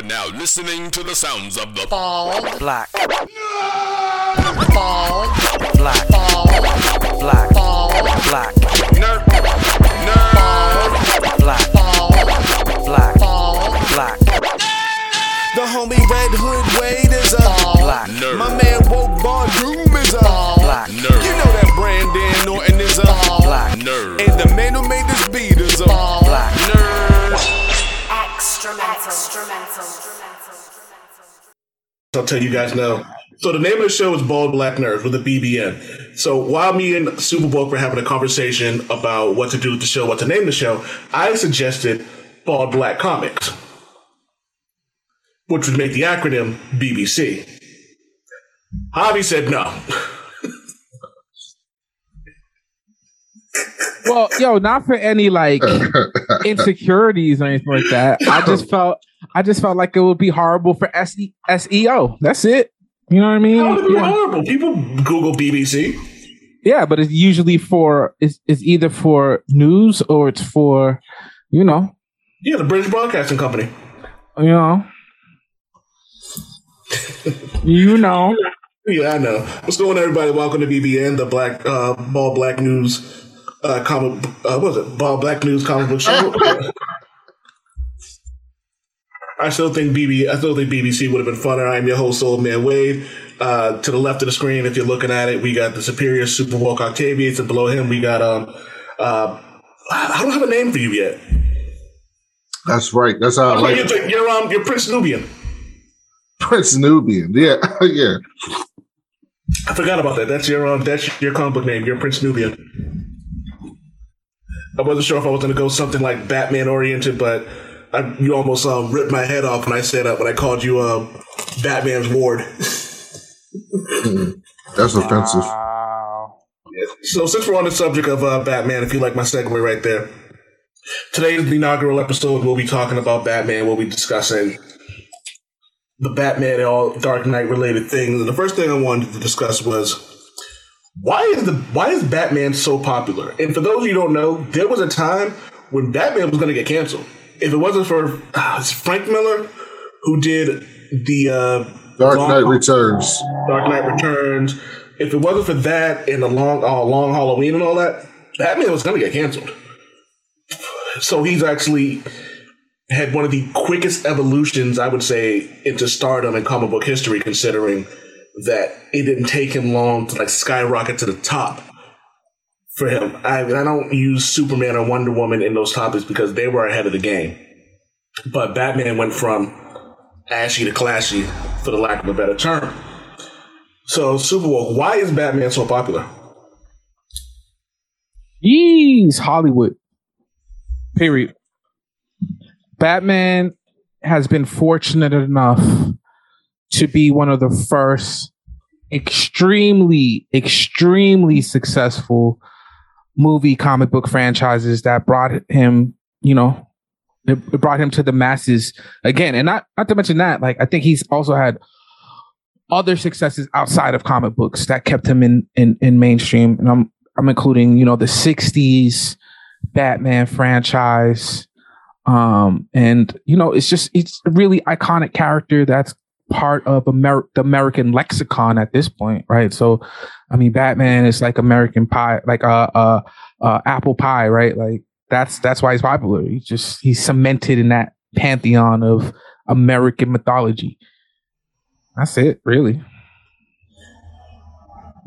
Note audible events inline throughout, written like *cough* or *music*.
are now listening to the sounds of the Bald. Black. Bald. Black. Bald. Black. Bald. Black. nerd. Nerd. Black. Bald. Black. Bald. Black. The homie Red Hood Wade is up. Black. Nerd. My man Woke Bar Doom is up. Black. Nerd. You know that Brandon Norton is up. Black. Nerd. And the man who made this beat is up. Black. I'll tell you guys now. So the name of the show is Bald Black Nerds with a BBN. So while me and Superbook were having a conversation about what to do with the show, what to name the show, I suggested Bald Black Comics, which would make the acronym BBC. Javi said no. *laughs* Well, yo, not for any like *laughs* insecurities or anything like that. I just felt, I just felt like it would be horrible for SE- SEO. That's it. You know what I mean? That would be Yeah. horrible. People Google BBC. Yeah, but it's usually for it's, it's either for news or it's for, you know, Yeah, the British Broadcasting Company. you know, you know. *laughs* Yeah, I know. What's going on, everybody? Welcome to BBN, the Black uh, Ball Black News uh, comic. Uh, what was it? Ball Black News comic book show. *laughs* I still think BB. I still think BBC would have been funner. I'm your host, Old Man Wade. Uh, to the left of the screen, if you're looking at it, we got the superior Super Walk Octavius, and below him, we got um. Uh, I don't have a name for you yet. That's right. That's how I Oh, like you're, it. you're um, you're Prince Nubian. Prince Nubian. Yeah, *laughs* yeah. I forgot about that. That's your um, that's your comic book name. You're Prince Nubian. I wasn't sure if I was going to go something like Batman oriented, but I, you almost um, ripped my head off when I said uh, when I called you um, Batman's ward. That's offensive. Wow. So since we're on the subject of uh, Batman, if you like my segue right there, today's the inaugural episode. We'll be talking about Batman. We'll be discussing the Batman and all Dark Knight related things. And the first thing I wanted to discuss was why is the why is Batman so popular? And for those of you who don't know, there was a time when Batman was going to get canceled. If it wasn't for uh, Frank Miller who did the uh, Dark Long- Knight Returns. Dark Knight Returns. If it wasn't for that and the long, uh, long Halloween and all that, Batman was going to get canceled. So he's actually had one of the quickest evolutions, I would say, into stardom in comic book history, considering that it didn't take him long to like skyrocket to the top for him. I, I don't use Superman or Wonder Woman in those topics because they were ahead of the game. But Batman went from ashy to classy, for the lack of a better term. So, Superbowl, why is Batman so popular? Jeez, Hollywood. Period. Batman has been fortunate enough to be one of the first extremely, extremely successful movie comic book franchises that brought him, you know, it, brought him to the masses again. And not not to mention that, like I think he's also had other successes outside of comic books that kept him in in, in mainstream. And I'm I'm including, you know, the 60s Batman franchise. Um, and you know, it's just it's a really iconic character that's part of Amer- the American lexicon at this point, right? So, I mean, Batman is like American pie, like uh, uh, uh, apple pie, right? Like that's that's why he's popular. He's just he's cemented in that pantheon of American mythology. That's it, really.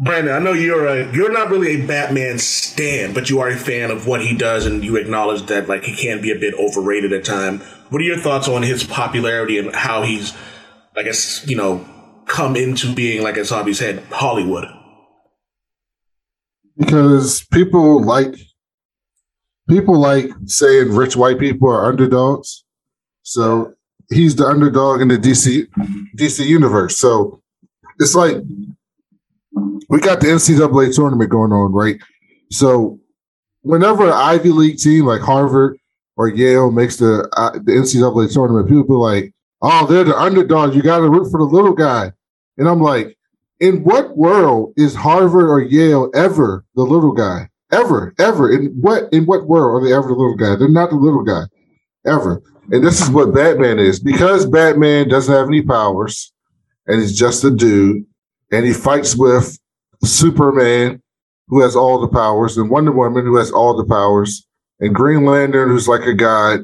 Brandon, I know you're a you're not really a Batman stan, but you are a fan of what he does, and you acknowledge that like he can be a bit overrated at time. What are your thoughts on his popularity and how he's, I guess, you know, come into being like as Javi said, Hollywood? Because people like people like saying rich white people are underdogs. So he's the underdog in the DC DC universe. So it's like we got the NCAA tournament going on, right? So whenever an Ivy League team like Harvard or Yale makes the uh, the NCAA tournament, people like, "Oh, they're the underdog. You got to root for the little guy." And I'm like, in what world is Harvard or Yale ever the little guy? Ever, ever. In what in what world are they ever the little guy? They're not the little guy. Ever. And this is what Batman is. Because Batman doesn't have any powers and he's just a dude and he fights with Superman, who has all the powers, and Wonder Woman, who has all the powers, and Green Lantern, who's like a god,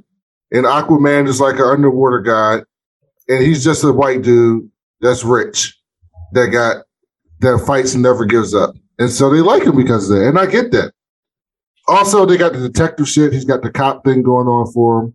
and Aquaman is like an underwater god, and he's just a white dude that's rich that got that fights and never gives up. And so they like him because of that. And I get that. Also, they got the detective shit. He's got the cop thing going on for him,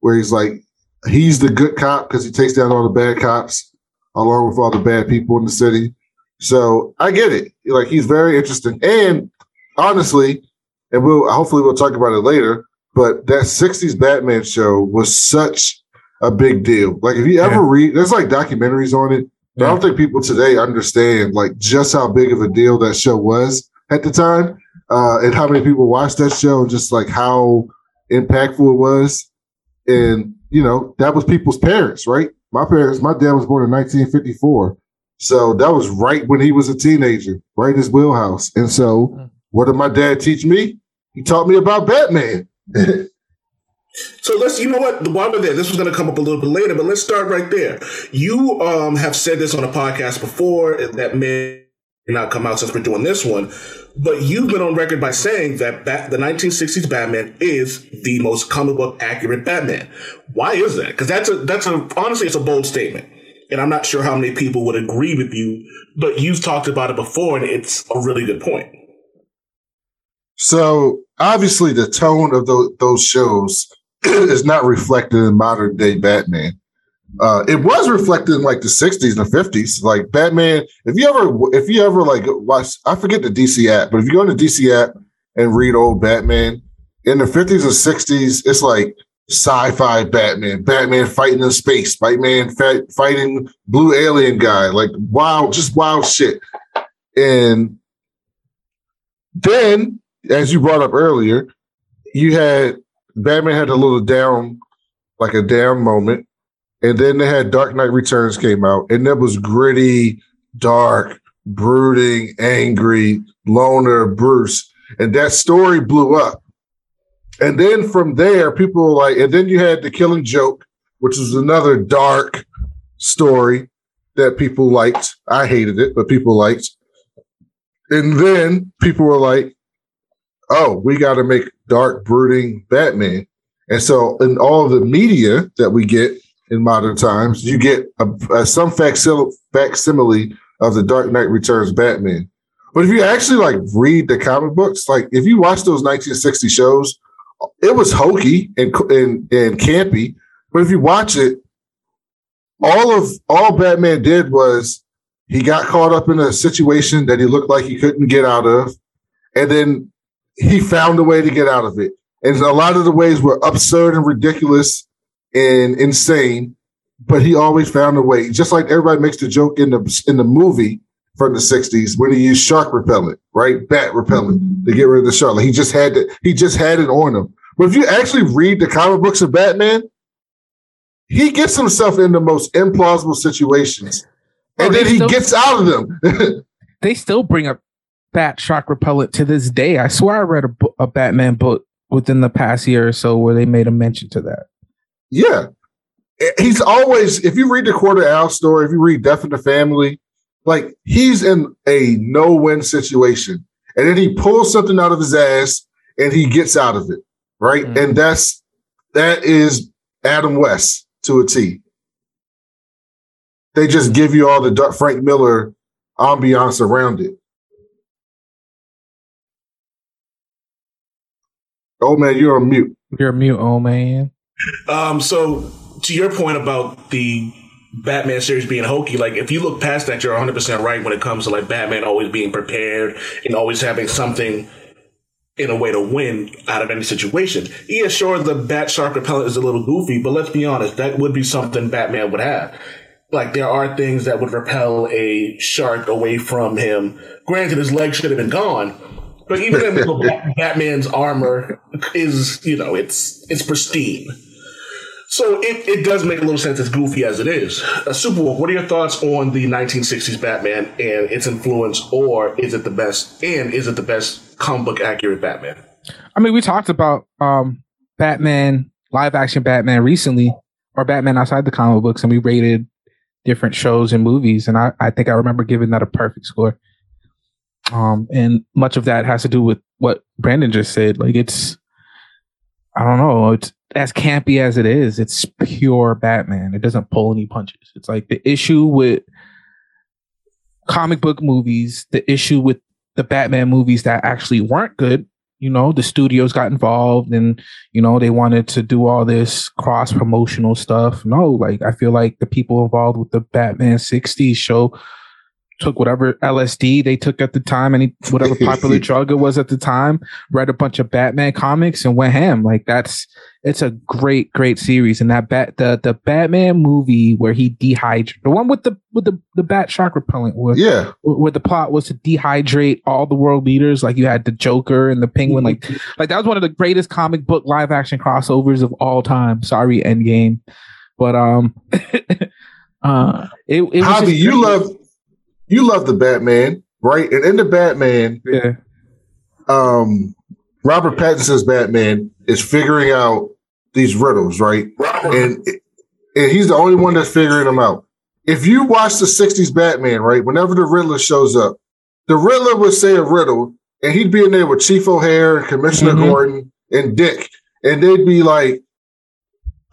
where he's like, he's the good cop because he takes down all the bad cops along with all the bad people in the city. So I get it. Like he's very interesting. And honestly, and we'll hopefully we'll talk about it later, but that 60s Batman show was such a big deal. Like if you ever Yeah. read there's like documentaries on it. But I don't think people today understand like just how big of a deal that show was at the time, uh, and how many people watched that show, and just like how impactful it was. And you know that was people's parents, right? My parents, my dad was born in 1954, so that was right when he was a teenager, right in his wheelhouse. And so, what did my dad teach me? He taught me about Batman. *laughs* So let's, you know what? While we're there, this was going to come up a little bit later, but let's start right there. You um, have said this on a podcast before that may not come out since we're doing this one, but you've been on record by saying that the 1960s Batman is the most comic book accurate Batman. Why is that? Because that's a that's a honestly, it's a bold statement, and I'm not sure how many people would agree with you, but you've talked about it before, and it's a really good point. So obviously, the tone of those shows *clears throat* is not reflected in modern day Batman. Uh, it was reflected in like the '60s and '50s. Like Batman, if you ever, if you ever like watch, I forget the DC app, but if you go into DC app and read old Batman in the '50s and '60s, it's like sci-fi Batman, Batman fighting in space, Batman fighting blue alien guy, like wow, just wild shit. And then as you brought up earlier, you had Batman had a little down, like a down moment, and then they had Dark Knight Returns came out, and that was gritty, dark, brooding, angry, loner Bruce, and that story blew up. And then from there, people were like, and then you had the Killing Joke, which was another dark story that people liked. I hated it, but people liked. And then people were like, oh, we got to make dark, brooding Batman. And so, in all the media that we get in modern times, you get a, a, some facsimile, facsimile of the Dark Knight Returns Batman. But if you actually like read the comic books, like if you watch those 1960 shows, it was hokey and and, and campy. But if you watch it, all of all Batman did was he got caught up in a situation that he looked like he couldn't get out of, and then he found a way to get out of it. And a lot of the ways were absurd and ridiculous and insane, but he always found a way. Just like everybody makes the joke in the in the movie from the 60s when he used shark repellent, right? Bat repellent to get rid of the shark. Like he just had to, he just had it on him. But if you actually read the comic books of Batman, he gets himself in the most implausible situations. And Oh, then he still- gets out of them. *laughs* they still bring up bat shock repellent to this day. I swear I read a, a Batman book within the past year or so where they made a mention to that. Yeah. He's always, if you read the Court of Owls story, if you read Death in the Family, like he's in a no win situation. And then he pulls something out of his ass and he gets out of it. Right. Mm. And that's, that is Adam West to a T. They just give you all the Frank Miller ambiance around it. Oh man, you're a mute. You're a mute, oh man. Um, so to your point about the Batman series being hokey, like if you look past that, you're 100 percent right when it comes to like Batman always being prepared and always having something in a way to win out of any situation. Yeah, sure, the Bat Shark repellent is a little goofy, but let's be honest, that would be something Batman would have. Like there are things that would repel a shark away from him. Granted, his leg should have been gone, but even Bat- Batman's armor is, you know, it's it's pristine. So it, it does make a little sense as goofy as it is. Uh, Superwolf, what are your thoughts on the 1960s Batman and its influence, or is it the best? And is it the best comic book accurate Batman? I mean, we talked about um, Batman live action Batman recently, or Batman outside the comic books, and we rated different shows and movies, and I, I think I remember giving that a perfect score. Um, and much of that has to do with what Brandon just said. Like it's, I don't know, it's as campy as it is. It's pure Batman. It doesn't pull any punches. It's like the issue with comic book movies, the issue with the Batman movies that actually weren't good. You know, the studios got involved and, you know, they wanted to do all this cross promotional stuff. No, like I feel like the people involved with the Batman 60s show took whatever LSD they took at the time, any whatever popular *laughs* drug it was at the time, read a bunch of Batman comics and went ham. Like that's it's a great, great series. And that bat the the Batman movie where he dehydrate the one with the with the the bat shock repellent where, Yeah. where the plot was to dehydrate all the world leaders. Like you had the Joker and the Penguin. Like like that was one of the greatest comic book live action crossovers of all time. Sorry, Endgame. But um *laughs* uh it, it was Javi, you love you love the Batman, right? And in the Batman, yeah. um, Robert Pattinson's Batman is figuring out these riddles, right? And and he's the only one that's figuring them out. If you watch the '60s Batman, right, whenever the Riddler shows up, the Riddler would say a riddle, and he'd be in there with Chief O'Hara, and Commissioner Mhm. Gordon, and Dick, and they'd be like,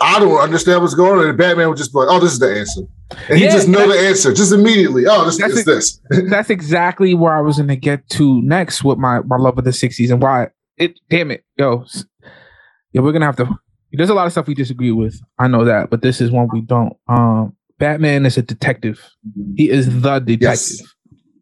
"I don't understand what's going on," and Batman would just be like, "Oh, this is the answer," and he just know the answer just immediately. Oh, this is this. *laughs* that's exactly where I was going to get to next with my my love of the '60s and why it. Damn it, yo, yeah, we're gonna have to. There's a lot of stuff we disagree with. I know that, but this is one we don't. Um, Batman is a detective. He is the detective, Yes.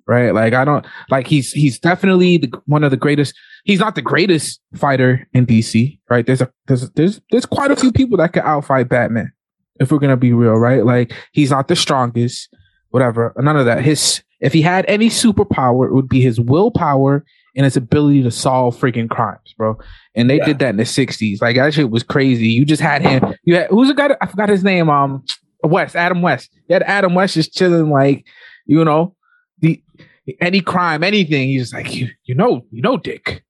right? Like I don't like he's he's definitely the one of the greatest. He's not the greatest fighter in DC, right? There's a there's there's there's quite a few people that can outfight Batman. If we're gonna be real, right? Like he's not the strongest, whatever. None of that. His if he had any superpower, it would be his willpower and his ability to solve freaking crimes, bro. And they Yeah. did that in the '60s. Like that shit was crazy. You just had him. You had who's the guy? that- I forgot his name. Um, West Adam West. You had Adam West just chilling, like you know, the any crime, anything. He's just like you, you know, you know, Dick.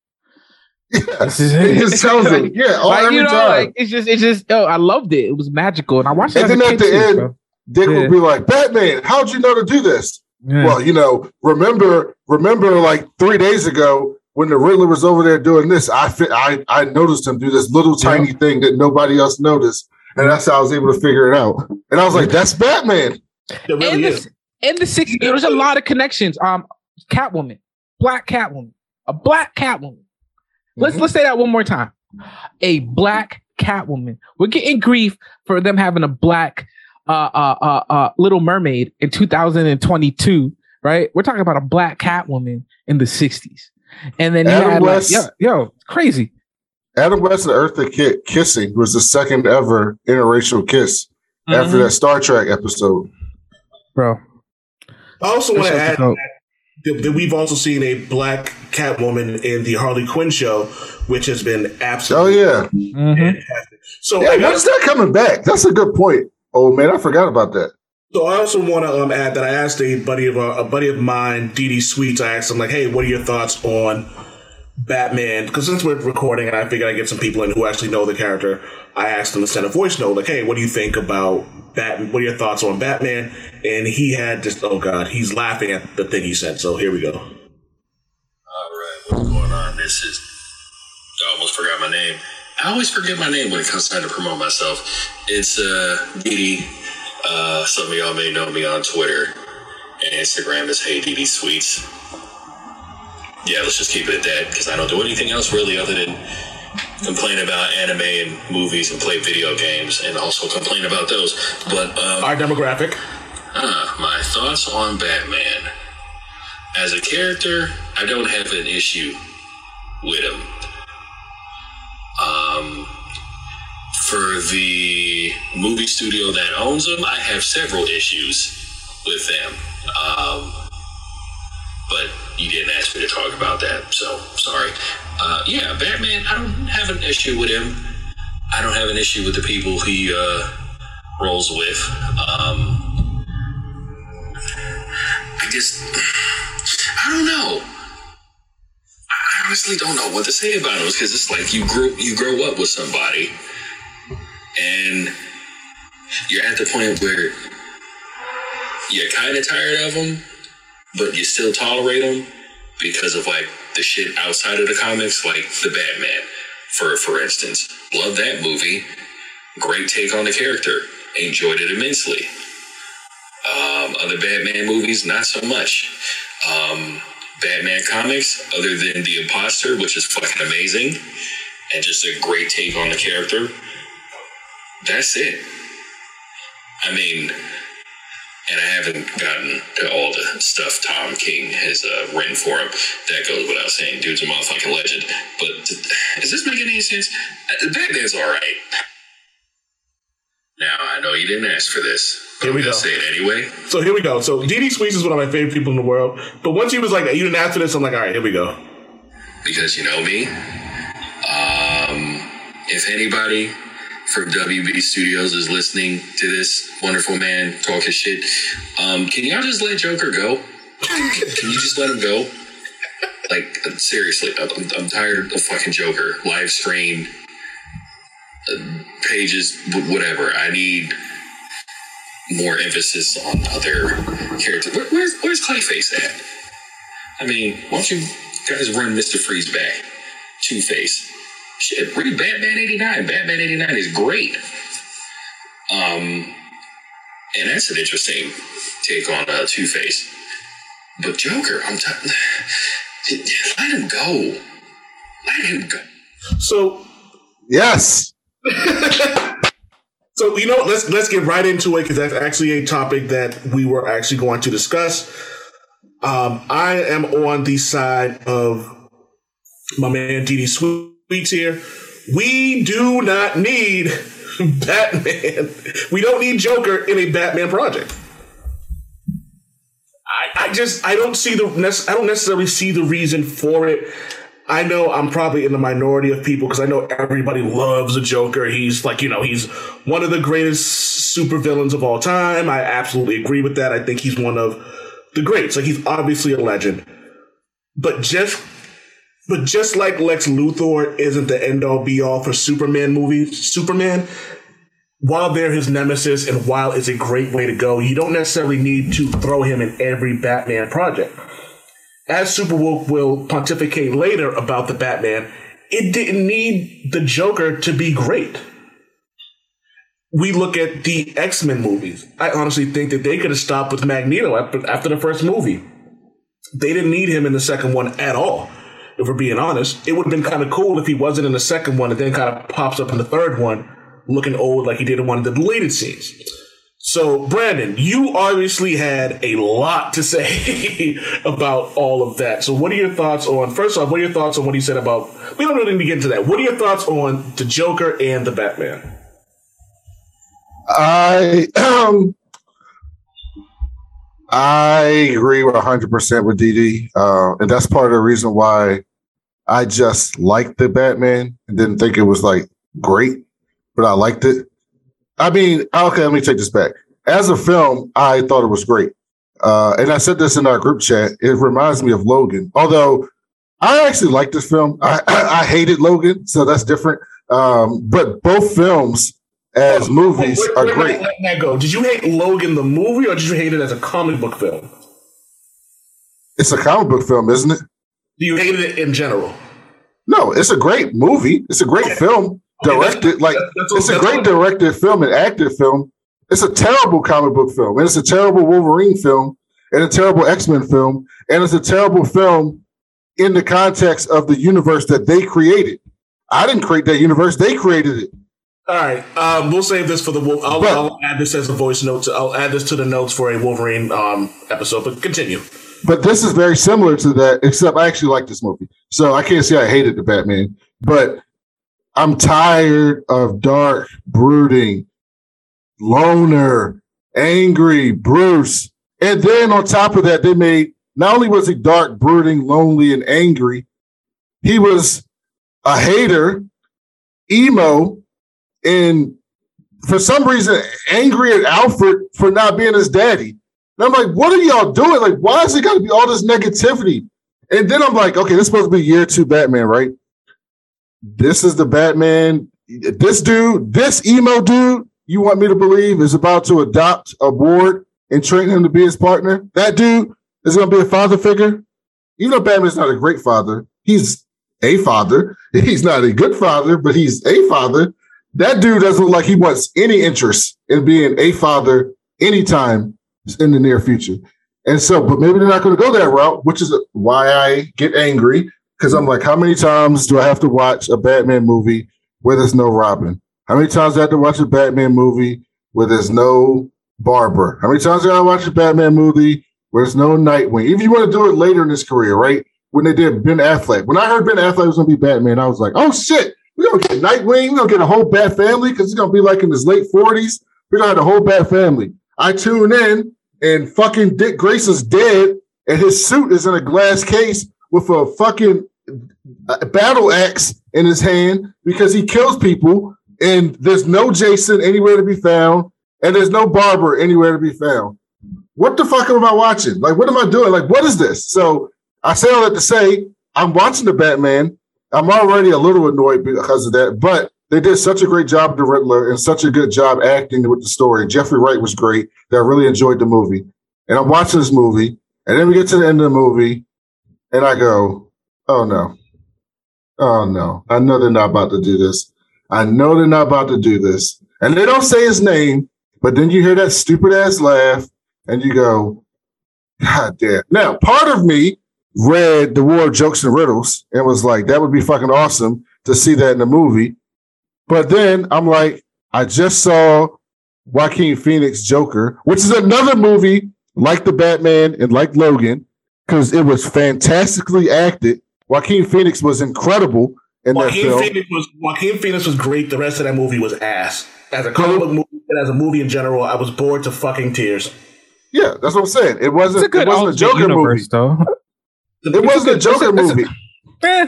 This is *laughs* It just tells him, yeah, all like, every you know, time. like it's just, it's just. Oh, I loved it. It was magical, and I watched it. And as then at kid the too, end, bro. Dick Yeah. would be like, Batman, how'd you know to do this? Yeah. Well, you know, remember, remember like three days ago when the Riddler was over there doing this, I fi- I I noticed him do this little Yeah. tiny thing that nobody else noticed. And that's how I was able to figure it out. And I was like, that's Batman. It in really the, is. in the 60s, there's a lot of connections. Um, Catwoman, black Catwoman, a black Catwoman. Let's Mhm. let's say that one more time. A black Catwoman. We're getting grief for them having a black uh uh uh, uh Little Mermaid in 2022, right? We're talking about a black Catwoman in the 60s. And then you Adam had like, West- yo, yo, crazy. Adam West and Eartha Kitt kissing was the second ever interracial kiss after Mhm. that Star Trek episode. Bro. I also want to add dope. That, that we've also seen a black Catwoman in the Harley Quinn show, which has been absolutely Oh absolutely yeah. Mhm. fantastic. So Yeah, I when's that coming back? That's a good point. Oh man, I forgot about that. So I also want to um, add that I asked a buddy of uh, a buddy of mine, Dee Sweets. I asked him like, "Hey, what are your thoughts on Batman?" Because since we're recording, and I figured I'd get some people in who actually know the character, I asked him to send a voice note like, "Hey, what do you think about Batman? What are your thoughts on Batman?" And he had just, oh god, he's laughing at the thing he said. So here we go. All right, what's going on? This is. I almost forgot my name. I always forget my name when it comes time to promote myself. It's uh, Didi. Uh, some of y'all may know me on Twitter and Instagram is Hey Didi Sweets. Yeah, let's just keep it at that because I don't do anything else really other than complain about anime and movies and play video games and also complain about those. But um, Our demographic. uh, my thoughts on Batman. As a character, I don't have an issue with him. Um, for the movie studio that owns him, I have several issues with them. Um, but you didn't ask me to talk about that, so sorry. Uh, yeah, Batman, I don't have an issue with him. I don't have an issue with the people he uh, rolls with. Um, I just, I don't know. I honestly don't know what to say about him because it's like you grew, you grow up with somebody, and you're at the point where you're kind of tired of them, but you still tolerate them because of like the shit outside of the comics, like the Batman, for for instance. Love that movie. Great take on the character. Enjoyed it immensely. Um, other Batman movies, not so much. Um, Batman comics, other than The Imposter, which is fucking amazing, and just a great take on the character. That's it. I mean, and I haven't gotten to all the stuff Tom King has uh, written for him. That goes without saying. Dude's a motherfucking legend. But does this make any sense? Uh, Batman's all right. Now I know you didn't ask for this. But Here we go. say it anyway. So here we go. So DD Sweets is one of my favorite people in the world. But once he was like, you didn't ask for this, I'm like, all right, here we go. because you know me. Um, if anybody from WB Studios is listening to this wonderful man talk his shit, um, can y'all just let Joker go? can you just let him go? Like uh, seriously, I'm, I'm- tired of fucking Joker live stream uh, pages, whatever. I need more emphasis on other characters. Where, where's Where's Clayface at? I mean, why don't you guys run Mr. Freeze back? Two Face. Shit, read Batman 89. Batman 89 is great. Um, and that's an interesting take on uh, Two Face. But Joker, I'm t- *sighs* let him go. Let him go. So Yes. *laughs* So you know, let's let's get right into it because that's actually a topic that we were actually going to discuss. Um, I am on the side of my man DD Sweets here. We do not need *laughs* Batman. We don't need Joker in a Batman project. I, I just I don't see the I don't necessarily see the reason for it. I know I'm probably in the minority of people because I know everybody loves the Joker. He's like, you know, he's one of the greatest supervillains of all time. I absolutely agree with that. I think he's one of the greats. Like he's obviously a legend. But just but just like Lex Luthor isn't the end all be all for Superman movies, Superman, while they're his nemesis and while it's a great way to go, you don't necessarily need to throw him in every Batman project as Superwoke will pontificate later about the Batman, it didn't need the Joker to be great. We look at the X Men movies. I honestly think that they could have stopped with Magneto after, after the first movie. They didn't need him in the second one at all. If we're being honest, it would have been kind of cool if he wasn't in the second one and then kind of pops up in the third one, looking old like he did in one of the deleted scenes. So, Brandon, you obviously had a lot to say *laughs* about all of that. So, what are your thoughts on, first off, what are your thoughts on what he said about, we don't really need to get into that. What are your thoughts on the Joker and the Batman? I *clears throat* um I agree with 100% with DD. Uh, and that's part of the reason why I just liked the Batman and didn't think it was like great, but I liked it. I mean, okay, let me take this back. As a film, I thought it was great. Uh, and I said this in our group chat. It reminds me of Logan, although I actually like this film. I, I, *coughs* I hated Logan, so that's different. Um, but both films as movies Wait, are wait, great. Let that go. Did you hate Logan the movie or did you hate it as a comic book film? It's a comic book film, isn't it? Do you hate it in general? No, it's a great movie. It's a great film. Okay, that's- Directed like that's all- it's a great directed film and acted film. It's a terrible comic book film, and it's a terrible Wolverine film, and a terrible X Men film, and it's a terrible film in the context of the universe that they created. I didn't create that universe; they created it. All right, um, we'll save this for the. I'll, But- I'll add this as a voice note. To, I'll add this to the notes for a Wolverine um, episode. But continue. But this is very similar to that, except I actually like this movie. So I can't say I hated the Batman, but I'm tired of dark, brooding, loner, angry Bruce. And then on top of that, they made not only was he dark, brooding, lonely, and angry, he was a hater, emo, and for some reason angry at Alfred for not being his daddy. And I'm like, what are y'all doing? Like, why is it got to be all this negativity? And then I'm like, okay, this is supposed to be year two Batman, right? This is the Batman this dude, this emo dude, you want me to believe is about to adopt a board and train him to be his partner? That dude is going to be a father figure. Even though Batman's not a great father, he's a father. *laughs* He's not a good father, but he's a father. That dude doesn't look like he wants any interest in being a father anytime in the near future. And so, but maybe they're not going to go that route, which is why I get angry because I'm like, how many times do I have to watch a Batman movie where there's no Robin? How many times do I have to watch a Batman movie where there's no Barbara? How many times do I watch a Batman movie where there's no Nightwing? Even If you want to do it later in his career, right? When they did Ben Affleck. When I heard Ben Affleck was going to be Batman, I was like, oh shit, we're to get Nightwing. We're to get a whole Bat family because going to be like in his late 40s. We're to have the whole Bat family. I tune in and fucking Dick Grayson's dead and his suit is in a glass case with a fucking uh, battle axe in his hand because he kills people and there's no Jason anywhere to be found and there's no Barbara anywhere to be found. What the fuck am I watching? Like, what am I doing? Like, what is this? So I say all that to say I'm watching the Batman. I'm already a little annoyed because of that, but they did such a great job the Riddler and such a good job acting with the story. Jeffrey Wright was great. That I really enjoyed the movie. And I'm watching this movie, and then we get to the end of the movie, and I go, "Oh no, oh no! I know they're not about to do this. I know they're not about to do this." And they don't say his name, but then you hear that stupid ass laugh, and you go, "God damn!" Now, part of me read the War of Jokes and Riddles and was like, "That would be fucking awesome to see that in the movie." But then I'm like, I just saw Joaquin Phoenix Joker, which is another movie like the Batman and like Logan, because it was fantastically acted. Joaquin Phoenix was incredible in that film. Phoenix was Joaquin Phoenix was great. The rest of that movie was ass. As a comic book movie and as a movie in general, I was bored to fucking tears. Yeah, that's what I'm saying. It wasn't. a good it wasn't a Joker universe, movie. though. It wasn't a Joker it's a- movie. Eh,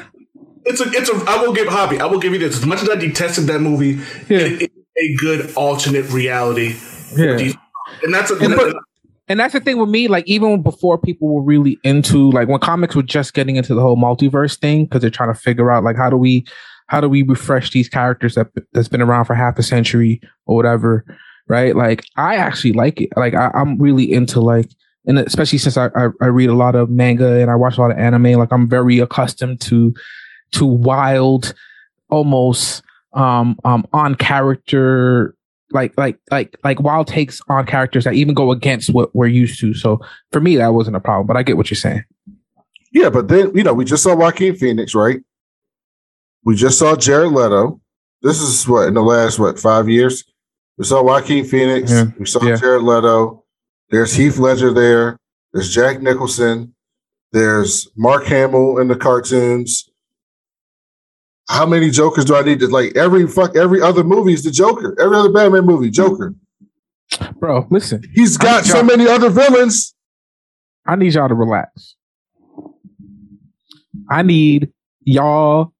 It's a, it's a. I will give Javi. I will give you this. As much as I detested that movie, Yeah. it, it's a good alternate reality. yeah. And that's a. And but- And that's the thing with me, like even before people were really into like when comics were just getting into the whole multiverse thing because they're trying to figure out like how do we how do we refresh these characters that that's been around for half a century or whatever, right? Like I actually like it. Like I, I'm really into like and especially since I, I I read a lot of manga and I watch a lot of anime, like I'm very accustomed to to wild, almost um um on character like like like like wild takes on characters that even go against what we're used to. So for me, that wasn't a problem. But I get what you're saying. Yeah, but then you know we just saw Joaquin Phoenix, right? We just saw Jared Leto. This is what in the last what five years? We saw Joaquin Phoenix. Yeah. We saw Yeah. Jared Leto. There's Heath Ledger there. There's Jack Nicholson. There's Mark Hamill in the cartoons. How many Jokers do I need to like? Every fuck every other movie is the Joker. Every other Batman movie, Joker. Bro, listen, He's got so many other villains. I need y'all to relax. I need y'all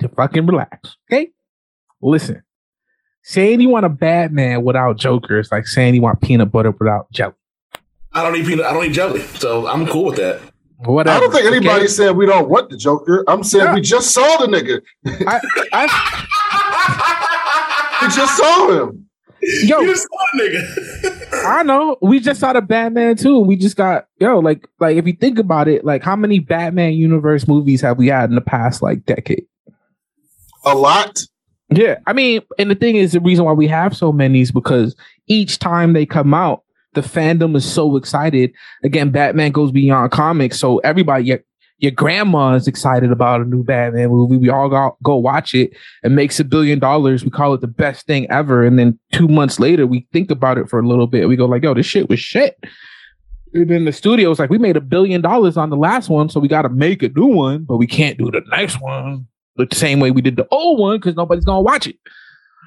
to fucking relax. Okay? Listen. Saying you want a Batman without Joker is like saying you want peanut butter without jelly. I don't eat peanut. I don't eat jelly, so I'm cool with that. Whatever. I don't think anybody okay? said we don't want the Joker. I'm saying Yeah. we just saw the nigga. I, I, *laughs* We just saw him. yo, You saw a nigga. *laughs* I know. We just saw the Batman too. We just got yo, like like if you think about it, like how many Batman universe movies have we had in the past like decade? A lot. Yeah. I mean, and the thing is the reason why we have so many is because each time they come out, the fandom is so excited. Again, Batman goes beyond comics. So everybody your, your grandma is excited about a new Batman movie. We all go, go watch it. It makes a billion dollars. We call it the best thing ever. And then two months later, we think about it for a little bit. We go like, yo, this shit was shit. And then the studio like, we made a billion dollars on the last one, so we got to make a new one, but we can't do the next one the same way we did the old one because nobody's gonna watch it,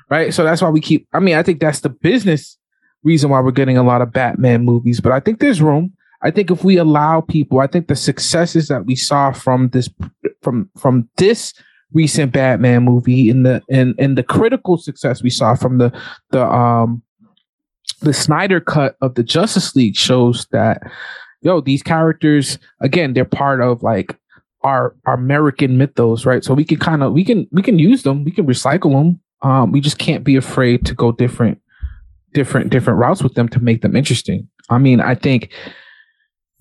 right? So that's why we keep. I mean, I think that's the business reason why we're getting a lot of Batman movies. But I think there's room. I think if we allow people, I think the successes that we saw from this from from this recent Batman movie and the and and the critical success we saw from the the um the Snyder cut of the Justice League shows that yo these characters again they're part of like our our American mythos right so we can kind of we can we can use them we can recycle them Um, we just can't be afraid to go different, different, different routes with them to make them interesting. I mean, I think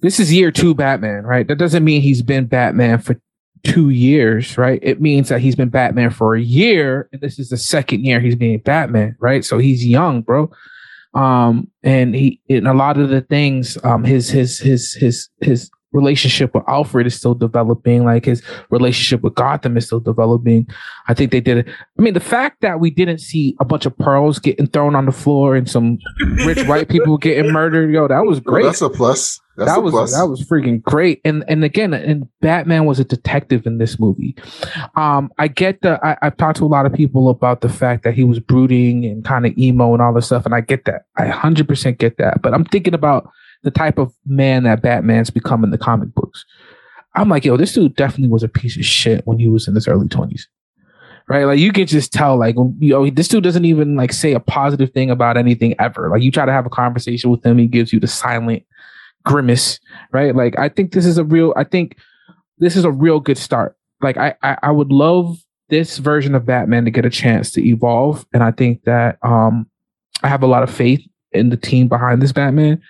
this is year two Batman, right? That doesn't mean he's been Batman for two years, right? It means that he's been Batman for a year, and this is the second year he's being Batman, right? So he's young, bro. Um, and he in a lot of the things, um, his his his his his relationship with Alfred is still developing, like his relationship with Gotham is still developing. I think they did it. I mean, the fact that we didn't see a bunch of pearls getting thrown on the floor and some rich *laughs* white people getting murdered, yo, that was great. Well, that's a plus. That's that a was plus. that was freaking great. And and again, and Batman was a detective in this movie. Um, I get the I, I've talked to a lot of people about the fact that he was brooding and kind of emo and all this stuff, and I get that. I hundred percent get that. But I'm thinking about the type of man that Batman's become in the comic books. I'm like, yo, this dude definitely was a piece of shit when he was in his early 20s. Right? Like you can just tell, like, you know, this dude doesn't even like say a positive thing about anything ever. Like you try to have a conversation with him, he gives you the silent grimace, right? Like I think this is a real I think this is a real good start. Like I I, I would love this version of Batman to get a chance to evolve. And I think that um I have a lot of faith in the team behind this Batman.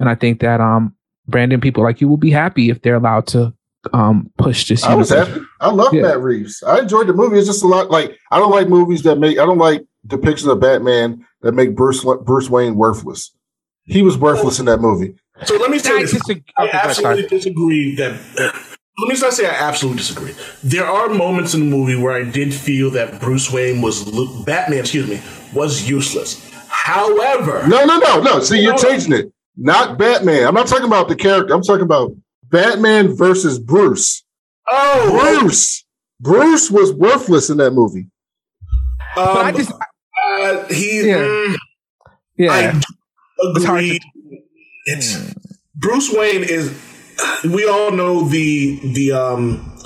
And I think that um Brandon people like you will be happy if they're allowed to um push this. I was happy. I love Yeah. Matt Reeves. I enjoyed the movie. It's just a lot like I don't like movies that make I don't like depictions of Batman that make Bruce Bruce Wayne worthless. He was worthless in that movie. So let me say I this. disagree- I okay, go ahead, absolutely disagree that. Let me not say I absolutely disagree. There are moments in the movie where I did feel that Bruce Wayne was Batman. Excuse me, was useless. However, No, no, no, no. See, you're changing it. Not Batman. I'm not talking about the character. I'm talking about Batman versus Bruce. oh, Bruce. Bruce was worthless in that movie. um, But I just uh, he. Yeah. mm, yeah. I It's hard agree. It's Bruce Wayne is. We all know the the um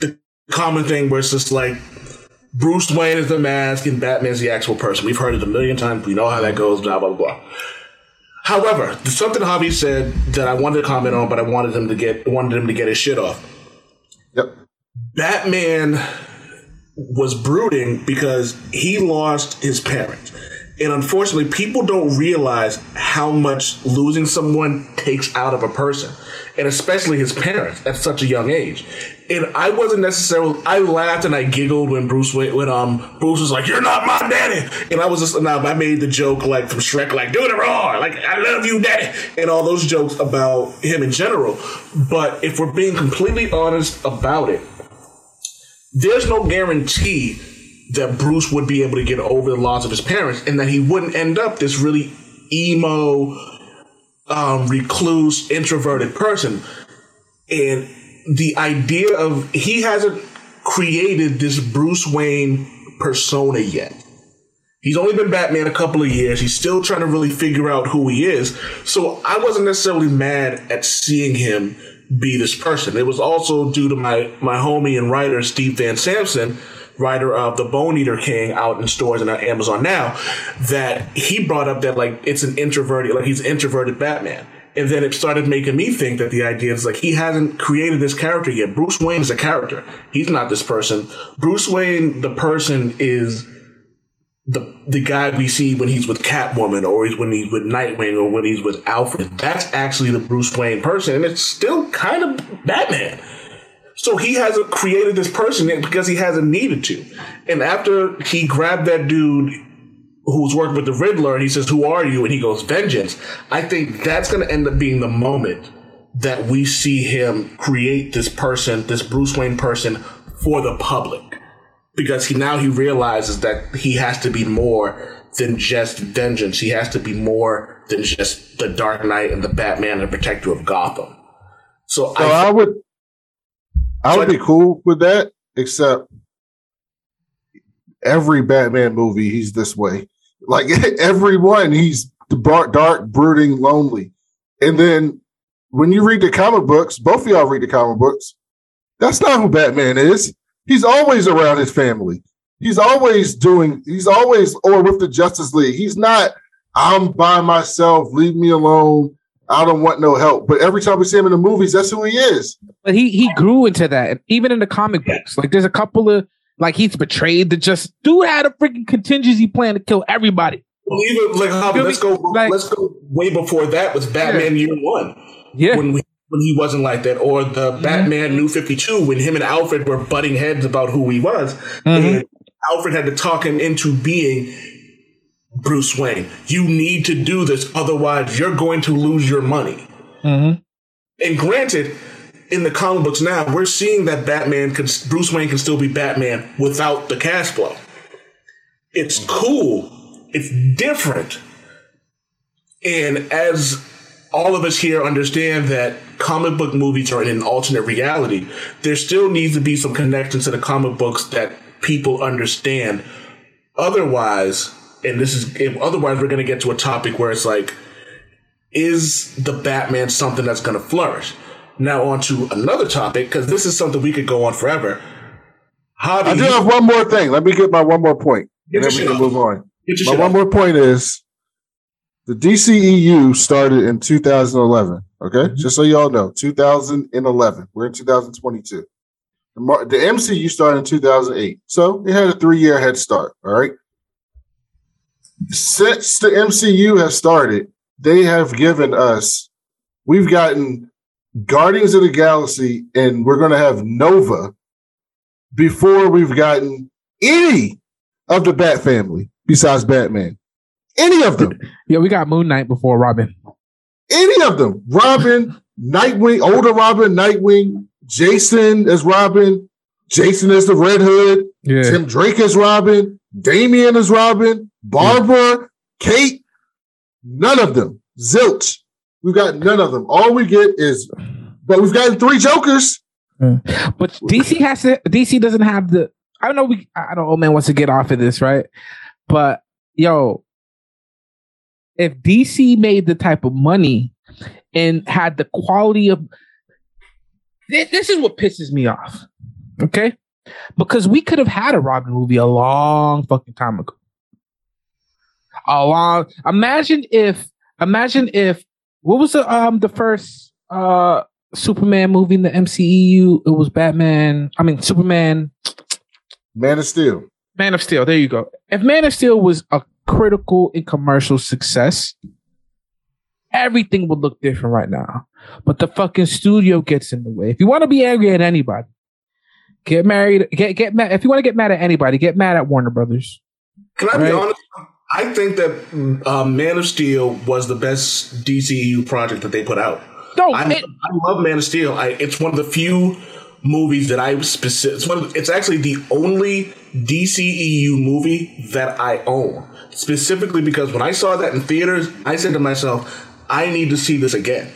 the common thing where it's just like Bruce Wayne is the mask and Batman's the actual person. We've heard it a million times. We know how that goes. Blah blah blah. However, something Javi said that I wanted to comment on, but I wanted him to get wanted him to get his shit off. Yep. Batman was brooding because he lost his parents. And unfortunately, people don't realize how much losing someone takes out of a person, and especially his parents at such a young age. And I wasn't necessarily. I laughed and I giggled when Bruce went when um Bruce was like, "You're not my daddy," and I was just now I made the joke like from Shrek, like "Do the roar," like "I love you, daddy," and all those jokes about him in general. But if we're being completely honest about it, there's no guarantee that Bruce would be able to get over the loss of his parents and that he wouldn't end up this really emo, um, recluse, introverted person. And the idea of he hasn't created this Bruce Wayne persona yet. He's only been Batman a couple of years. He's still trying to really figure out who he is. So I wasn't necessarily mad at seeing him be this person. It was also due to my my homie and writer Steve Van Samson, writer of The Bone Eater King out in stores and on Amazon now, that he brought up that like it's an introverted like he's introverted Batman. And then it started making me think that the idea is like he hasn't created this character yet. Bruce Wayne is a character. He's not this person. Bruce Wayne, the person, is the the guy we see when he's with Catwoman or he's when he's with Nightwing or when he's with Alfred. That's actually the Bruce Wayne person, and it's still kind of Batman. So he hasn't created this person yet because he hasn't needed to. And after he grabbed that dude who's working with the Riddler and he says, Who are you? And he goes, Vengeance. I think that's going to end up being the moment that we see him create this person, this Bruce Wayne person for the public. Because he now he realizes that he has to be more than just vengeance. He has to be more than just the Dark Knight and the Batman and the protector of Gotham. So, So I, I would I So would I- be cool with that, except every Batman movie he's this way. Like *laughs* everyone, he's dark, brooding, lonely. And then when you read the comic books, both of y'all read the comic books. That's not who Batman is. He's always around his family. He's always doing. He's always or with the Justice League. He's not. I'm by myself. Leave me alone. I don't want no help. But every time we see him in the movies, that's who he is. But he he grew into that, even in the comic books. Like there's a couple of like he's betrayed the just dude had a freaking contingency plan to kill everybody. Well, even like let's go. Like- let's go way before that with Batman Year One. Yeah. when we, when he wasn't like that, or the Mm-hmm. Batman New Fifty Two when him and Alfred were butting heads about who he was, Mm-hmm. and Alfred had to talk him into being Bruce Wayne. You need to do this, otherwise you're going to lose your money. Mm-hmm. And granted, in the comic books now, we're seeing that Batman can Bruce Wayne can still be Batman without the cash flow. It's cool. It's different. And as all of us here understand that comic book movies are in an alternate reality, there still needs to be some connection to the comic books that people understand. Otherwise, and this is otherwise we're going to get to a topic where it's like is the Batman something that's going to flourish? Now on to another topic because this is something we could go on forever. Javi, I do have one more thing. Let me get my one more point, and then we can off. move on. My one off. more point is the DCEU started in 2011. Okay, Mm-hmm. just so y'all know, 2011. We're in 2022. The, the MCU started in 2008, so it had a three-year head start. All right. Since the MCU has started, they have given us. We've gotten Guardians of the Galaxy, and we're going to have Nova before we've gotten any of the Bat family besides Batman. Any of them. Yeah, we got Moon Knight before Robin. Any of them. Robin, Nightwing, older Robin, Nightwing, Jason as Robin, Jason as the Red Hood, Yeah. Tim Drake as Robin, Damian as Robin, Barbara, Kate. None of them. Zilch. We've got none of them. All we get is, but we've gotten three Jokers. Hmm. But DC has to. DC doesn't have the. I don't know we. I don't know old man wants to get off of this, right? But yo, if DC made the type of money and had the quality of, Thi- this is what pisses me off. Okay, because we could have had a Robin movie a long fucking time ago. A long. Imagine if. Imagine if. What was the um the first uh Superman movie in the MCEU. It was Batman. I mean, Superman, Man of Steel. Man of Steel. There you go. If Man of Steel was a critical and commercial success, everything would look different right now. But the fucking studio gets in the way. If you want to be angry at anybody, get married. Get get mad. If you want to get mad at anybody, get mad at Warner Brothers. Can I Right. be honest? I think that um, Man of Steel was the best DCEU project that they put out. No, I, it- I love Man of Steel. I, it's one of the few movies that I specific. It's one. Of, it's actually the only DCEU movie that I own. Specifically because when I saw that in theaters, I said to myself, I need to see this again.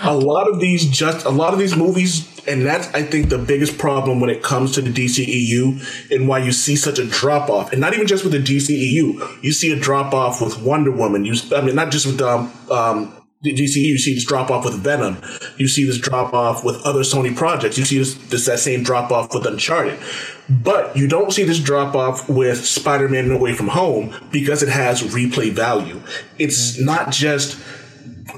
A lot of these just a lot of these movies, and that's I think the biggest problem when it comes to the DCEU and why you see such a drop off, and not even just with the DCEU, you see a drop off with Wonder Woman. You, I mean, not just with um, um, the DCEU, you see this drop off with Venom. You see this drop off with other Sony projects. You see this, this that same drop off with Uncharted. But you don't see this drop off with Spider Man Away From Home because it has replay value. It's not just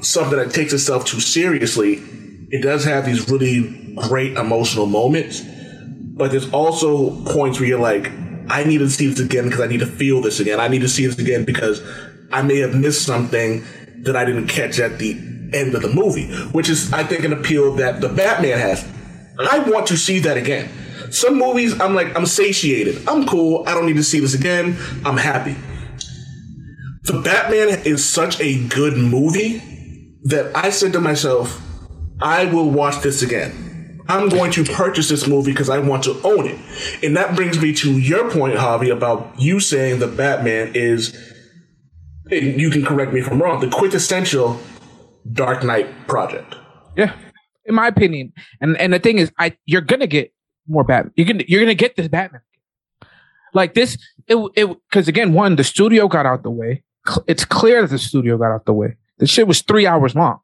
something that takes itself too seriously. It does have these really great emotional moments, but there's also points where you're like, I need to see this again because I need to feel this again. I need to see this again because I may have missed something that I didn't catch at the end of the movie, which is, I think, an appeal that the Batman has. I want to see that again. Some movies, I'm like, I'm satiated. I'm cool. I don't need to see this again. I'm happy. The Batman is such a good movie that I said to myself, I will watch this again. I'm going to purchase this movie because I want to own it. And that brings me to your point, Javi, about you saying the Batman is, you can correct me if I'm wrong, the quintessential Dark Knight project. Yeah, in my opinion. And and the thing is, I you're gonna get more Batman. You're gonna you're gonna get this Batman. Like this, it it because again, one the studio got out the way. It's clear that the studio got out the way. The shit was three hours long.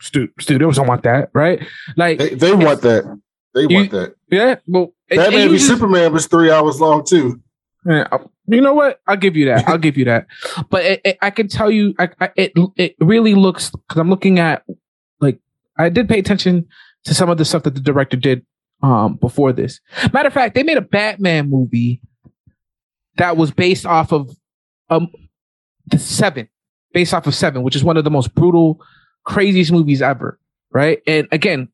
Stu- studios don't want that, right? Like They, they want that. They You- want that. yeah, well, and- and Batman you v just- Superman was three hours long too. Yeah, uh, you know what? I'll give you that. I'll *laughs* give you that. But it, it, I can tell you, I, I, it it really looks because I'm looking at like I did pay attention to some of the stuff that the director did um, before this. Matter of fact, they made a Batman movie that was based off of um the Seven, based off of Seven, which is one of the most brutal, craziest movies ever. Right, and again,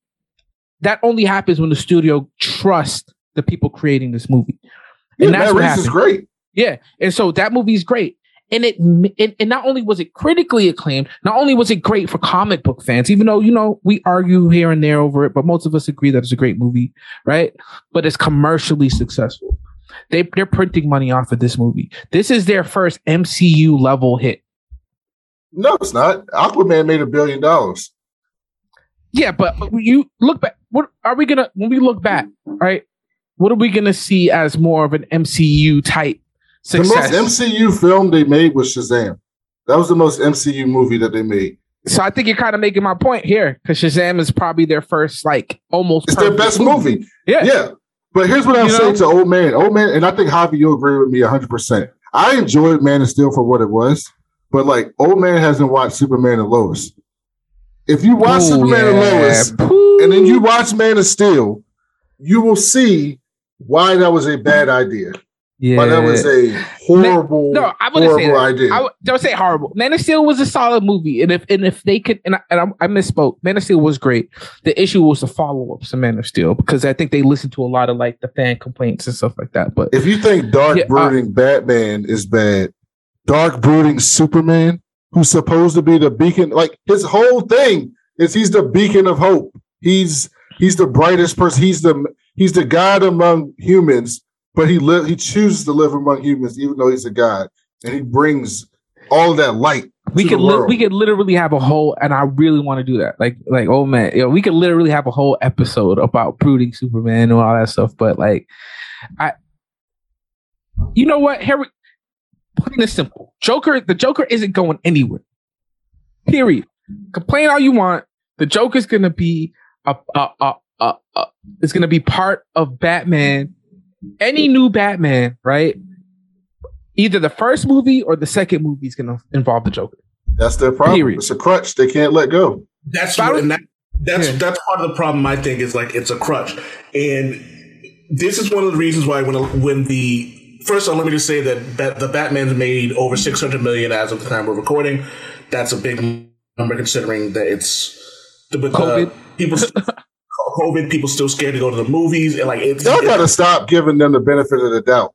that only happens when the studio trusts the people creating this movie, and Yeah, that's Matt what Reeves is great. Yeah, and so that movie is great, and it and, and not only was it critically acclaimed, not only was it great for comic book fans, even though you know we argue here and there over it, but most of us agree that it's a great movie, right? But it's commercially successful. They they're printing money off of this movie. This is their first MCU level hit. No, it's not. Aquaman made a billion dollars. Yeah, but you look back. What are we gonna when we look back, right? What are we gonna see as more of an MCU type success? The most MCU film they made was Shazam. That was the most MCU movie that they made. So I think you're kind of making my point here because Shazam is probably their first like almost It's their best movie. Yeah. Yeah. But here's what I'm You know? saying to old man. Old man, and I think Javi, you'll agree with me 100%. I enjoyed Man of Steel for what it was, but like old man hasn't watched Superman and Lois. If you watch Ooh, Superman and. Lois, and then you watch Man of Steel, you will see why that was a bad idea. yeah. Why that was a horrible, no, I wouldn't say horrible that. idea. I w- don't say horrible. Man of Steel was a solid movie, and if and if they could, and I, and I, I misspoke. Man of Steel was great. The issue was the follow ups to Man of Steel because I think they listened to a lot of like the fan complaints and stuff like that. But if you think dark Yeah, uh, brooding Batman is bad, dark brooding Superman, who's supposed to be the beacon, like his whole thing is he's the beacon of hope. He's he's the brightest person. He's the he's the god among humans, but he live he chooses to live among humans, even though he's a god, and he brings all that light. we could li- we could literally have a whole, and I really want to do that. Like like oh man, you know, we could literally have a whole episode about brooding Superman and all that stuff. But like, I, you know what? Here, we, plain and simple. Joker, the Joker isn't going anywhere. Period. Complain all you want. The Joker's gonna be a a a a. a it's gonna be part of Batman. Any new Batman, right? Either the first movie or the second movie is gonna involve the Joker. That's their problem. Period. It's a crutch. They can't let go. That's But what, was- and that, that's Yeah. that's part of the problem. I think is like it's a crutch, and this is one of the reasons why when when the first of all, let me just say that Bat, the Batman's made over six hundred million as of the time we're recording. That's a big number considering that it's the with uh, COVID. The, people *laughs* COVID people still scared to go to the movies and like it's Y'all gotta stop giving them the benefit of the doubt.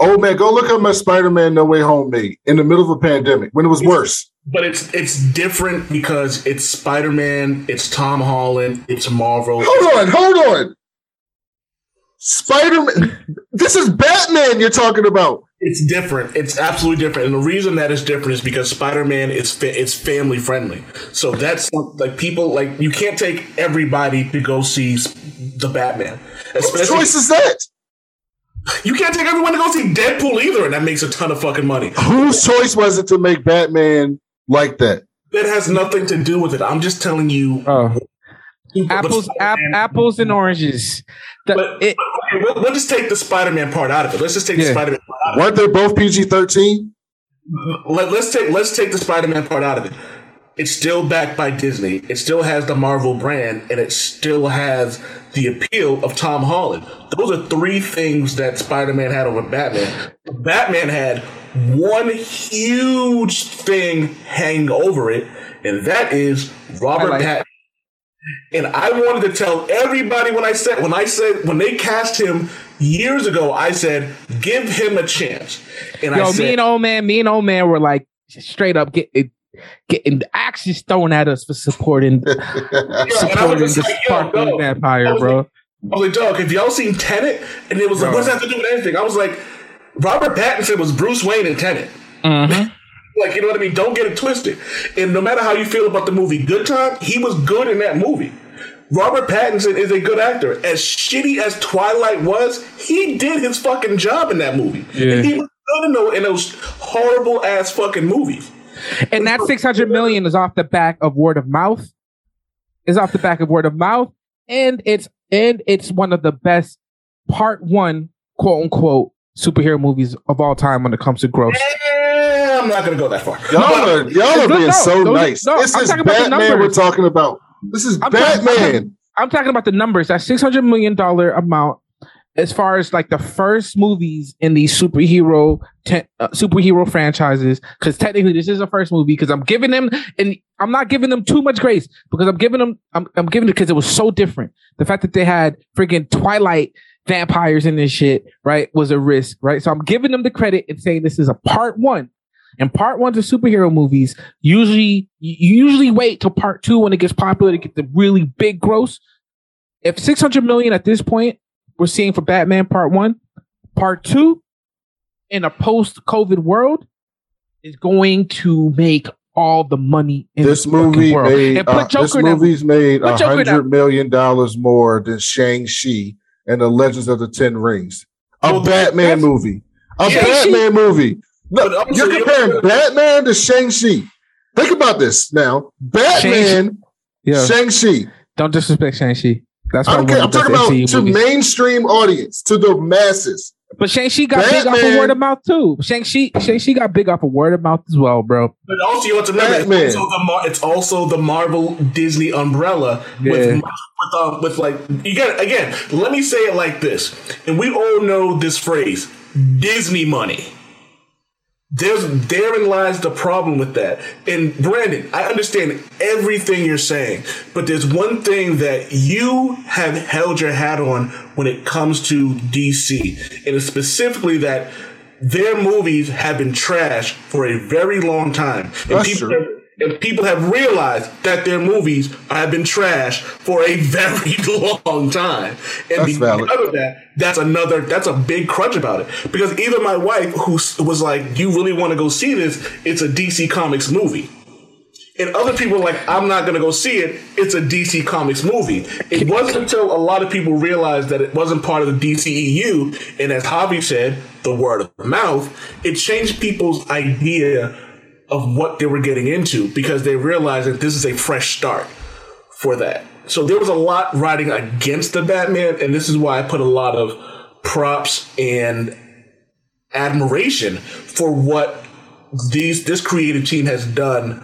Oh man, go look at my Spider-Man No Way Home made in the middle of a pandemic when it was worse. but it's it's different because it's Spider Man, it's Tom Holland, it's Marvel. Hold on, hold on. Spider-Man. this is Batman you're talking about. It's different. It's absolutely different, and the reason that is different is because Spider Man is fa- it's family friendly. So that's like people like you can't take everybody to go see the Batman. Whose Especially choice is that? you can't take everyone to go see Deadpool either, and that makes a ton of fucking money. Whose choice was it to make Batman like that? That has nothing to do with it. I'm just telling you. Oh, but *laughs* apples, ap- apples and oranges. The- But, it- but okay, we'll, we'll just take the Spider Man part out of it. Let's just take the Spider Man part out of it. Weren't they both PG-13? Let, let's take let's take the Spider-Man part out of it. It's still backed by Disney. It still has the Marvel brand, and it still has the appeal of Tom Holland. Those are three things that Spider-Man had over Batman. Batman had one huge thing hanging over it, and that is Robert I Pattinson. And I wanted to tell everybody when I said when I said when they cast him years ago, I said give him a chance. And I yo, said, me and old man, me and old man were like straight up getting getting axes thrown at us for supporting *laughs* and supporting was the like, yo, sparkling dog. I vampire, was bro. I was like, dog, have y'all seen Tenet? And it was like, Bro. what's that have to do with anything? I was like, Robert Pattinson was Bruce Wayne in Tenet. Mhm. Like, you know what I mean? Don't get it twisted. And no matter how you feel about the movie Good Time, he was good in that movie. Robert Pattinson is a good actor. As shitty as Twilight was, he did his fucking job in that movie. Yeah. And he was good in those, in those horrible ass fucking movies. And that six hundred million is off the back of word of mouth. Is off the back of word of mouth, and it's and it's one of the best part one quote unquote superhero movies of all time when it comes to gross. I'm not going to go that far. Y'all are y'all are No, being no, so those nice. no, this I'm is Batman we're talking about. This is I'm talking- Batman. I'm talking about the numbers. That six hundred million dollar amount, as far as like the first movies in these superhero te- uh, superhero franchises. Because technically, this is a first movie. Because I'm giving them, and I'm not giving them too much grace because I'm giving them. I'm, I'm giving it because it was so different. The fact that they had freaking Twilight vampires in this shit, right, was a risk, right? So I'm giving them the credit and saying this is a part one. And part ones of superhero movies usually you usually wait till part two when it gets popular to get the really big gross. If 600 million at this point we're seeing for Batman part one, part two in a post COVID world is going to make all the money in This the movie world. made and put uh, this Joker in that movie's made a in that- hundred million dollars more than Shang Chi and the Legends of the Ten Rings. A Well, Batman movie. A Shang-Chi- Batman movie. But No, also, you're you- comparing Batman to Shang Chi. Think about this now. Batman, Yeah. Shang Chi. Don't disrespect Shang-Chi. That's I don't probably care. one I'm talking about MCU to movies. mainstream audience, to the masses. But Shang-Chi got big off of word of mouth too. Shang-Chi, Shang-Chi got big off of word of mouth as well, bro. But also, you have to remember, Batman. it's also, the Mar- it's also the Marvel Disney umbrella with, Yeah. with, um, with like you got again. Let me say it like this, and we all know this phrase: Disney money. There's therein lies the problem with that. And Brandon, I understand everything you're saying, but there's one thing that you have held your hat on when it comes to DC, and it's specifically that their movies have been trashed for a very long time. And That's people true. And people have realized that their movies have been trashed for a *laughs* very long time. And That's valid. because of that, that's another that's a big crutch about it. Because even my wife, who was like, "You really want to go see this? It's a DC Comics movie." And other people like, I'm not gonna go see it. It's a DC Comics movie. It wasn't until a lot of people realized that it wasn't part of the DCEU, and as Javi said, the word of mouth, it changed people's idea of what they were getting into because they realized that this is a fresh start for that. So there was a lot riding against the Batman, and this is why I put a lot of props and admiration for what these this creative team has done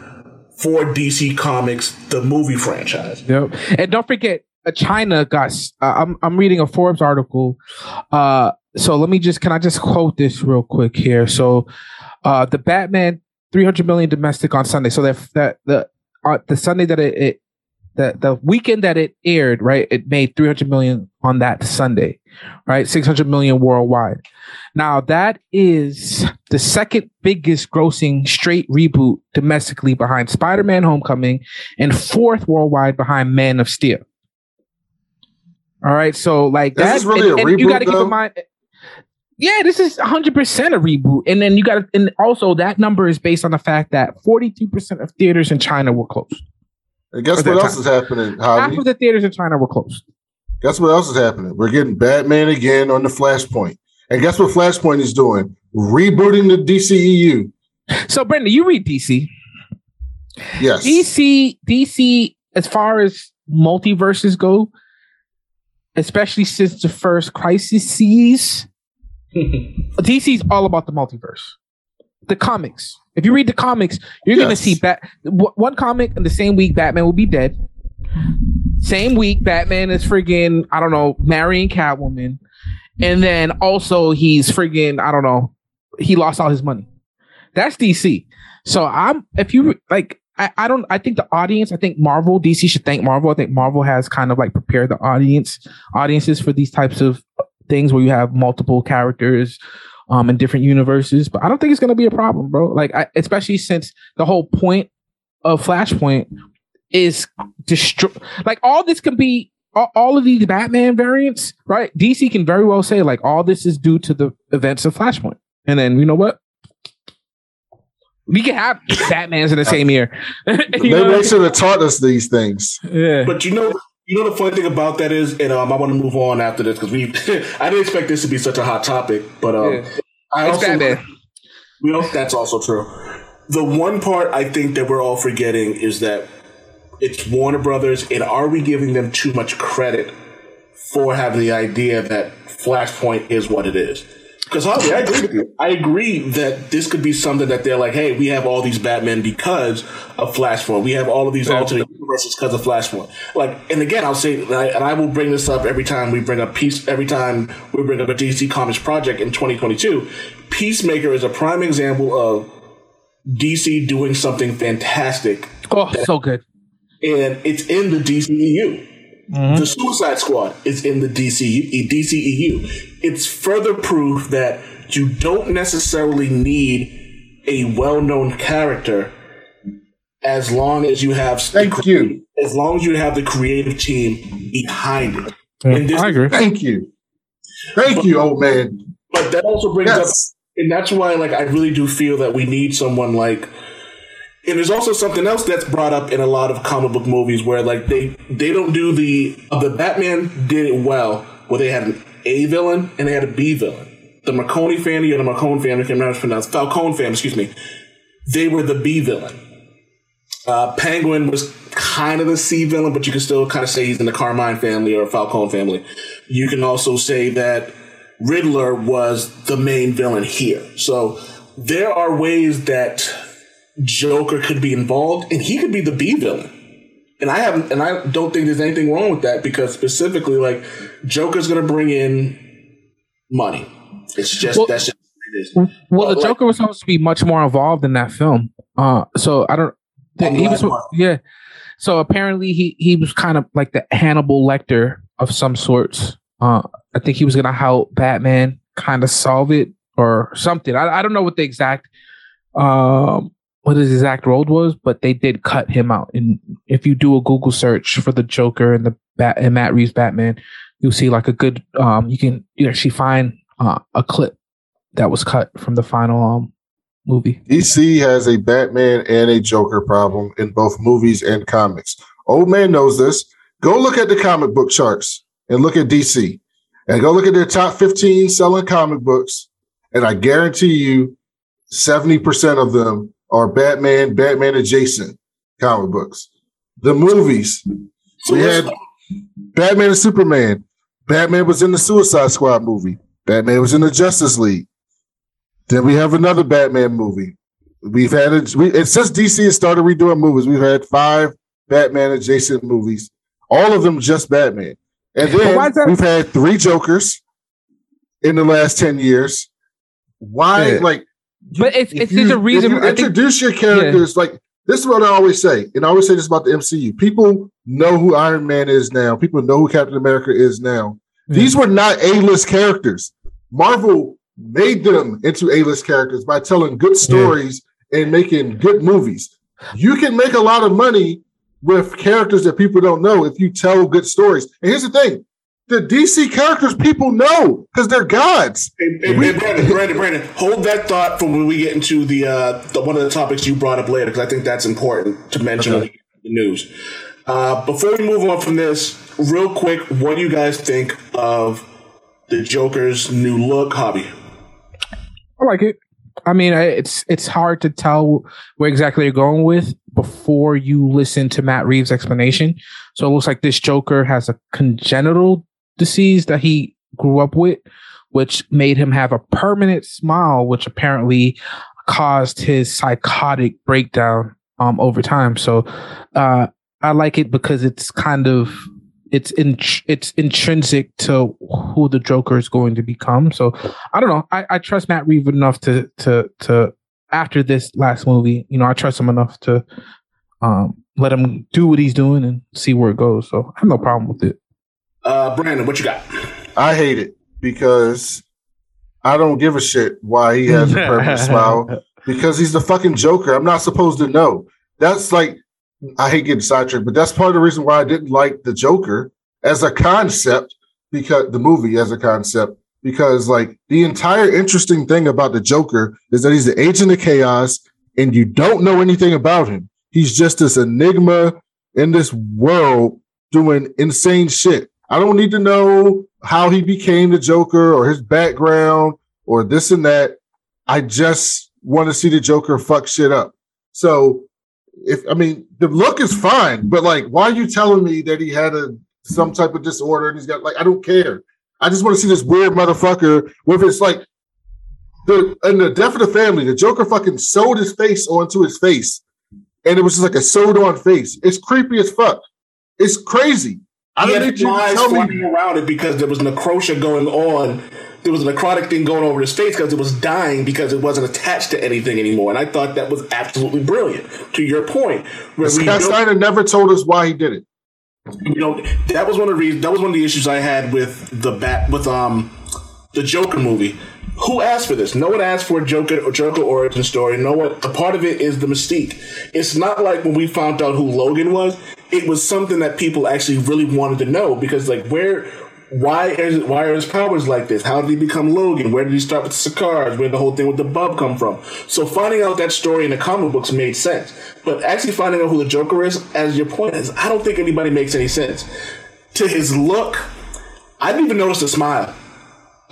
for DC Comics, the movie franchise. Yep. And don't forget, uh, China got. Uh, I'm I'm reading a Forbes article. Uh, so let me just can I just quote this real quick here? So, uh, the Batman 300 million domestic on Sunday. So that that the uh, the Sunday that it, it the the weekend that it aired, right? It made 300 million on that Sunday, right? 600 million worldwide. Now that is the second biggest grossing straight reboot domestically behind Spider-Man Homecoming and fourth worldwide behind Man of Steel. All right, so like that, is really and, a and you reboot, got to keep in mind. Yeah, this is 100% a reboot. And then you got and also that number is based on the fact that 42% of theaters in China were closed. And guess what else time. is happening, Half Javi? of the theaters in China were closed. Guess what else is happening? We're getting Batman again on the Flashpoint. And guess what Flashpoint is doing? Rebooting the DCEU. So, Brendan, you read DC. Yes. DC, DC, as far as multiverses go, especially since the first crisis, *laughs* DC's all about the multiverse. The comics. If you read the comics, you're gonna see Bat. w- One comic in the same week, Batman will be dead. Same week, Batman is friggin' I don't know, marrying Catwoman, and then also he's friggin' I don't know, he lost all his money. That's DC. So I'm if you like I, I don't I think the audience, I think Marvel, DC should thank Marvel. I think Marvel has kind of like prepared the audience audiences for these types of things where you have multiple characters um in different universes. But I don't think it's gonna be a problem, bro. Like I, especially since the whole point of Flashpoint is destroy like all this can be all, all of these Batman variants, right? DC can very well say like all this is due to the events of Flashpoint. And then you know what? We can have Batman's in the same year. *laughs* You Maybe know what I they mean? should have taught us these things. Yeah. But you know, you know the funny thing about that is, and um, I want to move on after this because we, *laughs* I didn't expect this to be such a hot topic, but um, Yeah. I It's also, Batman. you know, that's also true. The one part I think that we're all forgetting is that it's Warner Brothers, and are we giving them too much credit for having the idea that Flashpoint is what it is? Because Harvey, I agree with you. I agree that this could be something that they're like, hey, we have all these Batmen because of Flashpoint. We have all of these alternate versus because of Flashpoint. Like, and again, I'll say, and I, and I will bring this up every time we bring up Peace. Every time we bring up a DC Comics project in 2022, Peacemaker is a prime example of DC doing something fantastic, Oh, so good. and it's in the DCEU. Mm-hmm. The Suicide Squad is in the DC DCEU. It's further proof that you don't necessarily need a well-known character as long as you have Thank you. as long as you have the creative team behind it. And this- I agree. Thank you. Thank you, old man. But that also brings up and that's why like I really do feel that we need someone like and there's also something else that's brought up in a lot of comic book movies where like they they don't do the the Batman did it well where they had an A villain and they had a B villain. The Marconi family or the Marconi family, I can't remember how it's pronounced, Falcone family, excuse me. They were the B villain. Uh, Penguin was kind of the C villain, but you can still kind of say he's in the Carmine family or Falcone family. You can also say that Riddler was the main villain here. So there are ways that Joker could be involved, and he could be the B villain. And I haven't, and I don't think there's anything wrong with that because specifically, like Joker's going to bring in money. It's just Well- that's just what it is. Well, Well, the like- Joker was supposed to be much more involved in that film. Uh, so I don't. On he was, yeah. So apparently he he was kind of like the Hannibal Lecter of some sorts. Uh, I think he was gonna help Batman kind of solve it or something. I, I don't know what the exact um what his exact role was, but they did cut him out. And if you do a Google search for the Joker and the Bat and Matt Reeves Batman, you'll see like a good um you can you actually find uh, a clip that was cut from the final um movie. DC has a Batman and a Joker problem in both movies and comics. Old man knows this. Go look at the comic book charts and look at DC and go look at their top 15 selling comic books. And I guarantee you 70% of them are Batman, Batman adjacent comic books. The movies, we had Batman and Superman. Batman was in the Suicide Squad movie. Batman was in the Justice League. Then we have another Batman movie. We've had it. We, and since DC has started redoing movies, we've had five Batman adjacent movies. All of them just Batman. And then that- we've had three Jokers in the last ten years. Why, Yeah. like, But it's if it's you- there's a reason. If you I think- introduce your characters, like this is what I always say, and I always say this about the MCU. People know who Iron Man is now. People know who Captain America is now. These were not A-list characters. Marvel made them into A-list characters by telling good stories and making good movies. You can make a lot of money with characters that people don't know if you tell good stories. And here's the thing: the DC characters people know because they're gods. Hey, hey, hey, Brandon, Brandon, Brandon, hold that thought for when we get into the, uh, the one of the topics you brought up later, because I think that's important to mention when we the news. Uh, before we move on from this, real quick, what do you guys think of the Joker's new look, Javi? I like it. I mean, it's it's hard to tell where exactly you're going with before you listen to Matt Reeves' explanation. So it looks like this Joker has a congenital disease that he grew up with, which made him have a permanent smile, which apparently caused his psychotic breakdown um over time. So uh I like it because it's kind of it's in it's intrinsic to who the Joker is going to become. So I don't know. I, I trust Matt Reeves enough to to to after this last movie, you know, I trust him enough to um let him do what he's doing and see where it goes. So I have no problem with it. Uh, Brandon, what you got? I hate it because I don't give a shit why he has a permanent *laughs* smile because he's the fucking Joker. I'm not supposed to know. That's like I hate getting sidetracked, but that's part of the reason why I didn't like the Joker as a concept because the movie as a concept because like the entire interesting thing about the Joker is that he's the agent of chaos and you don't know anything about him. He's just this enigma in this world doing insane shit. I don't need to know how he became the Joker or his background or this and that. I just want to see the Joker fuck shit up. So if I mean the look is fine, but like why are you telling me that he had a some type of disorder and he's got like I don't care. I just want to see this weird motherfucker with his like the and the death of the family, the Joker fucking sewed his face onto his face and it was just like a sewed on face. It's creepy as fuck. It's crazy. I He don't had need you to tell me. around it because there was necrosia going on. There was a necrotic thing going over his face because it was dying because it wasn't attached to anything anymore. And I thought that was absolutely brilliant. To your point, where we Scott Snyder never told us why he did it. you know that was one of the reasons that was one of the issues I had with the bat with um the Joker movie. Who asked for this? No one asked for a Joker or Joker origin story. No one. A part of it is the mystique. It's not like when we found out who Logan was. It was something that people actually really wanted to know because, like, where, why is why are his powers like this? How did he become Logan? Where did he start with the Sicars? Where did the whole thing with the Bub come from? So finding out that story in the comic books made sense, but actually finding out who the Joker is, as your point is, I don't think anybody makes any sense. To his look, I didn't even notice the smile.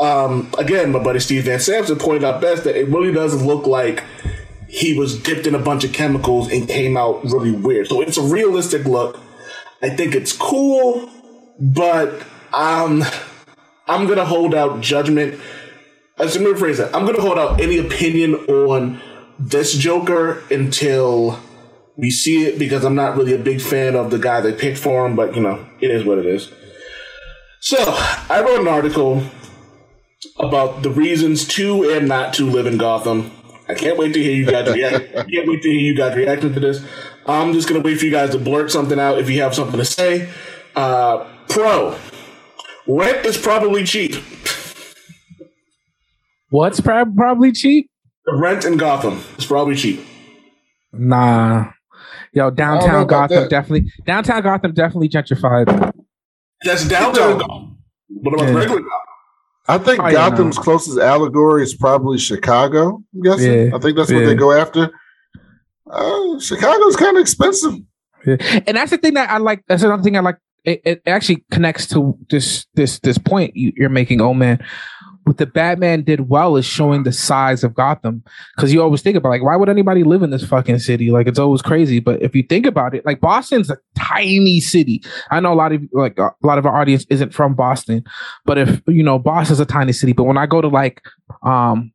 Um, again, my buddy Steve Van Samson pointed out best that it really does look like he was dipped in a bunch of chemicals and came out really weird. So it's a realistic look. I think it's cool, but um, I'm gonna hold out judgment. Let's let me rephrase that. I'm gonna hold out any opinion on this Joker until we see it because I'm not really a big fan of the guy they picked for him. But you know, it is what it is. So I wrote an article about the reasons to and not to live in Gotham. I can't wait to hear you guys react. *laughs* I can't wait to hear you guys reacting to this. I'm just gonna wait for you guys to blurt something out if you have something to say. Uh, pro, rent is probably cheap. What's prob- probably cheap? The rent in Gotham is probably cheap. Nah. Yo, downtown Gotham that. definitely. Downtown Gotham definitely gentrified. That's downtown Gotham. What about Yeah. regular Gotham? I think Oh, yeah, Gotham's no. closest allegory is probably Chicago. I'm guessing. Yeah, I think that's what they go after. Uh, Chicago's kind of expensive. Yeah. And that's the thing that I like. That's another thing I like. It, it actually connects to this this this point you, you're making. Oh man, what the Batman did well is showing the size of Gotham because you always think about like why would anybody live in this fucking city? Like it's always crazy. But if you think about it, like Boston's a tiny city. I know a lot of like a lot of our audience isn't from Boston, but if you know Boston's a tiny city. But when I go to like um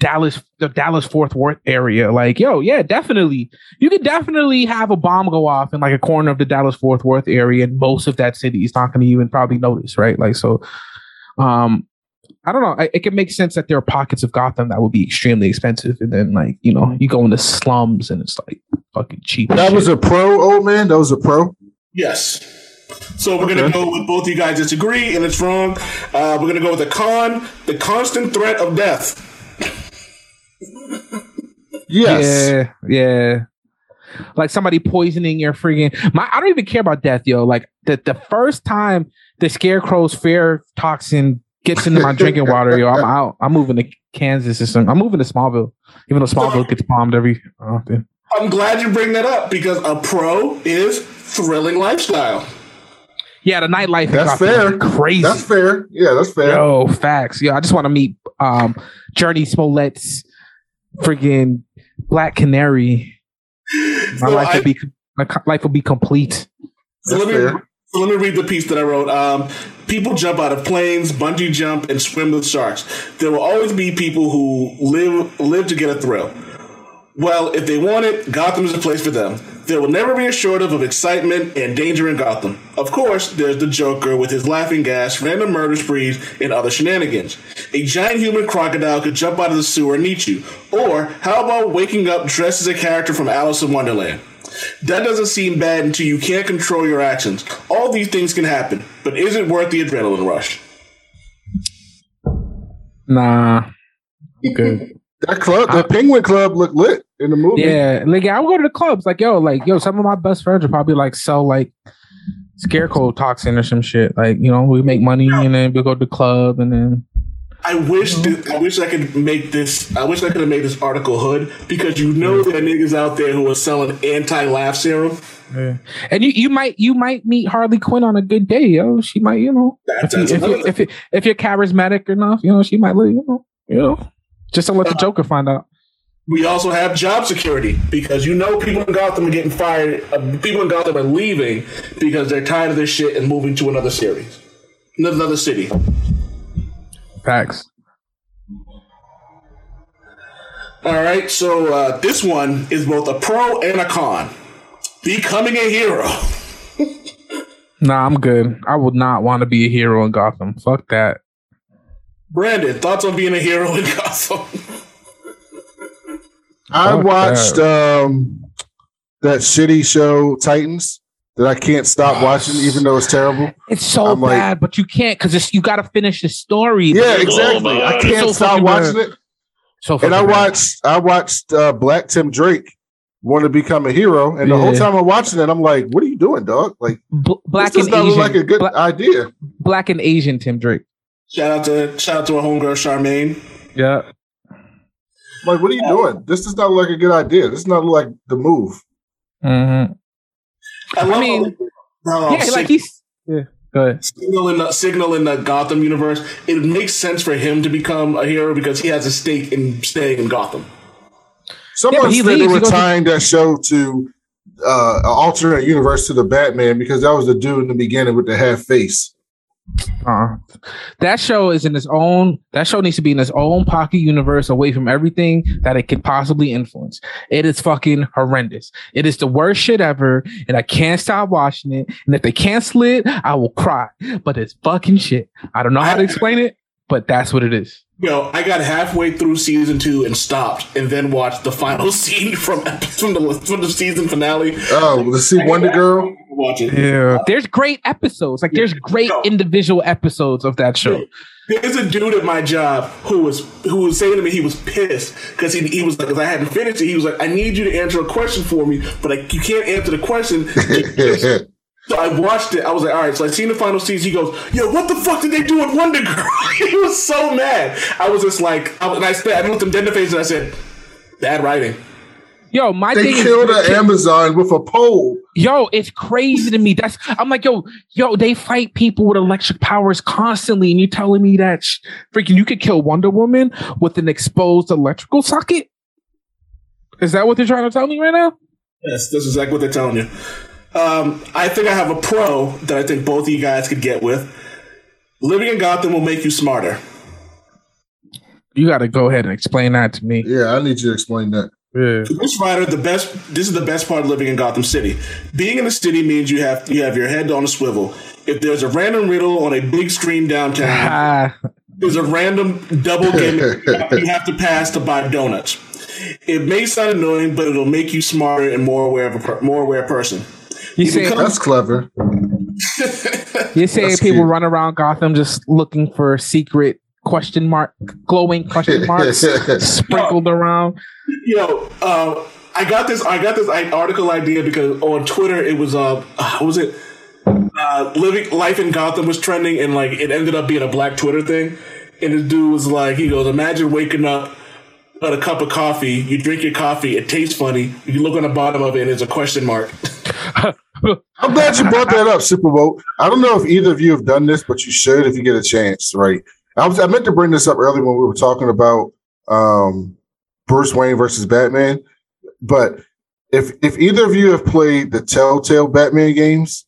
Dallas, the Dallas Fort Worth area. Like, yo, yeah, definitely. You could definitely have a bomb go off in like a corner of the Dallas Fort Worth area, and most of that city is not going to even probably notice, right? Like, so, um, I don't know. I, it can make sense that there are pockets of Gotham that would be extremely expensive, and then like you know, you go into slums and it's like fucking cheap. as That was a pro, old man. That was a pro. Yes. So we're gonna Okay. go with both of you guys disagree, and it's wrong. Uh, we're gonna go with the con, the constant threat of death. Yes. Yeah, yeah. Like somebody poisoning your freaking my I don't even care about death, yo. Like the, the first time the scarecrow's fear toxin gets into my drinking water, yo, I'm out. I'm moving to Kansas or something. I'm moving to Smallville. Even though Smallville gets bombed every often. I'm glad you bring that up because a pro is thrilling lifestyle. Yeah, the nightlife That's fair. Crazy. That's fair. Yeah, that's fair. Yo, facts. Yo, I just want to meet um Jurnee Smollett's freaking Black Canary. My So life I- will be my co- life will be complete. So let me so let me read the piece that I wrote. Um, people jump out of planes, bungee jump, and swim with sharks. There will always be people who live live to get a thrill. Well, if they want it, Gotham is the place for them. There will never be a shortage of excitement and danger in Gotham. Of course, there's the Joker with his laughing gas, random murder sprees, and other shenanigans. A giant human crocodile could jump out of the sewer and eat you. Or, how about waking up dressed as a character from Alice in Wonderland? That doesn't seem bad until you can't control your actions. All these things can happen, but is it worth the adrenaline rush? Nah. Good. *laughs* That club, that Penguin Club looked lit in the movie. yeah, like I would go to the clubs. Like, yo, like, yo, some of my best friends would probably like sell like scarecrow toxin or some shit. Like, you know, we make money and then we go to the club and then I wish th- I wish I could make this. I wish I could have made this article hood because you know there are niggas out there who are selling anti-laugh serum. and you you might you might meet Harley Quinn on a good day, yo. She might, you know, That's, if, that's you, if, another you, if, you, if, you're charismatic enough, you know, she might, let you know, you know, just to let the Joker find out. we also have job security because you know people in Gotham are getting fired. Uh, people in Gotham are leaving because they're tired of this shit and moving to another series, another city. Facts. All right, so uh, this one is both a pro and a con. Becoming a hero. *laughs* Nah, I'm good. I would not want to be a hero in Gotham. Fuck that. Brandon, thoughts on being a hero in Gotham? I watched um, that shitty show Titans that I can't stop watching, even though it's terrible. It's so I'm like- bad, but you can't because you got to finish the story. Yeah, exactly. I can't So stop watching bad. it. So And I fucking bad. watched I watched uh, Black Tim Drake want to become a hero, and the whole time I'm watching it, I'm like, "What are you doing, dog? Like, B- black this does and not Asian, look like a good Bla- idea." black and Asian Tim Drake. Shout out to shout out to our homegirl Charmaine. Yeah, like, what are you doing? This does not look like a good idea. This does not look like the move. hmm I, love mean, how, yeah, like he's yeah. Go ahead. signal in the signal in the Gotham universe. It makes sense for him to become a hero because he has a stake in staying in Gotham. Someone but he said they leaves, he were goes to- that show to uh, an alternate universe to the Batman because that was the dude in the beginning with the half face. Uh, that show is in its own. That show needs to be in its own pocket universe, away from everything that it could possibly influence. It is fucking horrendous. It is the worst shit ever, and I can't stop watching it. And if they cancel it, I will cry. But it's fucking shit. I don't know how to explain it, but that's what it is. Yo, I got halfway through season two and stopped, and then watched the final *laughs* scene from from the from the season finale. Oh, to see Wonder Girl. Watch it. Yeah, uh, there's great episodes. Like there's great No. individual episodes of that show. There's a dude at my job who was who was saying to me he was pissed because he, he was like, because I hadn't finished it. He was like, I need you to answer a question for me, but like you can't answer the question. *laughs* so I watched it. I was like, all right. So I seen the final scenes. He goes, Yo, what the fuck did they do with Wonder Girl? *laughs* he was so mad. I was just like, I was, and I said, I looked him dead in the face and I said, bad writing. Yo, my They thing killed is, an Amazon with a pole. Yo, it's crazy to me. That's I'm like, yo, yo, they fight people with electric powers constantly, and you're telling me that sh- freaking you could kill Wonder Woman with an exposed electrical socket? Is that what they're trying to tell me right now? Yes, that's exactly what they're telling you. Um, I think I have a pro that I think both of you guys could get with. Living in Gotham will make you smarter. You got to go ahead and explain that to me. Yeah, I need you to explain that. Yeah. Ghost Rider, the best. This is the best part of living in Gotham City. Being in the city means you have you have your head on a swivel. If there's a random riddle on a big screen downtown, *laughs* there's a random double game *laughs* you have to pass to buy donuts. It may sound annoying, but it'll make you smarter and more aware of a per, more aware person. You say That's clever. you say that's people cute. run around Gotham just looking for secret question mark, glowing question *laughs* marks sprinkled around. Yo, uh, I got this. I got this article idea because on Twitter it was uh, was it? Uh, living life in Gotham was trending, and like it ended up being a black Twitter thing. And this dude was like, he goes, imagine waking up got a cup of coffee. You drink your coffee. It tastes funny. You look on the bottom of it, and there's a question mark. *laughs* I'm glad you brought that up, Super Bowl. I don't know if either of you have done this, but you should if you get a chance, right? I was I meant to bring this up earlier when we were talking about um, Bruce Wayne versus Batman, but if if either of you have played the Telltale Batman games,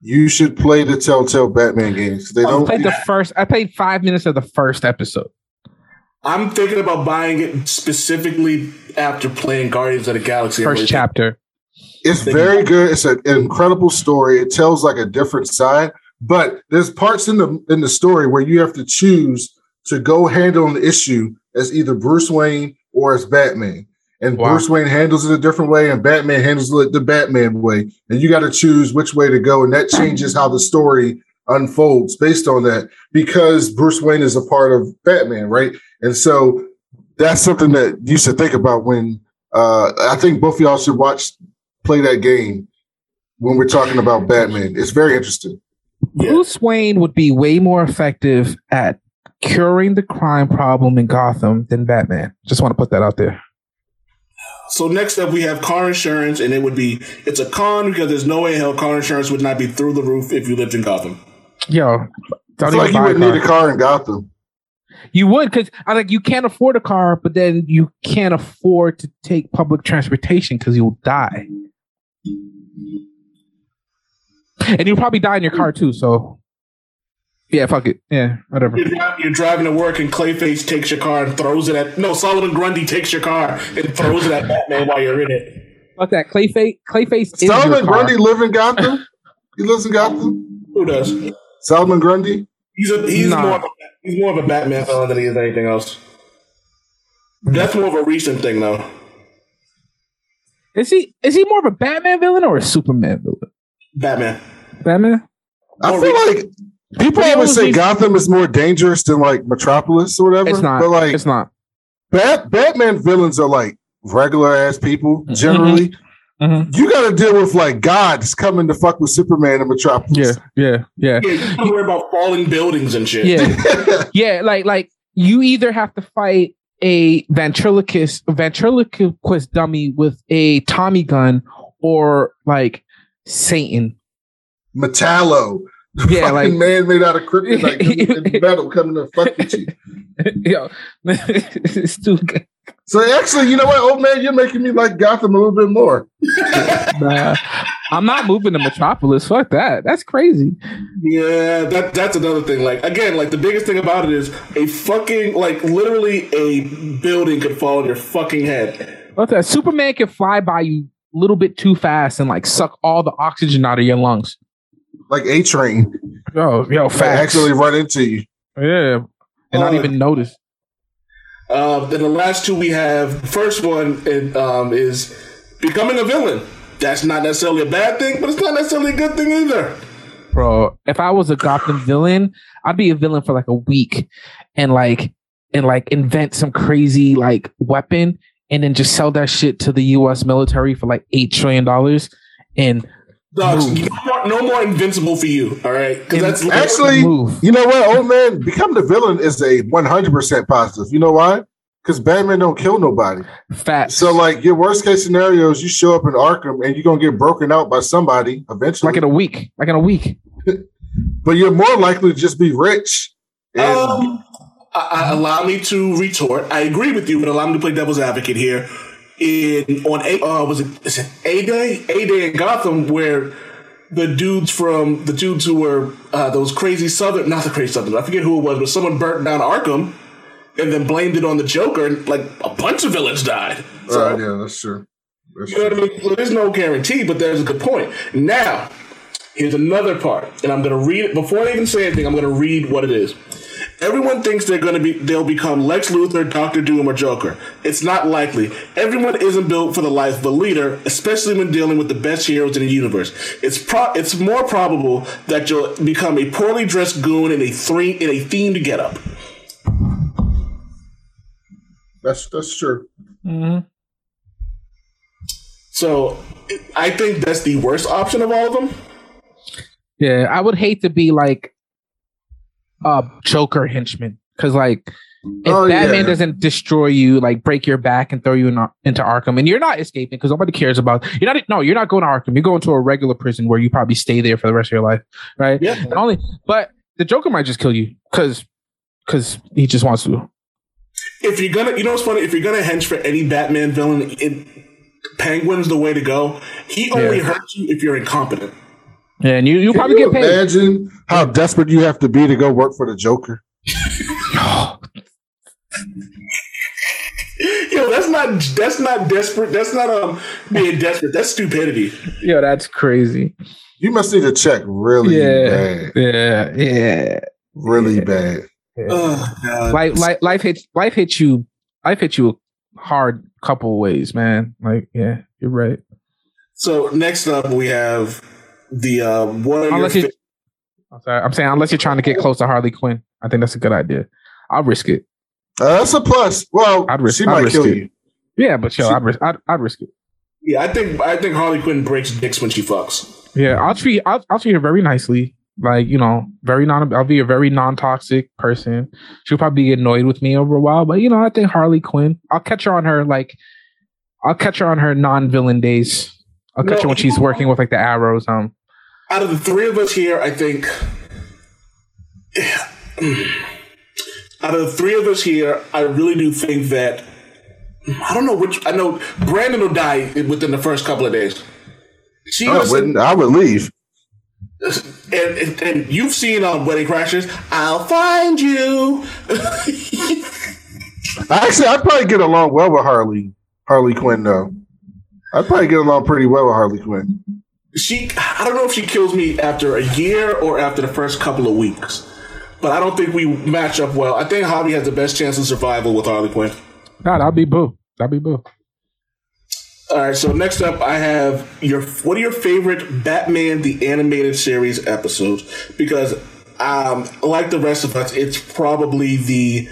you should play the Telltale Batman games. They I don't. played the first. I played five minutes of the first episode. I'm thinking about buying it specifically after playing Guardians of the Galaxy. First chapter. It's very good. It's an incredible story. It tells like a different side, but there's parts in the in the story where you have to choose to go handle an issue as either Bruce Wayne or as Batman. And Wow. Bruce Wayne handles it a different way, and Batman handles it the Batman way. And you got to choose which way to go, and that changes how the story unfolds based on that because Bruce Wayne is a part of Batman, right? And so that's something that you should think about when uh, I think both of y'all should watch play that game when we're talking about Batman. It's very interesting. Bruce Wayne would be way more effective at curing the crime problem in Gotham than Batman. Just want to put that out there. So next up, we have car insurance, and it would be it's a con because there's no way in hell car insurance would not be through the roof if you lived in Gotham. Yo, don't feel like you wouldn't need a car. car in Gotham. You would because I like you can't afford a car, but then you can't afford to take public transportation because you'll die, and you'll probably die in your car too. So Yeah, fuck it. Yeah, whatever. You're, you're driving to work and Clayface takes your car and throws it at. No, Solomon Grundy takes your car and throws it at Batman while you're in it. Fuck that. Clayface. Clayface is your Solomon car. Grundy live in Gotham. he lives in Gotham. Who does? Solomon Grundy. He's a he's Nah. more of a, he's more of a Batman villain than he is anything else. That's more of a recent thing, though. Is he? Is he more of a Batman villain or a Superman villain? Batman. Batman. I feel like people But always say always- Gotham is more dangerous than like Metropolis or whatever. It's not. But like it's not. Bat- Batman villains are like regular ass people generally. Mhm. You got to deal with like gods coming to fuck with Superman in Metropolis. Yeah. Yeah. Yeah. Yeah, you don't worry about falling buildings and shit. Yeah. *laughs* yeah. Like like you either have to fight a ventriloquist ventriloquist dummy with a Tommy gun or like Satan. Metallo. Yeah, Fucking like man made out of kryptonite *laughs* and metal coming to fuck with you. *laughs* yo, *laughs* it's too good. So actually, you know what, old man, you're making me like Gotham a little bit more. Nah, I'm not moving to Metropolis. Fuck that. That's crazy. Yeah, that that's another thing. Like again, like the biggest thing about it is a fucking like literally a building could fall on your fucking head. Fuck that. Superman can fly by you a little bit too fast and like suck all the oxygen out of your lungs. Like A Train. Yo, yo, I facts. actually run into you. yeah, and not Uh, even notice. Uh, then the last two we have. First one it, um, is becoming a villain. That's not necessarily a bad thing, but it's not necessarily a good thing either. bro. If I was a Gotham villain, I'd be a villain for like a week, and like and like invent some crazy like weapon, and then just sell that shit to the U.S. military for like eight trillion dollars. And Dogs, no more, no more invincible for you. All right, because that's Actually, you know what, old man? Becoming the villain is a 100% positive. You know why? Because Batman don't kill nobody. fat. So, like, your worst case scenario is you show up in Arkham and you're going to get broken out by somebody eventually. like in a week, like in a week. *laughs* but you're more likely to just be rich. And Um, I, I, allow me to retort. I agree with you, but allow me to play devil's advocate here. In on a uh, was it is it a day a day in Gotham where the dudes from the dudes who were uh, those crazy southern not the crazy southern I forget who it was but someone burnt down Arkham and then blamed it on the Joker and like a bunch of villains died. So Uh, yeah, that's true. That's you know true. what I mean? So there's no guarantee, but there's a good point. Now, here's another part, and I'm going to read it before I even say anything. I'm going to read what it is. Everyone thinks they're going to be they'll become Lex Luthor, Doctor Doom, or Joker. It's not likely. Everyone isn't built for the life of a leader, especially when dealing with the best heroes in the universe. It's pro- it's more probable that you'll become a poorly dressed goon in a three in a themed getup. That's that's true. Hmm. So, I think that's the worst option of all of them. Yeah, I would hate to be like a Joker henchman because like if Oh, Batman yeah. doesn't destroy you, like break your back and throw you in, into Arkham, and you're not escaping because nobody cares about you're not. No, you're not going to Arkham. You're going to a regular prison where you probably stay there for the rest of your life, right? Yeah. And only, but the Joker might just kill you because because he just wants to. if you're gonna, you know what's funny? If you're gonna hench for any Batman villain, it, Penguin's the way to go. He only Yeah. hurts you if you're incompetent. Yeah, and you you probably you get paid. imagine how desperate you have to be to go work for the Joker? *laughs* Yo, that's not that's not desperate. That's not um being desperate. That's stupidity. Yo, that's crazy. You must need to check really Yeah, bad. yeah, yeah. Really bad. Oh, God. Life, life, life hits, life hits you, life hits you hard couple ways, man. Like, yeah, you're right. So next up, we have the uh, one of your I'm sorry, I'm saying unless you're trying to get close to Harley Quinn, I think that's a good idea. I'll risk it. Uh, that's a plus. Well, I'd risk- she I'd might risk kill it. you. Yeah, but yo, I'd risk, I'd, I'd risk it. yeah. I think I think Harley Quinn breaks dicks when she fucks. Yeah, I'll treat, I'll, I'll treat her very nicely. Like, you know, very non, I'll be a very non-toxic person. She'll probably get annoyed with me over a while, but you know, I think Harley Quinn, I'll catch her on her, like, I'll catch her on her non-villain days. I'll catch No, her when she's working with like the arrows. Um, Out of the three of us here, I think. Out of the three of us here, I really do think that I don't know which. I know Brandon will die within the first couple of days. She I wouldn't. I would leave. and, and, and you've seen on Wedding Crashers, I'll find you. *laughs* Actually, I'd probably get along well with Harley Harley Quinn though. I'd probably get along pretty well with Harley Quinn. she, I don't know if she kills me after a year or after the first couple of weeks, but I don't think we match up well. I think Hobby has the best chance of survival with Harley Quinn. Nah, that'll be boo. That'll be boo. All right, so next up, I have your what are your favorite Batman the animated series episodes? Because, um, like the rest of us, it's probably the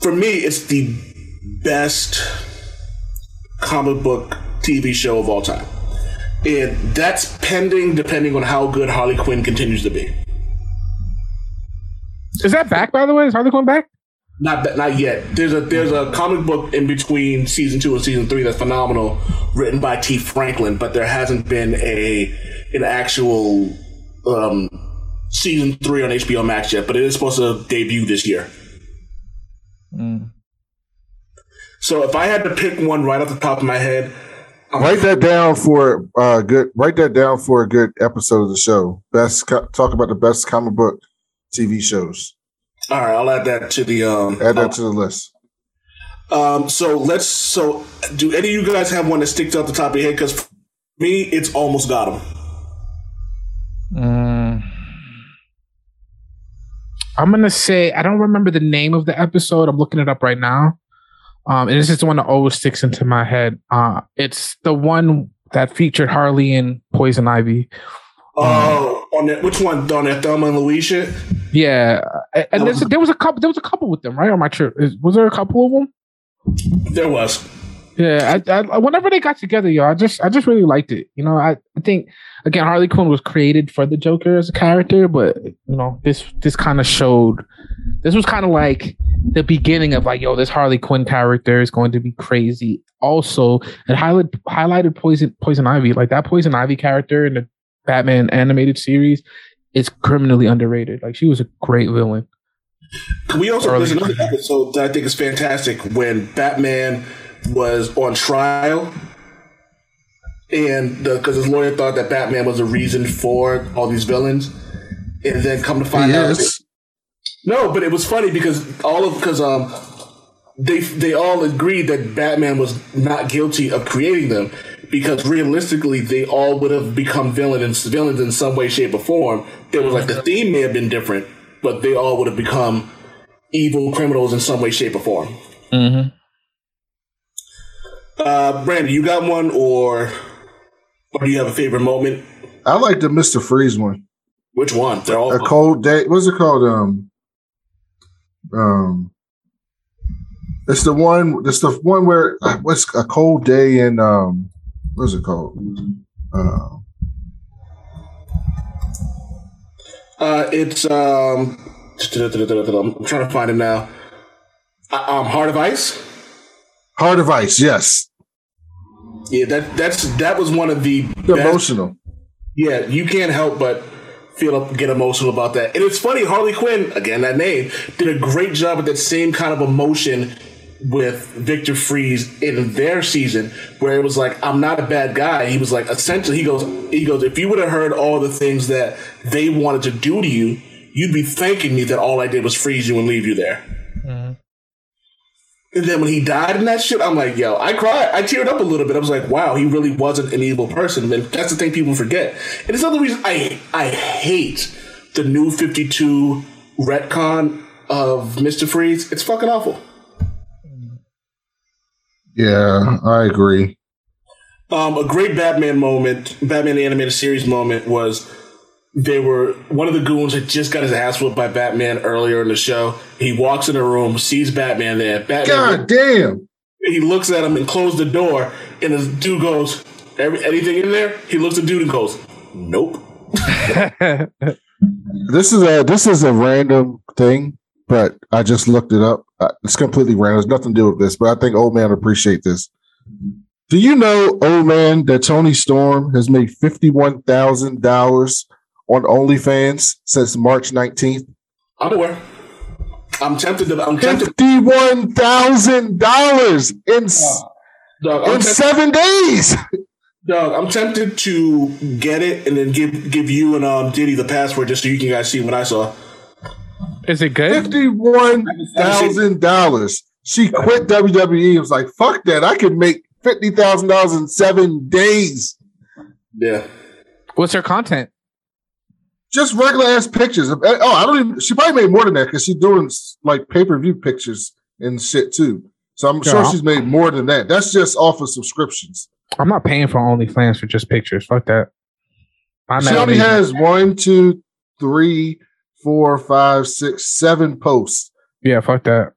for me, it's the best comic book TV show of all time, and that's pending depending on how good Harley Quinn continues to be. Is that back, by the way? Is Harley Quinn back? Not that, not yet. There's a there's a comic book in between season two and season three that's phenomenal, written by Tee Franklin, but there hasn't been a an actual um, season three on HBO Max yet. But it is supposed to debut this year. So if I had to pick one right off the top of my head, Write that down for uh good. Write that down for a good episode of the show. Best co- talk about the best comic book TV shows. all right, I'll add that to the um. Add that to the list. Um, so let's. So, do any of you guys have one that sticks out the top of your head? Because for me, it's almost got him. Mm. I'm gonna say I don't remember the name of the episode. I'm looking it up right now. Um, and this is the one that always sticks into my head. Uh, it's the one that featured Harley and Poison Ivy. Oh, on that which one? On that Thelma and Louise shit? Yeah, and there's, there was a couple. There was a couple with them, right? I sure? Is, was there a couple of them? There was. Yeah, I, I, whenever they got together, yo, I just, I just really liked it. You know, I, I think again, Harley Quinn was created for the Joker as a character, but you know, this, this kind of showed, this was kind of like the beginning of like, yo, this Harley Quinn character is going to be crazy. Also, it highlighted, highlighted Poison, Poison Ivy, like that Poison Ivy character in the Batman animated series is criminally underrated. Like she was a great villain. We also Early- there's another episode that I think is fantastic when Batman was on trial, and because his lawyer thought that Batman was the reason for all these villains, and then come to find out, Yes. no, but it was funny because all of because um they they all agreed that Batman was not guilty of creating them because realistically they all would have become villains villains in some way, shape, or form. There was like the theme may have been different, but they all would have become evil criminals in some way, shape, or form. Mm-hmm. Uh, Brandon, you got one, or or do you have a favorite moment? I like the Mister Freeze one. Which one? They're all A cold day. What's it called? Um, um, it's the one. It's the one where what's a cold day in um, what's it called? Uh, Uh, it's um, I'm trying to find it now. Uh, um, Heart of Ice. Heart of Ice. Yes, Yeah, that that's that was one of the best- emotional. Yeah, you can't help but feel get emotional about that. And it's funny, Harley Quinn, again that name, did a great job with that same kind of emotion with Victor Freeze in their season, where it was like, I'm not a bad guy. He was like essentially he goes he goes, if you would have heard all the things that they wanted to do to you, you'd be thanking me that all I did was freeze you and leave you there. Mm-hmm. And then when he died in that shit, I'm like, yo, I cried. I teared up a little bit. I was like, wow, he really wasn't an evil person. And that's the thing people forget. And it's another reason I I hate the new 52 retcon of Mr. Freeze. It's fucking awful. Yeah, I agree. Um, a great Batman moment, Batman the animated series moment was they were one of the goons had just got his ass whooped by Batman earlier in the show. He walks in the room, sees Batman there. Batman God damn. he looks at him and closes the door, and the dude goes, Every, anything in there? He looks at the dude and goes, Nope. *laughs* This is a this is a random thing, but I just looked it up. Uh, It's completely random. It's nothing to do with this, but I think old man appreciate this. Do you know, old man, that Toni Storm has made fifty one thousand dollars on OnlyFans since March nineteenth? I'm aware. I'm tempted to. I'm tempted. Fifty one thousand dollars in s- Dog, in tempted, seven days. Dog, I'm tempted to get it and then give give you and um Diddy the password just so you can guys see what I saw. Is it good? Fifty-one thousand dollars. She quit WWE. and was like, "Fuck that! I could make fifty thousand dollars in seven days." Yeah. What's her content? Just regular ass pictures. Of, eh, oh, I don't even. She probably made more than that because she's doing like pay per view pictures and shit too. So I'm sure she's made more than that. That's just off of subscriptions. I'm not paying for OnlyFans for just pictures. Fuck that. I'm she only amazing. has one, two, three, four, five, six, seven posts. Yeah, fuck that.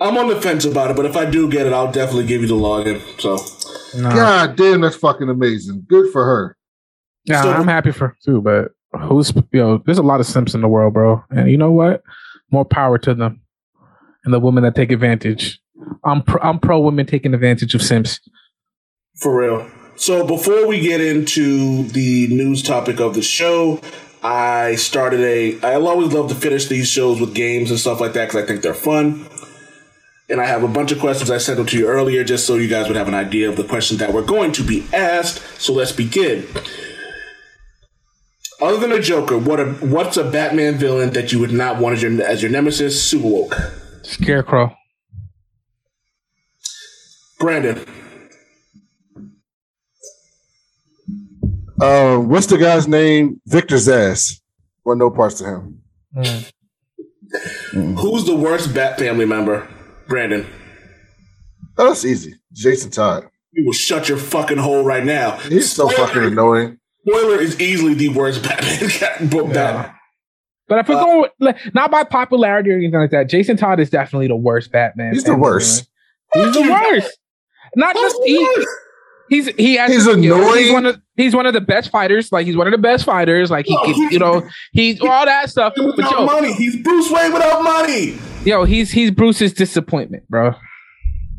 I'm on the fence about it, but if I do get it, I'll definitely give you the login. So No. God damn, that's fucking amazing. Good for her. Yeah, So- I'm happy for her too, but who's yo? There's a lot of simps in the world, bro. And you know what? More power to them and the women that take advantage. I'm pro, I'm pro women taking advantage of simps. For real. So before we get into the news topic of the show, I started a. I'll always love to finish these shows with games and stuff like that because I think they're fun. And I have a bunch of questions I sent them to you earlier just so you guys would have an idea of the questions that were going to be asked. So let's begin. Other than a Joker, what a, what's a Batman villain that you would not want as your as your nemesis? Super woke. Scarecrow. Brandon. Uh, what's the guy's name? Victor Zsasz. Well, no parts to him. Who's the worst Bat family member? Brandon. Oh, that's easy. Jason Todd. You will shut your fucking hole right now. He's so fucking annoying. Spoiler is easily the worst *laughs* Batman cat book down. But if we're Uh, going with, like, not by popularity or anything like that, Jason Todd is definitely the worst Batman. He's the worst. He's the worst. Not just he, he's he has He's you know, annoying. he's one of he's one of the best fighters. Like he's one of the best fighters. Like he, No, can, you know, he's all that stuff. But Without yo, money, he's Bruce Wayne without money. yo, he's he's Bruce's disappointment, bro.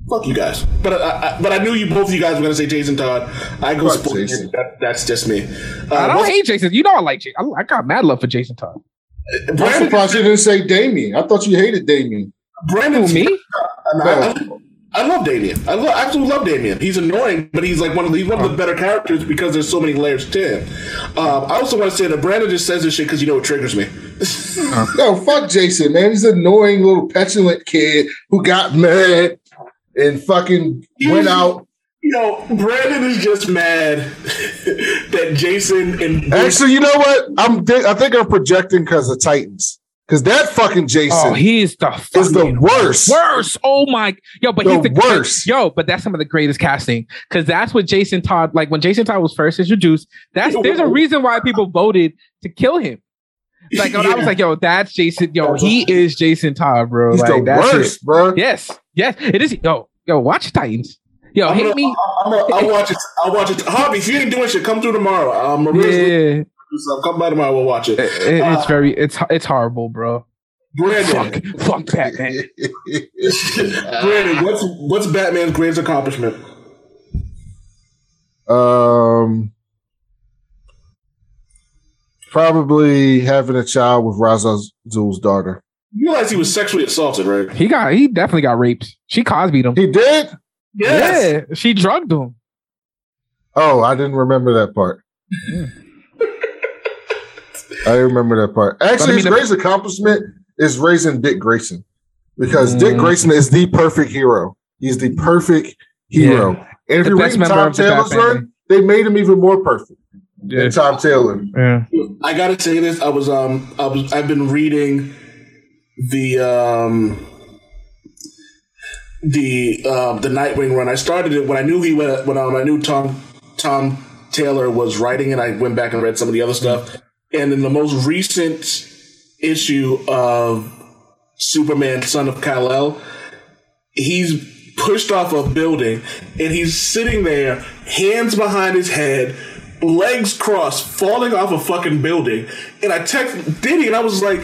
Fuck you guys. But I, I, but I knew you both of you guys were gonna say Jason Todd. I go Fuck spoiler. Jason. That, that's just me. I Uh, don't hate Jason. You know I like Jason. I, I got mad love for Jason Todd. I'm Brandon, surprised you didn't say Damian. I thought you hated Damian. Brandon, me? I, I, I love Damian. I lo- absolutely love Damian. He's annoying, but he's like one of the, he's one of the better characters because there's so many layers to him. Um, I also want to say that Brandon just says this shit because you know it triggers me. No, fuck Jason, man. He's an annoying little petulant kid who got mad and fucking went out. You know, Brandon is just mad *laughs* that Jason and Actually, you know what? I'm. I think I'm projecting because of Titans. Because that fucking Jason Oh, he is the is the worst. worst. Oh my, yo, but The he's the worst. Yo, but that's some of the greatest casting because that's what Jason Todd like when Jason Todd was first introduced. That's there's a reason why people voted to kill him. Like I was like, yo, that's Jason. Yo, he is Jason Todd, bro. He's like the that's worst, it. bro. Yes, yes, it is. Yo, yo, watch Titans. Yo, I'm hit gonna, me. I'm gonna, I'll watch it. I'll watch it. Hobby, if you ain't doing shit, come through tomorrow. Um, Maria's Yeah, so come by tomorrow. We'll watch it. it- it- it's very, it's it's horrible, bro. Brandon, Fuck, fuck Batman. *laughs* Brandon, what's what's Batman's greatest accomplishment? um, probably having a child with Ra's al Ghul's daughter. You realize he was sexually assaulted, right? He got, he definitely got raped. She Cosby'd him. He did. Yeah, she drugged him. Oh, I didn't remember that part. *laughs* I remember that part. Actually, mean, his the- greatest accomplishment is raising Dick Grayson because Dick Mm. Grayson is the perfect hero. He's the perfect hero. And if The you best read member Tom of the Taylor's Bat run, they made him even more perfect Yeah. than Tom Taylor. yeah. I gotta say this. I was um I was I've been reading the um the uh, the Nightwing run. I started it when I knew he went when um, I knew Tom Tom Taylor was writing it. I went back and read some of the other stuff. And in the most recent issue of Superman, Son of Kal El, he's pushed off a building and he's sitting there, hands behind his head, legs crossed, falling off a fucking building. And I texted Diddy and I was like,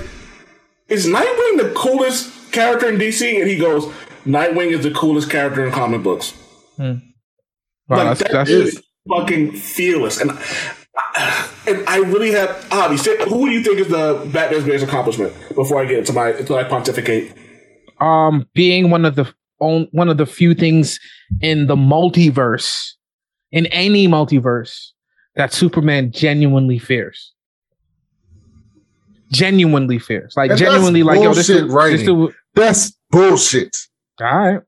is Nightwing the coolest character in DC? And he goes, Nightwing is the coolest character in comic books. Wow, like that's, that that's is fucking fearless. And and I really have Avi, who do you think is the Batman's greatest accomplishment before I get into my until I pontificate? um being one of the on, one of the few things in the multiverse in any multiverse that Superman genuinely fears. Genuinely fears. Like And genuinely like yo, this is, bullshit this is That's bullshit. all right.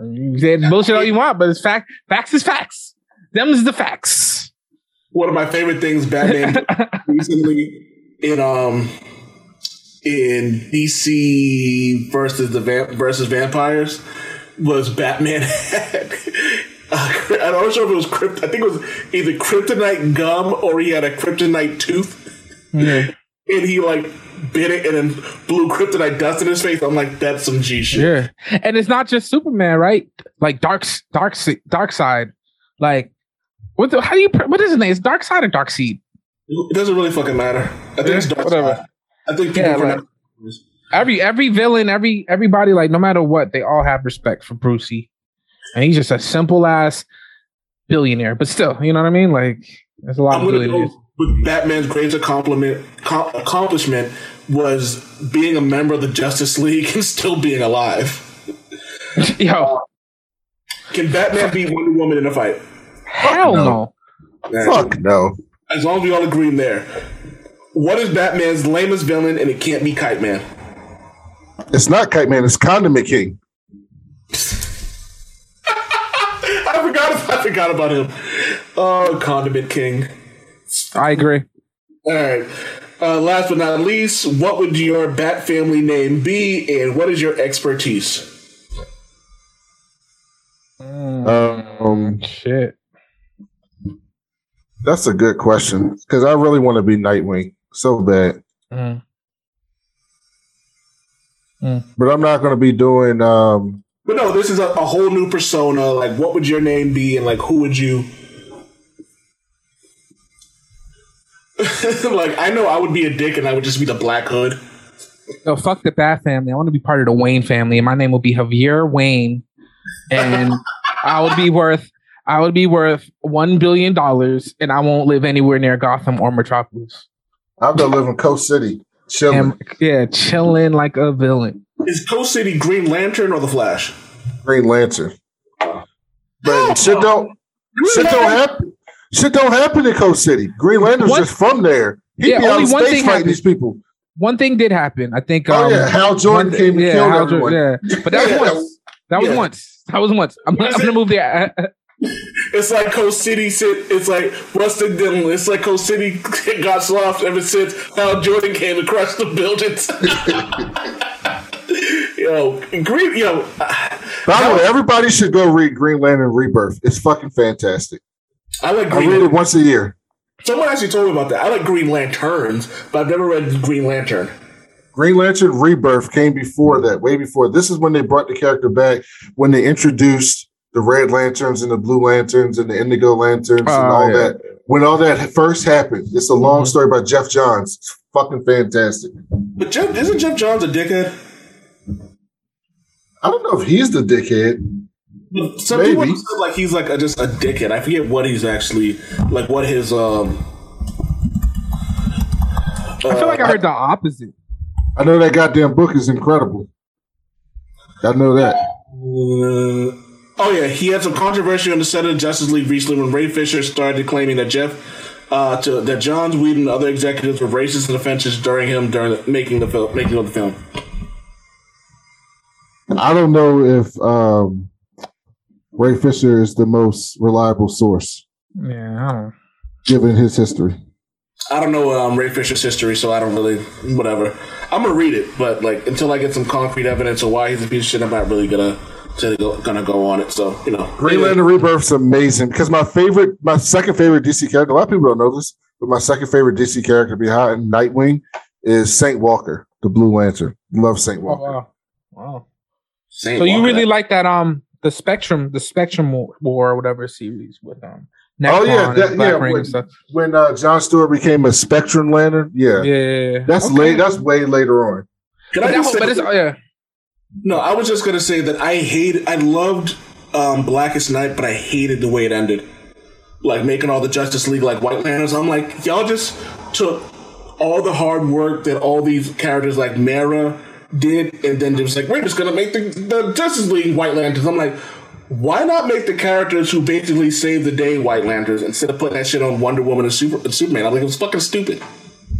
You said bullshit all you want, but it's fact. Facts is facts. Them's the facts. One of my favorite things Batman *laughs* recently in um in DC versus the vamp versus vampires was Batman *laughs* had uh, I'm not sure if it was crypt. I think it was either kryptonite gum or he had a kryptonite tooth, and he like bit it and then blew kryptonite dust in his face. I'm like, that's some G shit. Yeah, and it's not just Superman, right? Like Dark, Dark, Dark Side. Like, what? The, how do you? What is his name? It's Dark Side or Dark Seed? It doesn't really fucking matter. I think it's dark. whatever. Side. I think people Yeah, Every every villain, every everybody, like no matter what, they all have respect for Brucey, and he's just a simple ass billionaire. But still, you know what I mean? Like, there's a lot I'm of billionaires. go with Batman's greatest accomplishment com- accomplishment was being a member of the Justice League *laughs* and still being alive. *laughs* Yo, uh, Can Batman beat Wonder Woman in a fight? hell no. no. Fuck no. As long as we all agree in there. What is Batman's lamest villain and it can't be Kite Man? It's not Kite Man. It's Condiment King. *laughs* I forgot I forgot about him. Oh, Condiment King. I agree. All right. Uh, last but not least, what would your Bat family name be and what is your expertise? Um, Shit. that's a good question because I really want to be Nightwing so bad, Mm. but I'm not going to be doing. Um, But no, this is a, a whole new persona. Like, what would your name be, and like, who would you? *laughs* like, I know I would be a dick, and I would just be the Black Hood. No, fuck the Bat family. I want to be part of the Wayne family, and my name will be Javier Wayne, and *laughs* I would be worth. I would be worth one billion dollars, and I won't live anywhere near Gotham or Metropolis. I'm going to live in Coast City, chilling. And yeah, chilling like a villain. Is Coast City Green Lantern or the Flash? Green Lantern. But shit don't shit don't happen. Shit don't happen in Coast City. Green Lantern's What? just from there. He Yeah, be out only in one space thing fighting these people. One thing did happen. I think. Oh Um, yeah, Hal Jordan one- came and yeah, killed Hal everyone. Jordan- yeah. But that was Yeah. once. That was Yeah. once. That was once. I'm, I'm gonna move there. *laughs* It's like Coast City. Sit. It's like Rustin Dillon. It's like Coast City *laughs* got soft ever since Hal Jordan came and crushed the buildings. *laughs* yo, Green. Yo, By the way, everybody should go read Green Lantern Rebirth. It's fucking fantastic. I like Green I read it once a year. Someone actually told me about that. I like Green Lanterns, but I've never read Green Lantern. Green Lantern Rebirth came before that, way before. This is when they brought the character back, when they introduced the Red Lanterns and the Blue Lanterns and the Indigo Lanterns and Oh, all yeah. that. When all that first happened, it's a long mm-hmm. story by Geoff Johns. It's fucking fantastic. But Geoff, isn't Geoff Johns a dickhead? I don't know if he's the dickhead. But Some Maybe. people said like he's like a, just a dickhead. I forget what he's actually like. What his um. I feel like I heard the opposite. I know that goddamn book is incredible. I know that. Uh, oh yeah, he had some controversy on the set of Justice League recently when Ray Fisher started claiming that Geoff, uh, to, that Joss Whedon and other executives were racist and offensive during him during the, making the film, making of the film. I don't know if um, Ray Fisher is the most reliable source Yeah, I don't. given his history. I don't know um, Ray Fisher's history, so I don't really whatever. I'm gonna read it, but like until I get some concrete evidence of why he's a piece of shit, I'm not really gonna to go, gonna go on it. So you know, Green Lantern Rebirth's amazing because my favorite, my second favorite DC character, a lot of people don't know this, but my second favorite DC character behind Nightwing is Saint Walker, the Blue Lantern. Love Saint Oh, Walker. wow. Wow. Saint So you really like that um the Spectrum the Spectrum War or whatever series with um Oh, yeah, that- yeah, Ring when- When uh, John Stewart became a Spectrum Lantern, yeah, Yeah, that's Okay. late. That's way later on. Can But, I that, just say, but it's oh, yeah. no? I was just gonna say that I hate. I loved um, Blackest Night, but I hated the way it ended. Like making all the Justice League like White Lanterns. I'm like, y'all just took all the hard work that all these characters like Mara did, and then it was like we're just gonna make the, the Justice League White Lanterns. I'm like, why not make the characters who basically save the day White Lanterns instead of putting that shit on Wonder Woman and, Super, and Superman? I'm like, it was fucking stupid.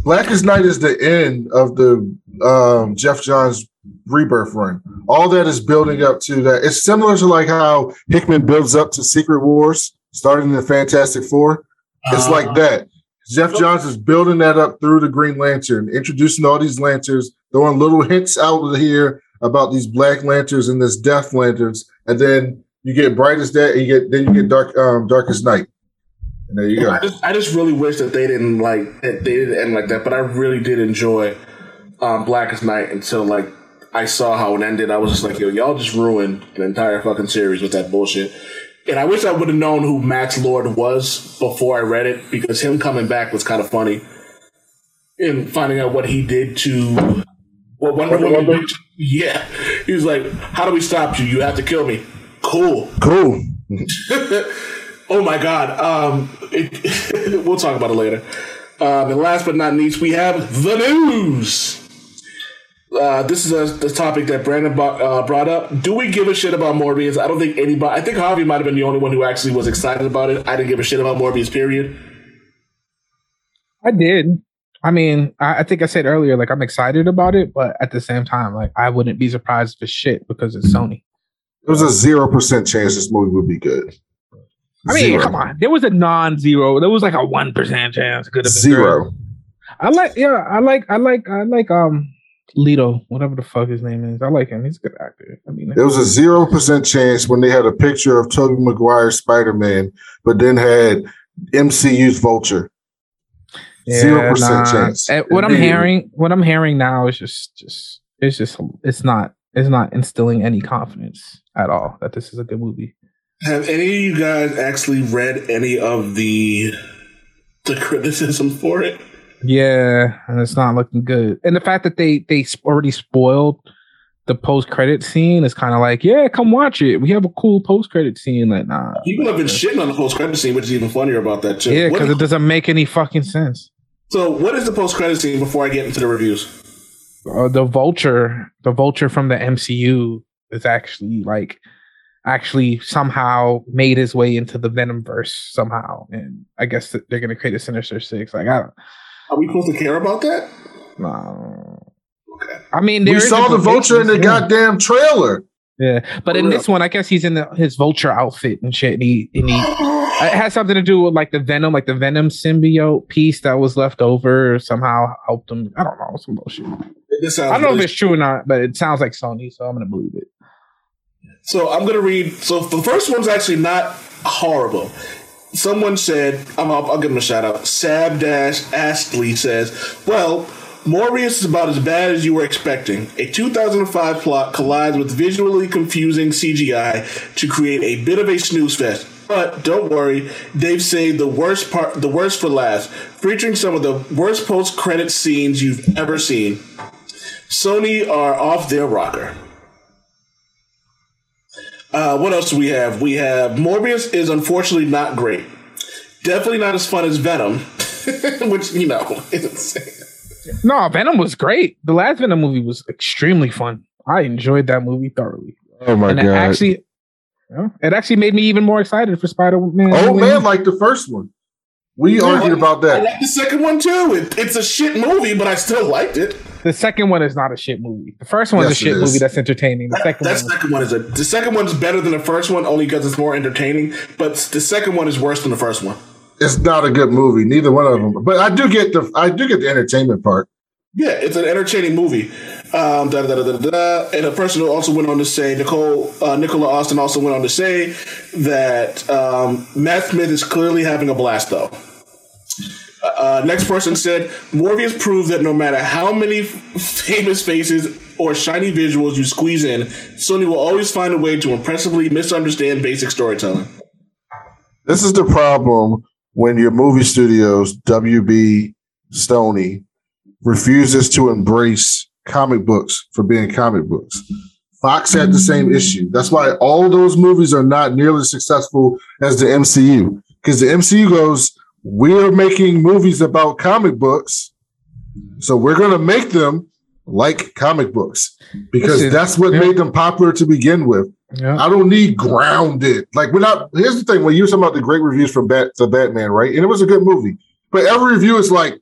Blackest Night is the end of the um, Geoff Johns rebirth run. All that is building up to that. It's similar to like how Hickman builds up to Secret Wars, starting in the Fantastic Four. It's Uh, like that. Geoff Johns is building that up through the Green Lantern, introducing all these lanterns, throwing little hints out here about these Black Lanterns and this Death Lanterns, and then you get Brightest Day, and you get then you get Dark um, Darkest Night, and there you go. I just, I just really wish that they didn't like that they didn't end like that. But I really did enjoy um, Blackest Night until like I saw how it ended. I was just like, yo, y'all just ruined an entire fucking series with that bullshit. And I wish I would have known who Max Lord was before I read it because him coming back was kind of funny. And finding out what he did to what Wonder Woman did. to- *laughs* Yeah, he was like, "How do we stop you? You have to kill me." Cool. Cool. *laughs* Oh my god. Um, it, *laughs* we'll talk about it later. Um, and last but not least, we have the news. Uh, this is a, the topic that Brandon bo- uh, brought up. Do we give a shit about Morbius? I don't think anybody. I think Harvey might have been the only one who actually was excited about it. I didn't give a shit about Morbius. Period. I did. I mean, I, I think I said earlier, like I'm excited about it, but at the same time, like I wouldn't be surprised if it's shit because it's Sony. There was a zero percent chance this movie would be good. I mean, Zero. come on. There was a non-zero. There was like a one percent chance could have been good. Zero. I like, yeah, I like, I like, I like, um, Leto, whatever the fuck his name is. I like him. He's a good actor. I mean, There was a zero percent chance when they had a picture of Tobey Maguire Spider Man, but then had MCU's Vulture. Zero percent chance. Eh, What I'm hearing, what I'm hearing now is just, just, it's just, it's not, it's not instilling any confidence at all that this is a good movie. Have any of you guys actually read any of the the criticism for it? Yeah, and it's not looking good. And the fact that they they already spoiled the post credit scene is kind of like, yeah, come watch it. We have a cool post credit scene. Like, nah, People have been shitting on the post credit scene, which is even funnier about that too. yeah, because it doesn't make any fucking sense. So, what is the post credit scene before I get into the reviews? Uh, the vulture, the vulture from the MCU is actually like actually somehow made his way into the Venom verse somehow, and I guess that they're gonna create a Sinister Six. Like, I don't. Are we supposed to care about that? No. Okay. I mean, We there is saw the Vulture in the goddamn trailer. Yeah, but in For this one, I guess he's in the, his vulture outfit and shit. And he, and he *gasps* *laughs* it has something to do with like the venom, like the venom symbiote piece that was left over somehow helped them. I don't know, some bullshit. I don't know if it's true or not, but it sounds like Sony, so I'm gonna believe it. So I'm gonna read. So the first one's actually not horrible. Someone said, I'm, I'll, I'll give him a shout out. Sab Dash Astley says, "Well, Morbius is about as bad as you were expecting. A 2005 plot collides with visually confusing CGI to create a bit of a snooze fest." But don't worry, they've saved the worst part, the worst for last, featuring some of the worst post-credit scenes you've ever seen. Sony are off their rocker. Uh, what else do we have? We have Morbius is unfortunately not great. Definitely not as fun as Venom, *laughs* which you know. *laughs* Is No, Venom was great. The last Venom movie was extremely fun. I enjoyed that movie thoroughly, Oh my god. and it actually, yeah, it actually made me even more excited for Spider Man. Oh man, like the first one. We argued about that. I that. like the second one too. It, it's a shit movie, but I still liked it. the second one is not a shit movie. The first one's Yes, a shit is. movie that's entertaining. The second That one, second one is a. The second one's better than the first one only because it's more entertaining. But the second one is worse than the first one. It's not a good movie, neither one of them. But I do get the I do get the entertainment part. Yeah, it's an entertaining movie. Um, da, da, da, da, da. And a person who also went on to say, Nicole uh, Nicola Austin also went on to say that um, Matt Smith is clearly having a blast, though. Uh, next person said, Morbius proved that no matter how many famous faces or shiny visuals you squeeze in, Sony will always find a way to impressively misunderstand basic storytelling. This is the problem when your movie studios, WB, Sony, refuses to embrace comic books for being comic books. Fox had the same issue. That's why all those movies are not nearly successful as the MCU. Because the MCU goes, we're making movies about comic books, so we're going to make them like comic books because Listen, that's what yeah. made them popular to begin with. Yeah. I don't need grounded. Like we're not. Here's the thing: when you were talking about the great reviews from Bat the Batman, right? And it was a good movie, but every review is like,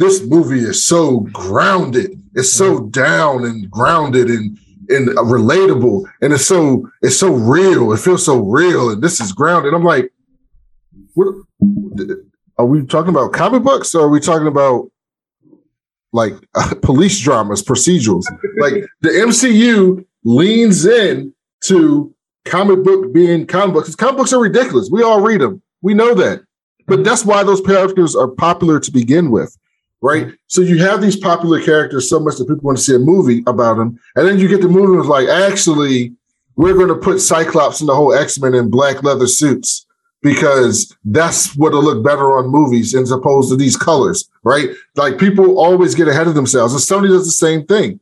"This movie is so grounded. It's so mm-hmm. down and grounded and and relatable, and it's so it's so real. It feels so real, and this is grounded." I'm like, what? Are we talking about comic books, or are we talking about like *laughs* police dramas, procedurals? like the MCU leans in to comic book being comic books. Comic books are ridiculous. We all read them. We know that. But mm-hmm. that's why those characters are popular to begin with, right? So you have these popular characters so much that people want to see a movie about them. And then you get the movie it's like, actually, we're going to put Cyclops and the whole X-Men in black leather suits because that's what'll look better on movies as opposed to these colors, right? Like people always get ahead of themselves. And Sony does the same thing.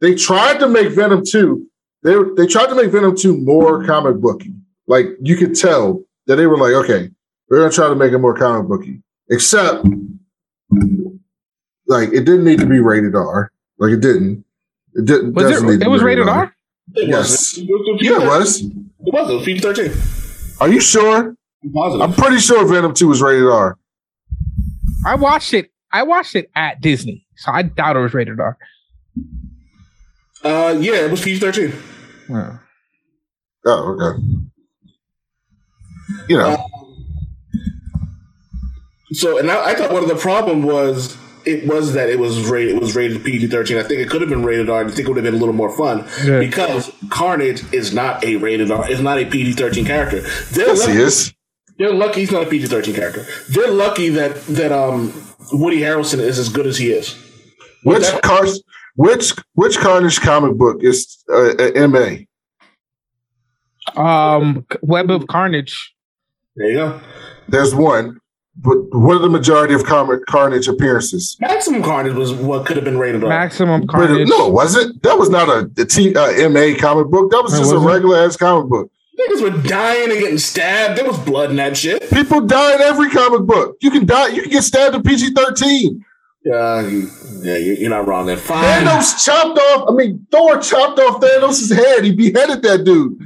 They tried to make Venom 2. They, they tried to make Venom 2 more comic booky. Like you could tell that they were like, okay, we're gonna try to make it more comic booky. Except like it didn't need to be rated R. Like it didn't. It didn't Was doesn't need it? to It be was rated R. It Yes. was. It Yeah, it was. It was. It was PG thirteen. Are you sure? I'm positive. I'm pretty sure Venom 2 was rated R. I watched it. I watched it at Disney, so I doubt it was rated R. uh, yeah, it was PG thirteen. Yeah. Oh, okay. You know, So, and I, I thought one of the problem was it was that it was rated. It was rated PG thirteen. I think it could have been rated R. I think it would have been a little more fun Yeah. because Carnage is not a rated R. Is not a PG thirteen character. They're yes, lucky, he is. They're lucky he's not a PG thirteen character. They're lucky that that um Woody Harrelson is as good as he is. Which that- car, which which Carnage comic book is uh, uh, MA? Um, Web of Carnage. There you go. There's one, but what are the majority of Carnage appearances? Maximum Carnage was what could have been rated R. Maximum But it- Carnage. no, it wasn't. That was not a, a T, uh, MA comic book. That was just a wasn't? regular ass comic book. Niggas were dying and getting stabbed. There was blood in that shit. People die in every comic book. You can die. You can get stabbed in PG thirteen. Yeah, you, yeah, you- you're not wrong there. Fine. Thanos chopped off. I mean, Thor chopped off Thanos' head. He beheaded that dude.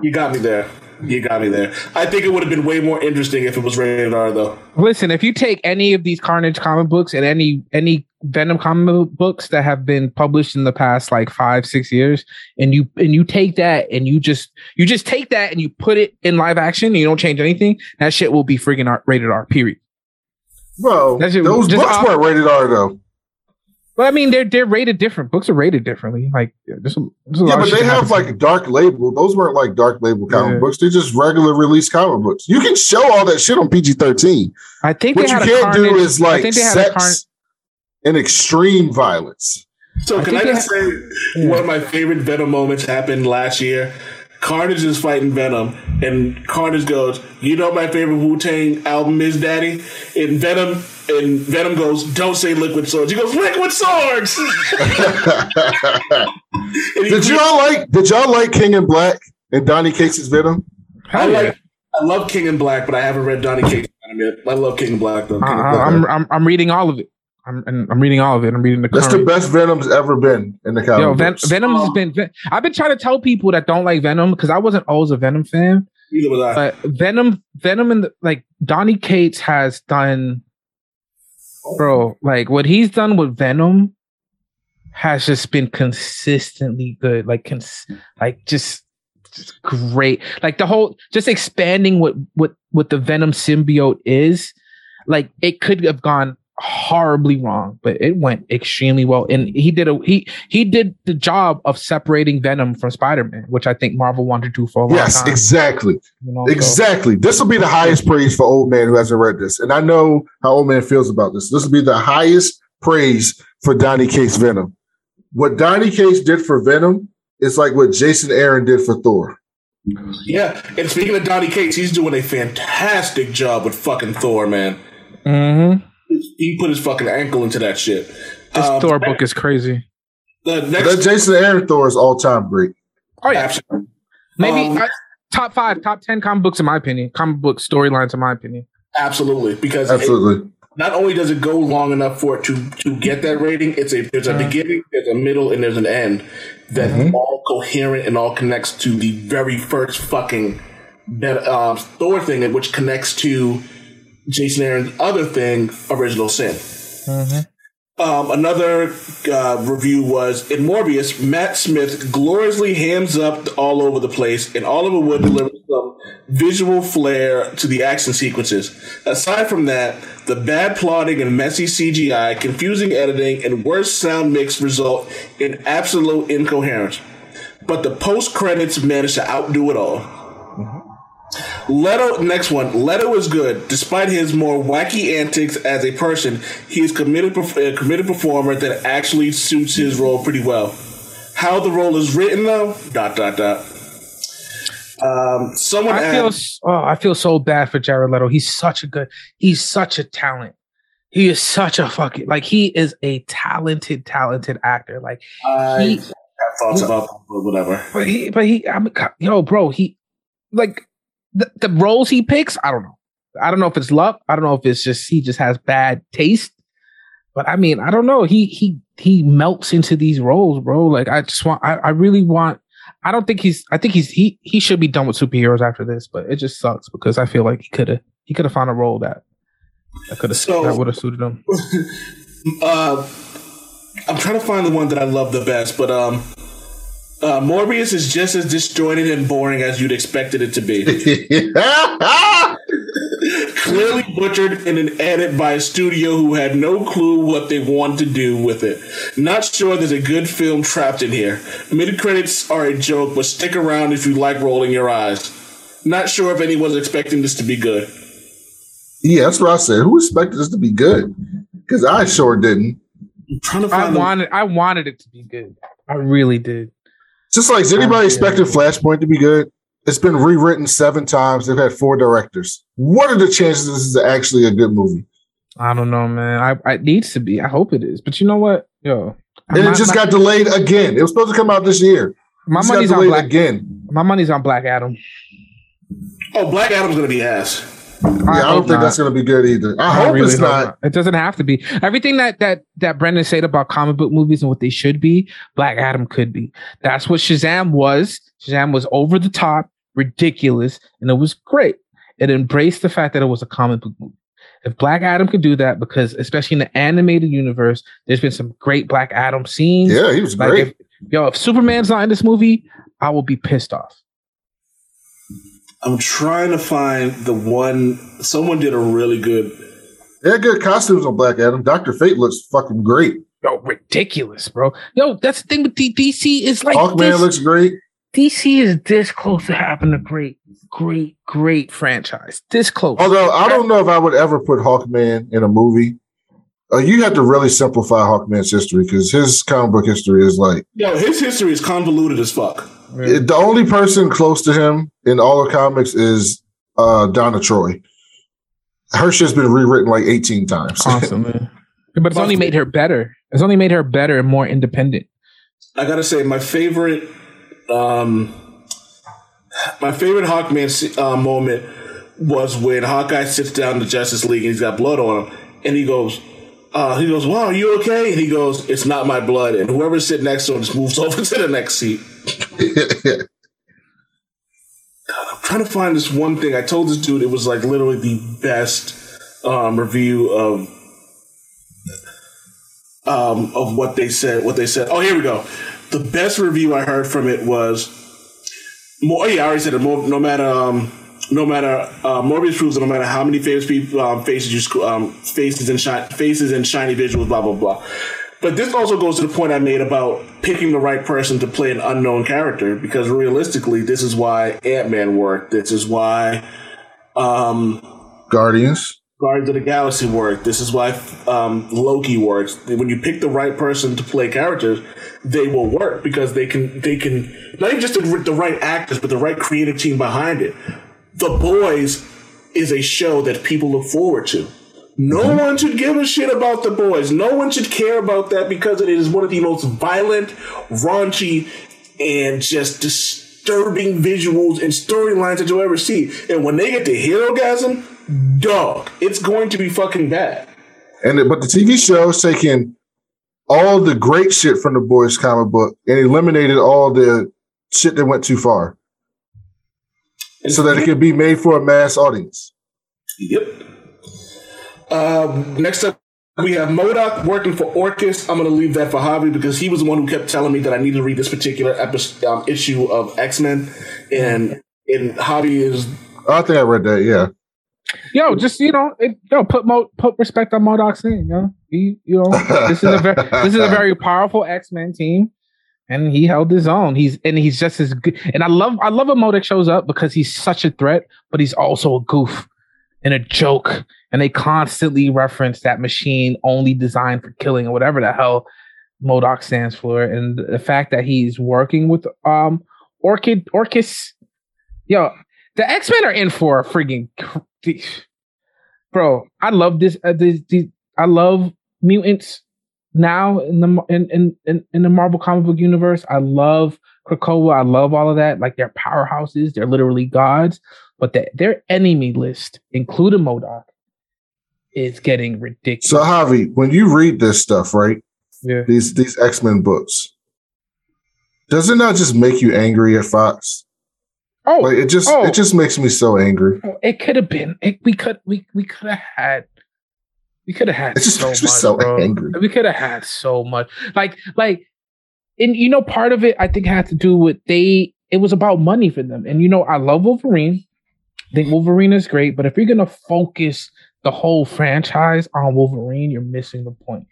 You got me there. You got me there. I think it would have been way more interesting if it was rated R, though. Listen, if you take any of these Carnage comic books and any any Venom comic books that have been published in the past like five six years, and you and you take that and you just you just take that and you put it in live action, and you don't change anything, that shit will be freaking R, rated R. Period. Bro, That's it. those books off- weren't rated R though. But I mean, they're they're rated different. Books are rated differently. Like there's a, there's a Yeah, lot but they have happens. like dark label. Those weren't like dark label comic Yeah. books. They're just regular release comic books. You can show all that shit on PG thirteen. I think What they you can't Carnage. do is like think they had a Carnage. sex and extreme violence. So I can I think just they say one of my favorite Venom moments happened last year? Carnage is fighting Venom, and Carnage goes, "You know my favorite Wu Tang album is, Daddy." And Venom and Venom goes, "Don't say Liquid Swords." He goes, "Liquid Swords." *laughs* And he- Did y'all like? Did y'all like King in Black and Donny Cates' Venom? I yeah. like. I love King in Black, but I haven't read Donny Cates Venom yet. I love King in Black though. Uh, King in Black. I'm, I'm I'm reading all of it. I'm and I'm reading all of it. I'm reading the That's the best Venom's ever been in the comic Yo, Ven- books. Venom has oh. been. Ven- I've been trying to tell people that don't like Venom because I wasn't always a Venom fan. Neither was I. But Venom, Venom, and the, like Donny Cates has done, bro. Like what he's done with Venom has just been consistently good. Like, cons- like just, just great. Like the whole, just expanding what what what the Venom symbiote is. Like it could have gone horribly wrong, but it went extremely well. And he did a he he did the job of separating Venom from Spider Man, which I think Marvel wanted to do for a long yes, time. exactly. you know, so- Exactly. This will be the highest praise for old man who hasn't read this. And I know how old man feels about this. This will be the highest praise for Donny Cates Venom. What Donny Cates did for Venom is like what Jason Aaron did for Thor. yeah, and speaking of Donny Cates, he's doing a fantastic job with fucking Thor, man. Mm-hmm. He put his fucking ankle into that shit. This Um, Thor book is crazy. The That next, Jason Aaron Thor is all time great. Oh yeah, absolutely. maybe Um, uh, top five, top ten comic books in my opinion. Comic book storylines in my opinion. Absolutely, because it- Absolutely. not only does it go long enough for it to to get that rating, it's a there's a beginning, there's a middle, and there's an end that's all coherent and all connects to the very first fucking that uh, Thor thing, which connects to Jason Aaron's other thing, Original Sin. Um, another uh, review was in Morbius, Matt Smith gloriously hams up all over the place, and Oliver Wood delivers some visual flair to the action sequences. Aside from that, the bad plotting and messy CGI, confusing editing, and worse sound mix result in absolute incoherence. But the post credits managed to outdo it all. Leto, next one. Leto is good, despite his more wacky antics as a person. He is committed, a committed performer that actually suits his role pretty well. How the role is written, though, dot dot dot. Um, someone I feel oh, I feel so bad for Jared Leto. He's such a good. He's such a talent. He is such a fucking like he is a talented, talented actor. Like I he, have thoughts about whatever. but he, but he, I'm yo, bro. He like the, the roles he picks. I don't know. I don't know if it's luck. I don't know if it's just he just has bad taste. But I mean, I don't know. He he he melts into these roles, bro. Like I just want. I, I really want. I don't think he's. I think he's. He he should be done with superheroes after this. But it just sucks because I feel like he could have. He could have found a role that that could have So- that would have suited him. *laughs* Uh, I'm trying to find the one that I love the best, but um, uh, Morbius is just as disjointed and boring as you'd expected it to be. *laughs* Clearly butchered and an edit by a studio who had no clue what they wanted to do with it. Not sure there's a good film trapped in here. Mid credits are a joke, but stick around if you like rolling your eyes. Not sure if anyone's expecting this to be good. yeah, that's what I said. Who expected this to be good? Because I sure didn't. I'm trying to I find the wanted. I wanted it to be good. I really did. Just like is anybody expecting Flashpoint to be good? It's been rewritten seven times. They've had four directors. What are the chances this is actually a good movie? I don't know, man. I it needs to be. I hope it is. But you know what, yo, And my, it just my, got delayed again. It was supposed to come out this year. my It just money's got on Black. again. My money's on Black Adam. Oh, Black Adam's gonna be ass. Yeah, I, don't think that's going to be good either. I, hope really it's not. It doesn't have to be. Everything that that that Brendan said about comic book movies and what they should be, Black Adam could be. That's what Shazam was. Shazam was over the top, ridiculous, and it was great. It embraced the fact that it was a comic book movie. If Black Adam could do that, because especially in the animated universe, there's been some great Black Adam scenes. Yeah, he was Like great. if, yo, if Superman's not in this movie, I will be pissed off. I'm trying to find the one. Someone did a really good. They had good costumes on Black Adam. Doctor Fate looks fucking great. Yo, ridiculous, bro. Yo, that's the thing with D- DC is like Hawkman this. looks great. DC is this close to having a great, great, great franchise. This close. Although I don't know if I would ever put Hawkman in a movie. Uh, you have to really simplify Hawkman's history because his comic book history is like Yo, his history is convoluted as fuck. It- the only person close to him in all the comics is uh, Donna Troy. Her shit's been rewritten like 18 times. constantly. *laughs* but it's only made her better. It's only made her better and more independent. I gotta say, my favorite, um, my favorite Hawkman uh, moment was when Hawkeye sits down to the Justice League and he's got blood on him, and he goes, uh, he goes, "Wow, are you okay?" And he goes, "It's not my blood." And whoever's sitting next to him just moves *laughs* over to the next seat. I'm trying to find this one thing. I told this dude it was like literally the best um, review of um, of what they said. What they said. Oh, here we go. The best review I heard from it was more. Yeah, I already said it. More, no matter. Um, no matter uh, Morbius proves that no matter how many famous people um, faces you um, faces and shi- faces and shiny visuals, blah blah blah. But this also goes to the point I made about picking the right person to play an unknown character because realistically, this is why Ant Man worked. This is why um, Guardians. Guardians of the Galaxy worked. This is why um, Loki works. When you pick the right person to play characters, they will work because they can they can not even just the, the right actors, but the right creative team behind it. The Boys is a show that people look forward to. No mm-hmm. one should give a shit about the boys. No one should care about that because it is one of the most violent, raunchy, and just disturbing visuals and storylines that you'll ever see. And when they get to Herogasm, dog, it's going to be fucking bad. And but the TV show is taking all the great shit from the boys comic book and eliminated all the shit that went too far, so that it could be made for a mass audience. Yep. Uh, next up, we have MODOK working for Orchis. I'm going to leave that for Javi because he was the one who kept telling me that I need to read this particular episode, um, issue of X Men, and and Javi is I think I read that. Yeah, Yo, just you know, it, yo, put Mo, put respect on MODOK's name. Yo, he, you know, this is a very this is a very *laughs* powerful X Men team, and he held his own. He's and he's just as good. And I love I love when MODOK shows up because he's such a threat, but he's also a goof and a joke. And they constantly reference that machine only designed for killing or whatever the hell MODOK stands for. And the fact that he's working with um Orchid Orchis, yo, the X Men are in for a freaking bro. I love this. Uh, this, this I love mutants now in the in, in in the Marvel comic book universe. I love Krakoa. I love all of that. Like they're powerhouses. They're literally gods. But the, their enemy list, including MODOK, is getting ridiculous. So Javi, when you read this stuff, right? yeah. These these X Men books, does it not just make you angry at Fox? Oh, Like it just oh. it just makes me so angry. Oh, it could have been. It, we could we we could have had. We could have had It just so makes me much, so bro. angry. We could have had so much. Like like, and you know, part of it I think had to do with they. It was about money for them, and you know, I love Wolverine. I think Wolverine is great, but if you're gonna focus the whole franchise on Wolverine, you're missing the point.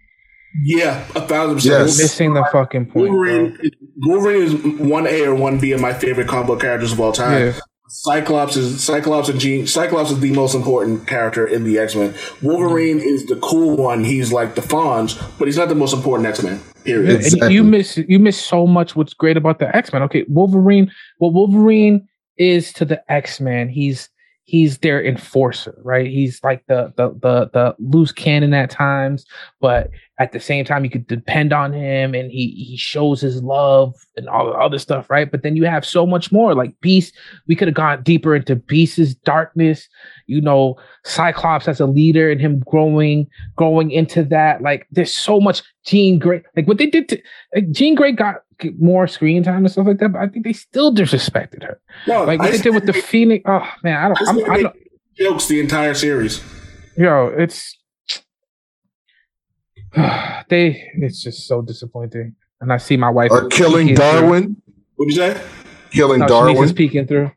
yeah a thousand percent. Yes. Missing the fucking point. bro. Wolverine, Wolverine is one A or one B of my favorite comic book characters of all time. Yeah. Cyclops is Cyclops and Jean. Cyclops is the most important character in the X Men. Wolverine is the cool one. He's like the Fonz, but he's not the most important X Men. Period. Exactly. And you miss you miss so much what's great about the X-Men. Okay, Wolverine, what Wolverine is to the X-Men, he's he's their enforcer, right? He's like the the the the loose cannon at times, but at the same time you could depend on him and he he shows his love and all the other stuff, right? But then you have so much more like Beast. We could have gone deeper into Beast's darkness, you know, Cyclops as a leader and him growing growing into that. Like there's so much Jean Grey, like what they did to like Jean Grey got more screen time and stuff like that, but I think they still disrespected her. No, Like what I they did with the Phoenix. Oh man, I I don't. I'm, I don't jokes the entire series. yo, it's *sighs* they. It's just so disappointing. And I see my wife are killing peeking through. Darwin, What'd you say? killing No, Shanice is Darwin. peeking through.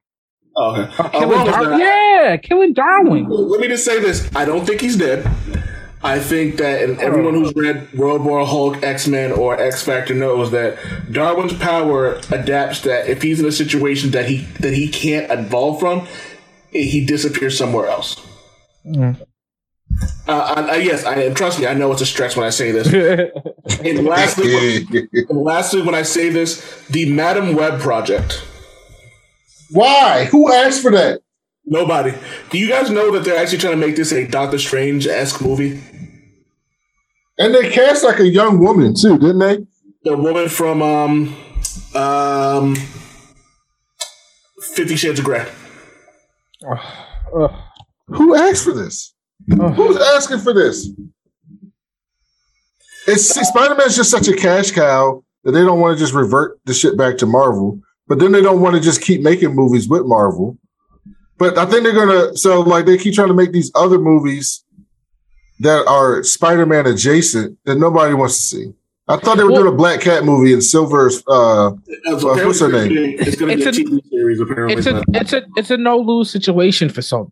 Oh, okay. Oh, Uh, killing what was Darwin. Yeah, killing Darwin. Let me just say this: I don't think he's dead. I think that, and everyone who's read World War Hulk, X Men, or X Factor knows that Darwin's power adapts. That if he's in a situation that he that he can't evolve from, he disappears somewhere else. Mm. Uh, I, I, yes, I, and trust me, I know it's a stretch when I say this. and lastly, and lastly, when I say this, the Madame Web project. Why? Who asked for that? Nobody. Do you guys know that they're actually trying to make this a Doctor Strange esque movie? And they cast like a young woman too, didn't they? The woman from um um Fifty Shades of Grey. Ugh. Who asked for this? Ugh. Who's asking for this? It's Spider Man's just such a cash cow that they don't want to just revert the shit back to Marvel, but then they don't want to just keep making movies with Marvel. But I think they're gonna so like they keep trying to make these other movies that are Spider Man adjacent that nobody wants to see. I thought they were Well- doing a Black Cat movie and Silver's uh Uh, what's her apparently It's going to be a a- TV series. Apparently, it's a it's a it's a no lose situation for Sony.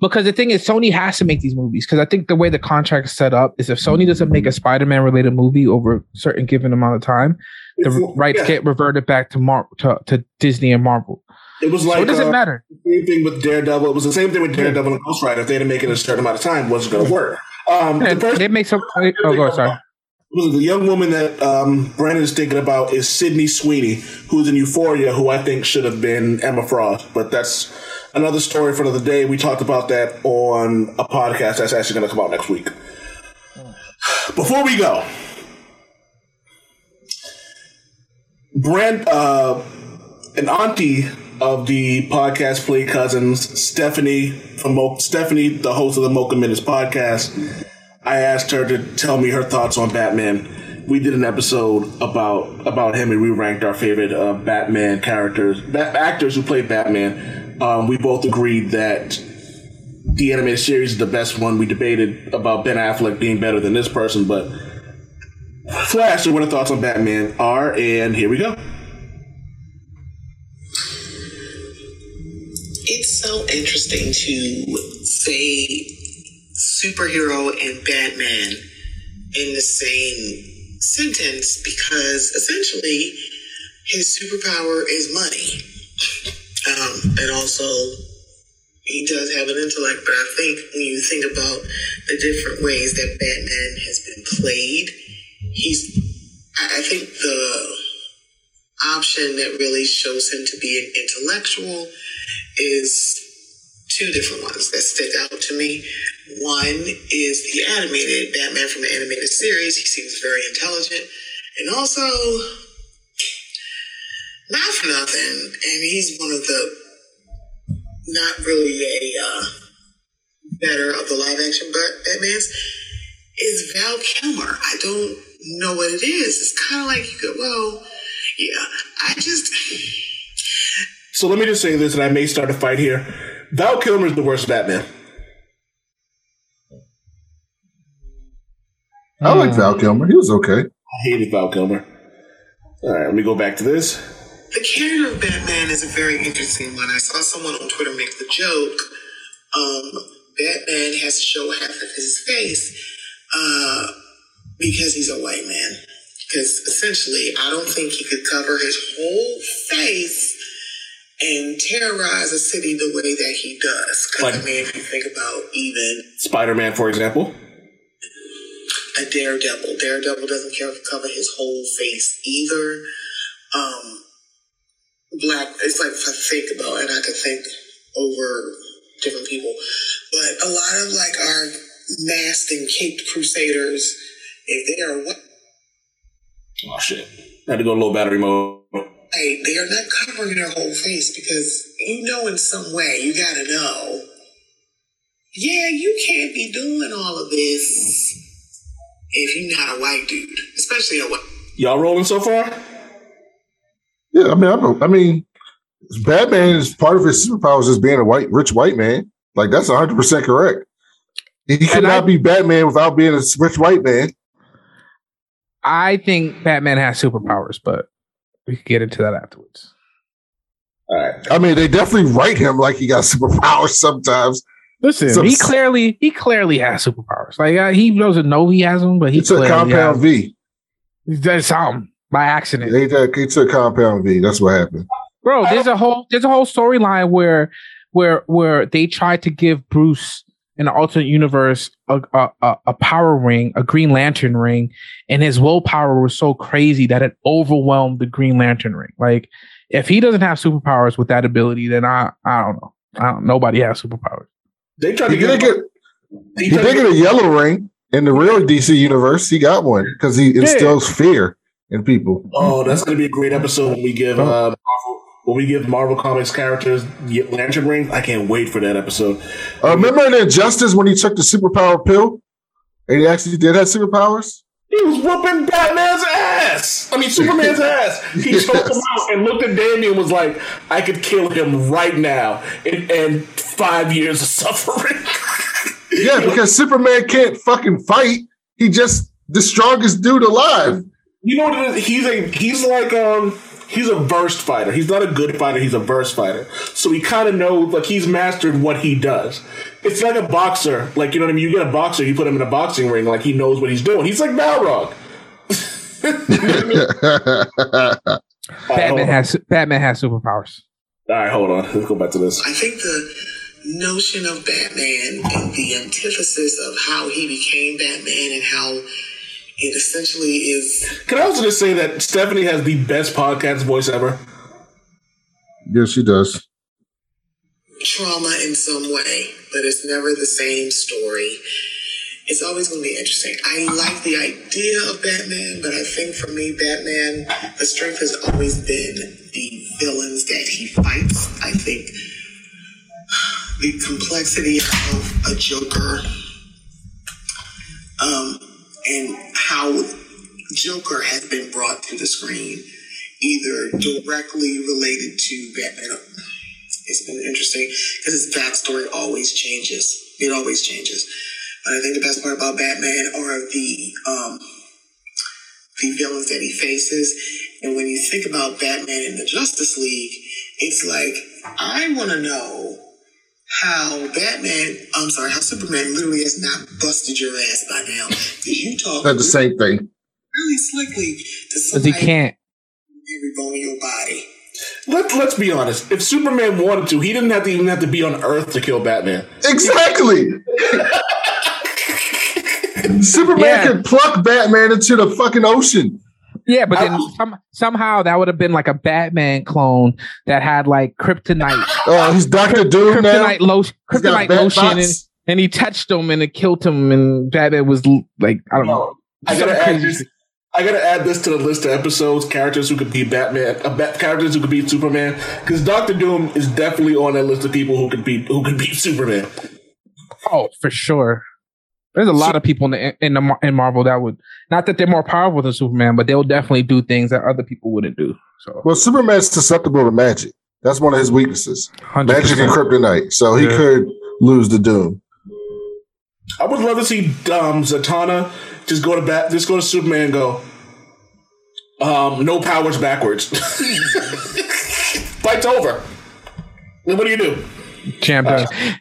Because the thing is, Sony has to make these movies. Because I think the way the contract is set up is if Sony doesn't make a Spider-Man related movie over a certain given amount of time, the It's- rights yeah. get reverted back to Mar to, to Disney and Marvel. It was so like it doesn't uh, matter. same thing with Daredevil. It was the same thing with Daredevil and Ghost Rider. If they didn't make it in a certain amount of time, it wasn't going to work. Um, the And person- they make some. Oh, go sorry. was the young woman that um, Brandon is thinking about is Sydney Sweeney, who's in Euphoria, who I think should have been Emma Frost. But that's another story for another day. We talked about that on a podcast that's actually going to come out next week. Before we go, Brand, uh, an auntie of the podcast Play Cousins, Stephanie from Mo- Stephanie, the host of the Mocha Minutes podcast, I asked her to tell me her thoughts on Batman. We did an episode about about him, and we ranked our favorite uh, Batman characters, ba- actors who played Batman. Um, we both agreed that the animated series is the best one. We debated about Ben Affleck being better than this person, but Flash, what our thoughts on Batman are, and here we go. It's so interesting to say superhero and Batman in the same sentence because essentially his superpower is money. *laughs* Um, and also, he does have an intellect, but I think when you think about the different ways that Batman has been played, he's, I I think the option that really shows him to be an intellectual is two different ones that stick out to me. One is the animated Batman from the animated series. He seems very intelligent. And also, not for nothing, and he's one of the not really a uh, better of the live action Bat- Batmans, is Val Kilmer. I don't know what it is. It's kind of like you go, well, yeah, I just. So let me just say this, and I may start a fight here. Val Kilmer is the worst Batman. I like Val Kilmer. He was okay. I hated Val Kilmer. All right, let me go back to this. The character of Batman is a very interesting one. I saw someone on Twitter make the joke. Um, Batman has to show half of his face uh, because he's a white man. Because essentially, I don't think he could cover his whole face and terrorize a city the way that he does. Because Like- I mean, if you think about even Spider Man, for example. a Daredevil. Daredevil doesn't care to cover his whole face either. Um, Black, it's like if I think about it, and I could think over different people, but a lot of like our masked and caped crusaders, if they are white, Oh shit! I had to go low battery mode. Hey, they are not covering their whole face because you know in some way you gotta know. Yeah, you can't be doing all of this if you're not a white dude, especially a white. Y'all rolling so far? Yeah, I mean, a, I mean, Batman is part of his superpowers is being a white, rich white man. Like that's 100 percent correct. He could And I- be Batman without being a rich white man. I think Batman has superpowers, but we can get into that afterwards. All right. I mean, they definitely write him like he got *laughs* superpowers sometimes. Listen, So- he clearly he clearly has superpowers. Like uh, he doesn't know he has them, but he took clearly Compound V. He does something by accident. He took, he took Compound V. That's what happened. Bro, there's a whole there's a whole storyline where where where they tried to give Bruce in an alternate universe a, a a a power ring, a Green Lantern ring, and his willpower was so crazy that it overwhelmed the Green Lantern ring. Like if he doesn't have superpowers with that ability, then I I don't know. I don't, nobody has superpowers. They tried He to did get. get he he tried did to get a yellow ring in the real DC universe. He got one because he instills fear in people. Oh, that's going to be a great episode when we give uh, Marvel, when we give Marvel Comics characters the lantern rings. I can't wait for that episode. Uh, remember in Injustice when he took the superpower pill and he actually did have superpowers? He was whooping Batman's ass. I mean, Superman's *laughs* ass. He Yes. *laughs* choked him out and looked at Damian and was like, "I could kill him right now," and, and five years of *laughs* suffering. Yeah, because Superman can't fucking fight. He just the strongest dude alive. You know what it is? He's a he's like um he's a versed fighter. He's not a good fighter. He's a versed fighter. So he kind of knows like he's mastered what he does. It's like a boxer. Like you know what I mean. You get a boxer, you put him in a boxing ring. Like he knows what he's doing. He's like Balrog. *laughs* Batman has Batman has superpowers. All right, hold on. Let's go back to this. I think the notion of Batman and the antithesis of how he became Batman and how it essentially is Can I also just say that Stephanie has the best podcast voice ever? yes, she does. trauma in some way, but it's never the same story. It's always going to be interesting. I like the idea of Batman, but I think for me, Batman, the strength has always been the villains that he fights. I think the complexity of a Joker um, and how Joker has been brought to the screen, either directly related to Batman. It's been interesting because his backstory always changes. It always changes. But I think the best part about Batman are the um, the villains that he faces. And when you think about Batman in the Justice League, it's like I want to know how Batman, I'm sorry, how Superman literally has not busted your ass by now. Did you talk That's the same thing. really slickly to Because somebody he can't. every bone in your body? Let, let's be honest. If Superman wanted to, he didn't have to even have to be on Earth to kill Batman. Exactly. *laughs* Superman Yeah. can pluck Batman into the fucking ocean. Yeah, but then I- some, somehow that would have been like a Batman clone that had like kryptonite, Oh, he's Doctor Doom now. kryptonite lotion, He's kryptonite lotion, and, and he touched him and it killed him, and Batman was like, I don't know. I gotta add this. I gotta add this to the list of episodes. Characters who could beat Batman. Uh, bat, characters who could beat Superman. Because Doctor Doom is definitely on that list of people who could beat who could beat Superman. Oh, for sure. There's a lot of people in the, in the in Marvel that would not that they're more powerful than Superman, but they'll definitely do things that other people wouldn't do. So, Well, Superman's susceptible to magic. That's one of his weaknesses. 100%. Magic and kryptonite. So he Yeah. could lose the Doom. I would love to see um, Zatanna just go to bat, just go to Superman and go, um, no powers backwards. *laughs* Fight's over. Then what do you do? champ does. And,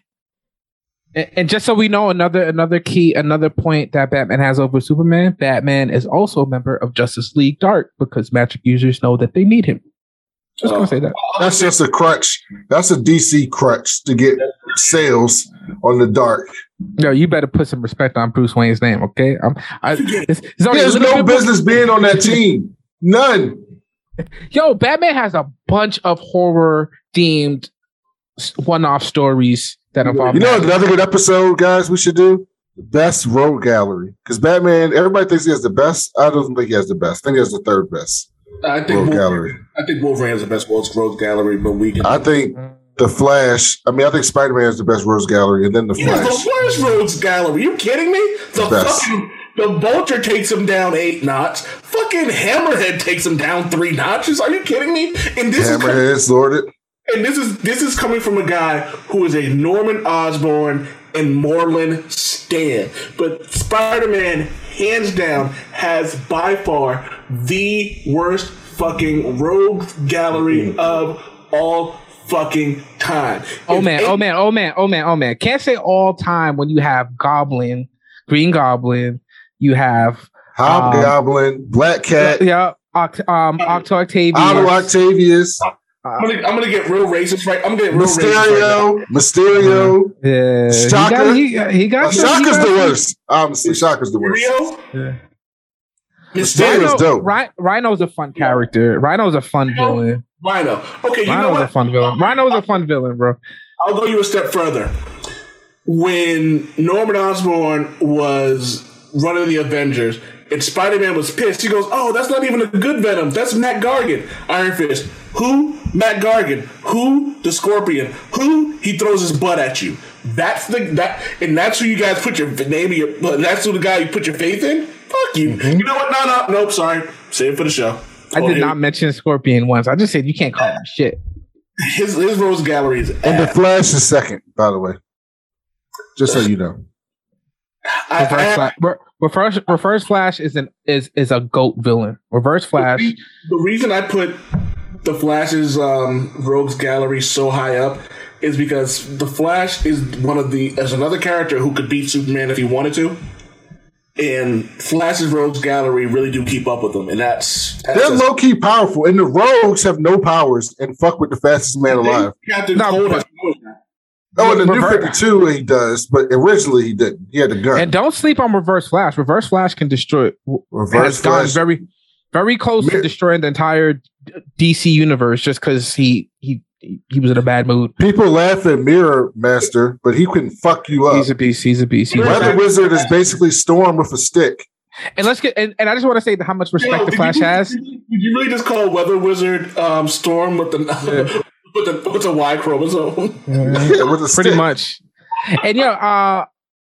and just so we know, another another key, another point that Batman has over Superman, Batman is also a member of Justice League Dark because magic users know that they need him. Just gonna oh. say that. That's just a crutch. That's a DC crutch to get sales on the dark. No, you better put some respect on Bruce Wayne's name, okay? I'm, I, *laughs* it's, it's He only a has little no more- business being on that team. None. *laughs* Yo, Batman has a bunch of horror themed one-off stories that involve. You know magic. another good episode, guys, we should do? The best rogue gallery. Because Batman, everybody thinks he has the best. I don't think he has the best. I think he has the third best I think road Wolverine, gallery. I think Wolverine has the best world's growth gallery, but we can. I think the Flash. I mean, I think Spider Man has the best rogues gallery, and then the Yeah, the Flash. Flash Rogues Gallery. You kidding me? The Best. fucking the Vulture takes him down eight knots. Fucking Hammerhead takes him down three notches. Are you kidding me? And this is com- Hammerhead, Lorded. And this is this is coming from a guy who is a Norman Osborn and Moreland stan. But Spider-Man, hands down, has by far the worst fucking rogue gallery of all fucking time. Oh man, oh man, oh man, oh man, oh man. Can't say all time when you have Goblin, Green Goblin, you have Hobgoblin, Black Cat, yeah, Oct- um, Octo Octavius. Otto Octavius, I'm gonna, I'm gonna get real racist right. I'm gonna get real racist right now. Mysterio, Mysterio. Yeah, he Shocker? got, he, he got Uh, some- he got the some- worst. Obviously, Shocker's the worst. Rio, Yeah. Mysterio, Rhino's dope. Rhino, Rhino's a fun character. Rhino's a fun villain. Rhino. Okay, you know Rhino's what? a fun villain. Rhino's a fun villain, bro. I'll go you a step further. When Norman Osborn was running the Avengers and Spider Man was pissed, he goes, Oh, that's not even a good Venom. That's Mac Gargan. Iron Fist. Who? Mac Gargan. Who? The Scorpion. Who? He throws his butt at you. That's the that, and that's who you guys put your name. of Your, that's who the guy you put your faith in. Fuck you. Mm-hmm. You know what? No, no, nope. Sorry. Save it for the show. I Oh, did not mention Scorpion once. I just said you can't call him shit. His his rogues gallery is. And the. Flash is second, by the way. Just so you know. I- I Reverse, have- Flash, re- reverse, reverse Flash is an is is a goat villain. Reverse Flash. The reason I put the Flash's um, Rogues Gallery so high up is because the Flash is one of the as another character who could beat Superman if he wanted to, and Flash's Rogues Gallery really do keep up with them, and that's, that's They're low key powerful, and the rogues have no powers and fuck with the fastest man alive. Captain No, Cold but- has powers. Oh, in the new Revert- 52, he does, but originally he didn't. He had a gun. And don't sleep on Reverse Flash. Reverse Flash can destroy. Reverse has gotten Flash. very, very close Mir- to destroying the entire DC universe just because he he he was in a bad mood. People laugh at Mirror Master, but he can fuck you up. He's a beast. He's a beast. He's Weather beast. Wizard is basically Storm with a stick. And let's get and, and I just want to say how much respect Yo, the Flash you- has. Did you, did you really just call Weather Wizard um, Storm with the *laughs* with the with the Y chromosome? *laughs* with a pretty much. And yeah, uh,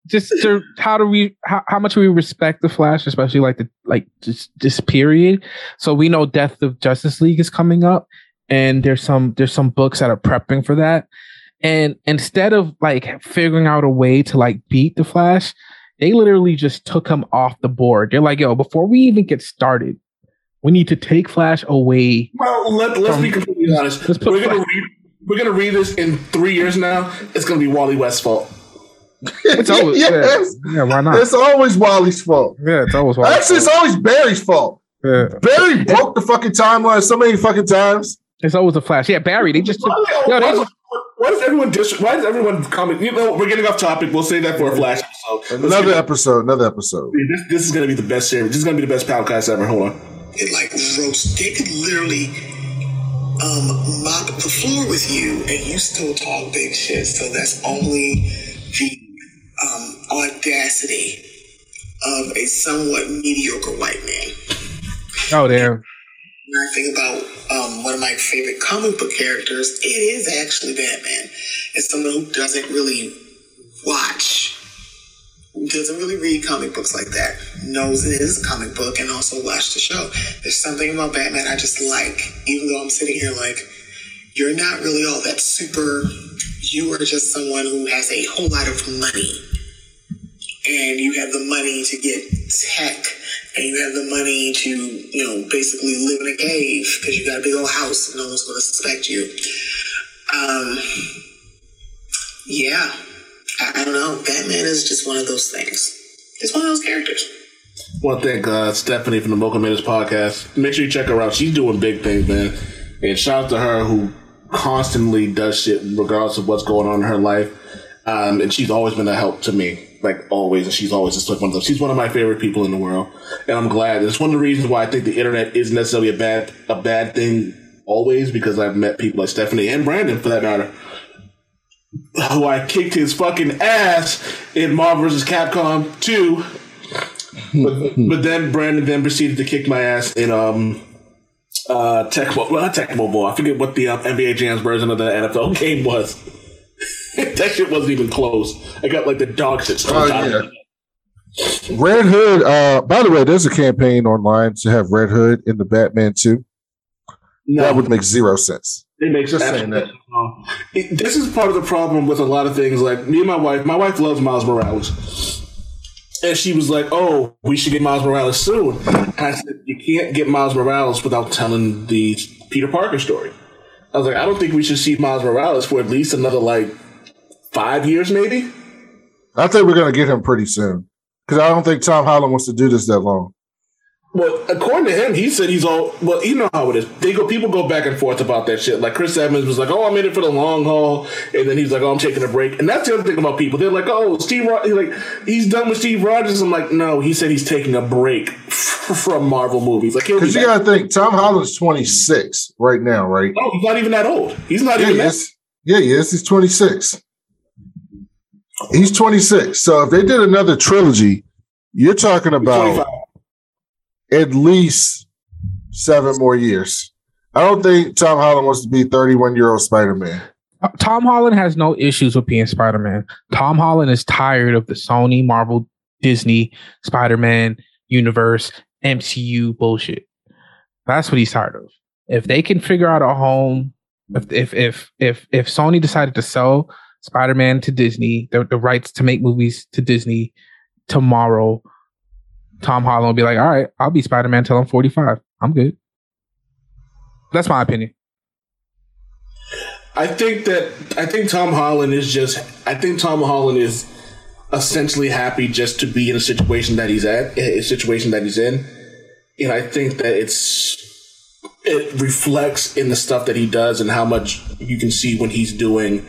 just to, how do we how, how much we respect the Flash, especially like the like just this period. So we know Death of Justice League is coming up, and there's some there's some books that are prepping for that. And instead of like figuring out a way to like beat the Flash, they literally just took him off the board. They're like, yo, before we even get started, we need to take Flash away. Well, let, let's From- be completely honest. Let's put We're gonna read. We're gonna read this in three years now. It's gonna be Wally West's fault. It's *laughs* always, yes. yeah, yeah, why not? It's always Wally's fault. yeah, it's always Actually, it's always Barry's fault. yeah. Barry broke the fucking timeline so many fucking times. It's always a Flash. Yeah, Barry. They just took, Why, yo, why, they does- just, why does everyone dis- Why does everyone comment? You know, we're getting off topic. We'll save that for a flash episode. Let's Another episode. Another episode. This, this is gonna be the best series. This is gonna be the best podcast ever. Hold on. It like roast. They could literally um, mop the floor with you, and you still talk big shit. So that's only the um, audacity of a somewhat mediocre white man. oh damn. When I think about um, one of my favorite comic book characters, it is actually Batman. As someone who doesn't really watch, doesn't really read comic books like that, knows it is a comic book and also watched the show. There's something about Batman I just like, even though I'm sitting here like, you're not really all that super. You are just someone who has a whole lot of money. And you have the money to get tech and you have the money to, you know, basically live in a cave because you got a big old house and no one's going to suspect you. Um, yeah, I, I don't know. Batman is just one of those things. It's one of those characters. want to thank uh, Stephanie from the Mocha Minutes podcast. Make sure you check her out. She's doing big things, man. And shout out to her who constantly does shit regardless of what's going on in her life. Um, and she's always been a help to me, like always. And she's always just like one of those. She's one of my favorite people in the world, and I'm glad. It's one of the reasons why I think the internet isn't necessarily a bad a bad thing always because I've met people like Stephanie and Brandon for that matter who I kicked his fucking ass in Marvel vs. Capcom 2. But, but then Brandon then proceeded to kick my ass in um uh Tecmo well not Tecmo Bowl. I forget what the um, NBA Jams version of the NFL *laughs* game was. *laughs* that shit wasn't even close. I got like the dog shit Oh, stuff. yeah. Red Hood. Uh, by the way, there's a campaign online to have Red Hood in the Batman 2. No, That would make zero sense. It makes Just absolute- saying that. It- this is part of the problem with a lot of things. Like me and my wife, my wife loves Miles Morales, and she was like, "Oh, we should get Miles Morales soon." And I said, "You can't get Miles Morales without telling the Peter Parker story." I was like, "I don't think we should see Miles Morales for at least another like five years, maybe." I think we're going to get him pretty soon because I don't think Tom Holland wants to do this that long. Well, according to him, he said he's all. Well, you know how it is. They go. People go back and forth about that shit. Like Chris Evans was like, "Oh, I'm in it for the long haul," and then he's like, "Oh, I'm taking a break." And that's the other thing about people. They're like, "Oh, Steve, Ro-, he's like, he's done with Steve Rogers." I'm like, "No, he said he's taking a break from Marvel movies." Like, be Because you got to think, Tom Holland's 26 right now, right? oh, he's not even that old. He's not Yeah, even is. Yeah, he is. He's 26. He's 26. So if they did another trilogy, you're talking about 25. At least seven more years. I don't think Tom Holland wants to be 31 year old Spider Man. Uh, Tom Holland has no issues with being Spider Man. Tom Holland is tired of the Sony, Marvel, Disney, Spider Man universe, MCU bullshit. That's what he's tired of. If they can figure out a home, if if if if if Sony decided to sell Spider Man to Disney, the, the rights to make movies to Disney tomorrow, Tom Holland will be like, all right, I'll be Spider Man till I'm 45. I'm good. That's my opinion. I think that I think Tom Holland is just. I think Tom Holland is essentially happy just to be in a situation that he's at, a situation that he's in, and I think that it's it reflects in the stuff that he does and how much you can see when he's doing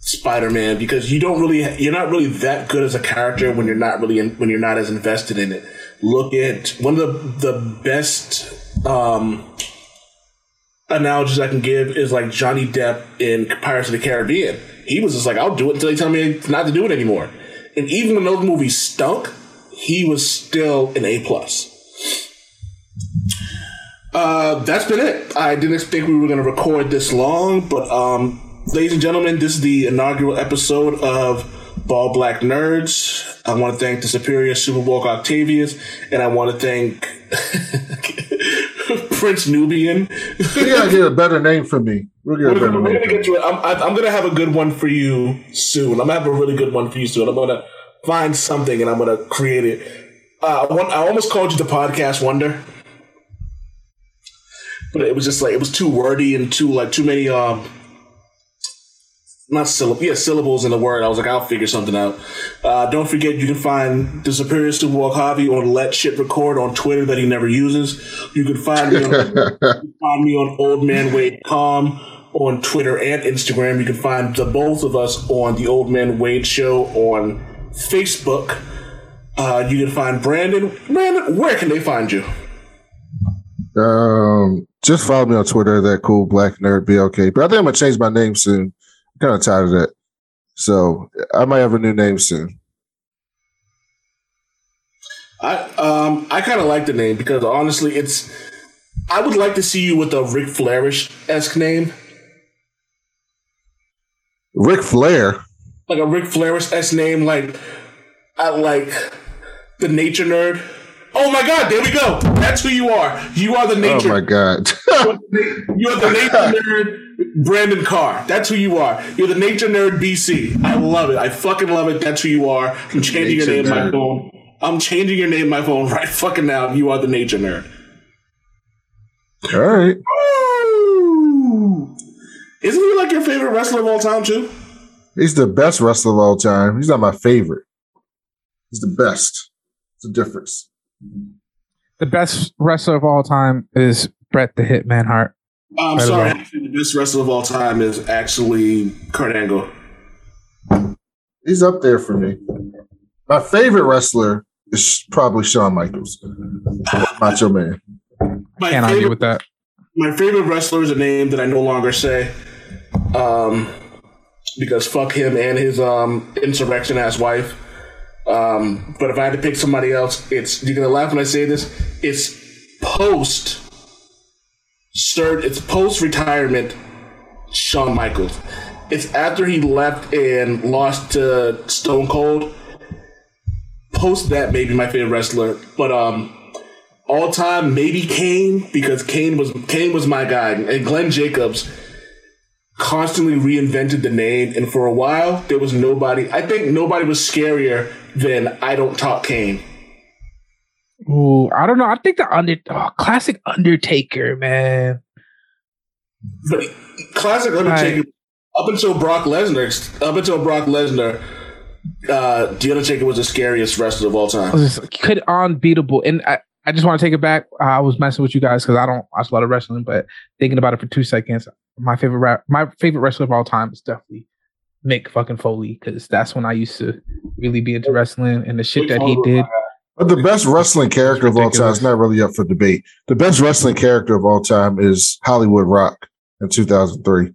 Spider-Man because you don't really you're not really that good as a character when you're not really in, when you're not as invested in it. Look at one of the the best um analogies I can give is like Johnny Depp in Pirates of the Caribbean. He was just like, I'll do it until they tell me not to do it anymore. And even when those movies stunk, he was still an A plus. Uh, that's been it. I didn't think we were going to record this long, but um, ladies and gentlemen, this is the inaugural episode of Bald Black Nerds. I want to thank the Superior Superwalk Octavius, and I want to thank *laughs* Prince Nubian. You gotta get a better name for me. We'll get a We're gonna, we're gonna get to it. I'm, I'm gonna have a good one for you soon. I'm gonna have a really good one for you soon. I'm gonna find something and I'm gonna create it. Uh, one, I almost called you the podcast wonder, but it was just like it was too wordy and too like too many um not syllables, yeah, syllables in the word. I was like, I'll figure something out. Uh, don't forget, you can find the Superior Superwalk Hobby on Let Shit Record on Twitter that he never uses. You can find me on *laughs* find me on Old Man Wade Com on Twitter and Instagram. You can find the both of us on the Old Man Wade Show on Facebook. Uh, you can find Brandon. Brandon, where can they find you? Um, just follow me on Twitter, that cool black nerd BLK. But I think I'm gonna change my name soon. Kind of tired of that. So I might have a new name soon. I um I kind of like the name because honestly, it's. I would like to see you with a Ric Flairish esque name, Ric Flair. like a Ric Flairish esque name, like I like the Nature Nerd. Oh my God! There we go. That's who you are. You are the oh nature. Oh my god. *laughs* You're the Nature *laughs* Nerd, Brandon Carr. That's who you are. You're the Nature Nerd BC. I love it. I fucking love it. That's who you are. I'm changing your name my phone. I'm changing your name my phone *laughs* right fucking now. You are the Nature Nerd. All right. Isn't he like your favorite wrestler of all time too? He's the best wrestler of all time. He's not my favorite. He's the best. It's a difference. The best wrestler of all time is Bret the Hitman Hart. I'm Right sorry. about. Actually, the best wrestler of all time is actually Kurt Angle. He's up there for me. My favorite wrestler is probably Shawn Michaels, Macho Man. My Can't argue with that. my favorite wrestler is a name that I no longer say, um, because fuck him and his um insurrection ass wife. Um, but if I had to pick somebody else, it's you're gonna laugh when I say this. It's post, sir. It's post retirement. Shawn Michaels. It's after he left and lost to Stone Cold. Post that, maybe my favorite wrestler, but um, all time maybe Kane because Kane was Kane was my guy, and Glenn Jacobs constantly reinvented the name, and for a while there was nobody. I think nobody was scarier than I don't talk Kane. Ooh, I don't know. I think the under oh, classic Undertaker, man. But classic Undertaker up until Brock Lesnar, up until Brock Lesnar, uh, the Undertaker was the scariest wrestler of all time. could unbeatable. And I, I just want to take it back. I was messing with you guys because I don't watch a lot of wrestling, but thinking about it for two seconds, my favorite rap, my favorite wrestler of all time is definitely Mick fucking Foley because that's when I used to really be into wrestling and the shit that he did. But the best wrestling character of all time is not really up for debate. The best wrestling character of all time is Hollywood Rock in 2003.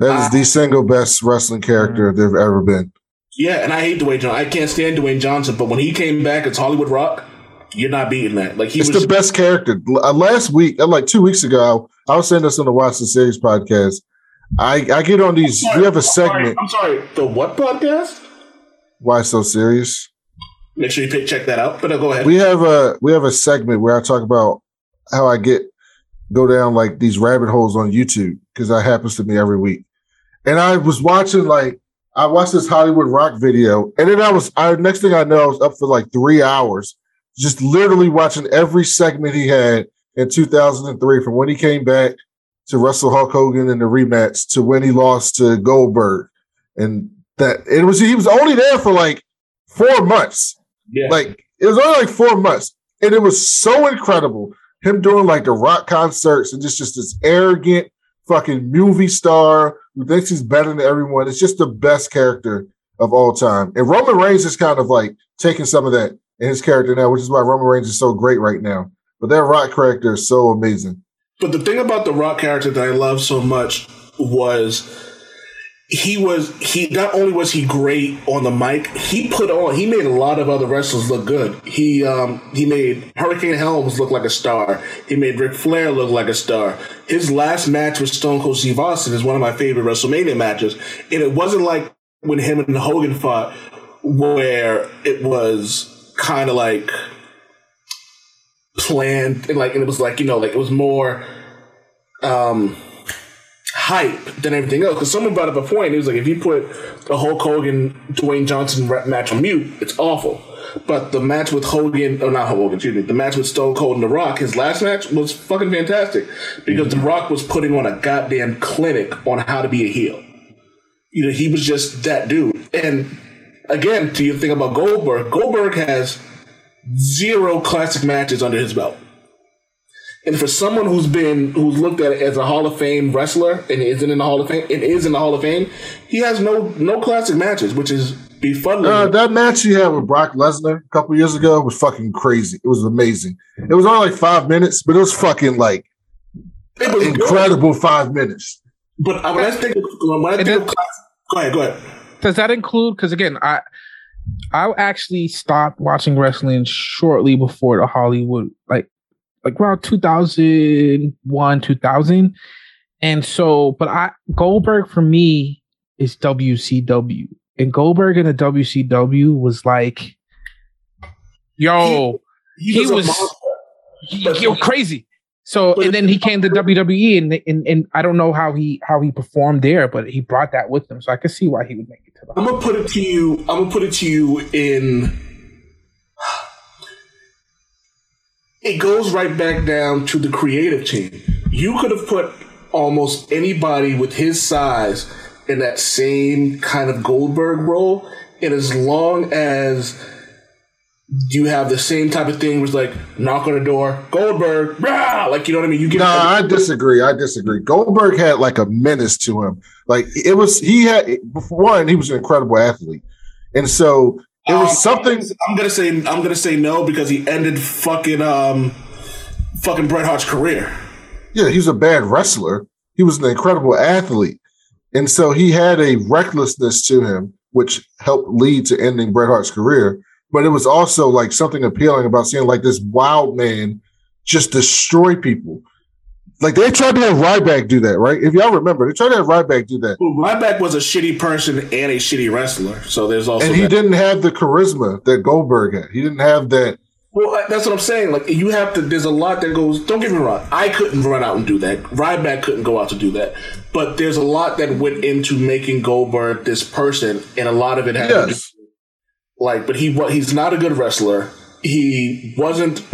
That is the ah. single best wrestling character mm. there've ever been. Yeah, and I hate Dwayne Johnson. I can't stand Dwayne Johnson, but when he came back it's Hollywood Rock, you're not beating that. Like he It's was the best character. Uh, last week, uh, like two weeks ago, I was saying this on the Why So Serious podcast. I, I get on these. We have a I'm sorry, segment. I'm sorry. The what podcast? Why so serious? Make sure you pick, check that out. But uh, go ahead. we have a we have a segment where I talk about how I get go down like these rabbit holes on YouTube because that happens to me every week. And I was watching like I watched this Hollywood Rock video, and then I was I next thing I know I was up for like three hours, just literally watching every segment he had in 2003 from when he came back to wrestle Hulk Hogan in the rematch to when he lost to Goldberg, and that it was he was only there for like four months. yeah. Like it was only like four months, and it was so incredible. Him doing like the rock concerts and just just this arrogant fucking movie star who thinks he's better than everyone. It's just the best character of all time. And Roman Reigns is kind of like taking some of that in his character now, which is why Roman Reigns is so great right now. But that rock character is so amazing. But the thing about the Rock character that I love so much was he was he not only was he great on the mic, he put on he made a lot of other wrestlers look good. He um he made Hurricane Helms look like a star. He made Ric Flair look like a star. His last match with Stone Cold Steve Austin is one of my favorite WrestleMania matches, and it wasn't like when him and Hogan fought where it was kind of like planned and like and it was like you know like it was more um hype than everything else. Because someone brought up a point it was like if you put the Hulk Hogan Dwayne Johnson rap match on mute it's awful. But the match with Hogan or not Hogan excuse me the match with Stone Cold and The Rock his last match was fucking fantastic. Because The Rock was putting on a goddamn clinic on how to be a heel. You know he was just that dude. And again to you think about Goldberg Goldberg has zero classic matches under his belt. And for someone who's been who's looked at it as a Hall of Fame wrestler and isn't in the Hall of Fame and is in the Hall of Fame, he has no no classic matches, which is befuddling. Uh, that match he had with Brock Lesnar a couple years ago was fucking crazy. It was amazing. It was only like five minutes, but it was fucking like it was incredible good. five minutes. But when I think of, when I think of classic, go ahead, go ahead. Does that include? Because again, I I actually stopped watching wrestling shortly before the Hollywood, like like around 2001, 2000. And so, but I Goldberg for me is WCW. And Goldberg in the WCW was like, yo, he, he, he was, was he, yo, crazy. So and then he came to WWE and, and and I don't know how he how he performed there, but he brought that with him. So I could see why he would make it to the I'm gonna put it to you, I'm gonna put it to you in it goes right back down to the creative team. You could have put almost anybody with his size in that same kind of Goldberg role, and as long as you have the same type of thing was like knock on the door, Goldberg, rah! like you know what I mean. You get no, I disagree. I disagree. Goldberg had like a menace to him. Like it was, he had one, he was an incredible athlete, and so it was um, something. I'm gonna say I'm gonna say no because he ended fucking um fucking Bret Hart's career. Yeah, he was a bad wrestler. He was an incredible athlete, and so he had a recklessness to him, which helped lead to ending Bret Hart's career but it was also like something appealing about seeing like this wild man just destroy people. Like they tried to have Ryback do that, right? If y'all remember, they tried to have Ryback do that. Well, Ryback was a shitty person and a shitty wrestler, so there's also and he that. didn't have the charisma that Goldberg had. He didn't have that. Well, uh, that's what I'm saying. Like you have to. There's a lot that goes. Don't get me wrong. I couldn't run out and do that. Ryback couldn't go out to do that. But there's a lot that went into making Goldberg this person, and a lot of it had yes. to do like, but he he's not a good wrestler. He wasn't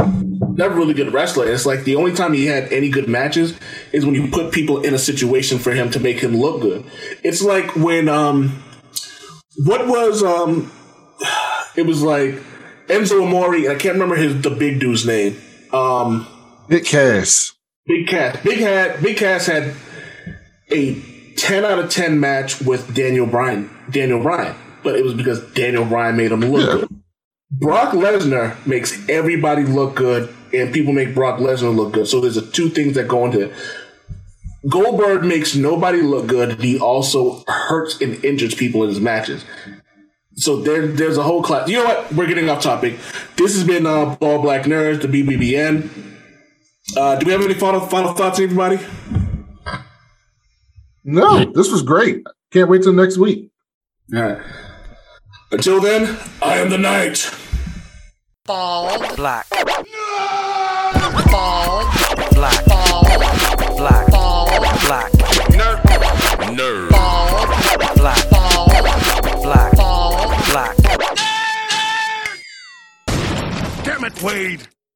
never really good wrestler. It's like the only time he had any good matches is when you put people in a situation for him to make him look good. It's like when um, what was um, *sighs* it was like Enzo Amore. I can't remember his the big dude's name. Um, Big Cass. Big Cass. Big had Big Cass had a ten out of ten match with Daniel Bryan. Daniel Bryan but it was because Daniel Bryan made him look yeah. good. Brock Lesnar makes everybody look good, and people make Brock Lesnar look good. So there's a two things that go into it. Goldberg makes nobody look good. He also hurts and injures people in his matches. So there, there's a whole class. You know what? We're getting off topic. This has been uh, Bald Black Nerds, the BBBN. Uh, do we have any final final thoughts, everybody? No, this was great. Can't wait till next week. All right. Until then, I am the knight. Bald black. Bald black. Bald black. Bald black. Nerd. Nerd. Bald black. Bald black. Bald black. Damn it, Wade.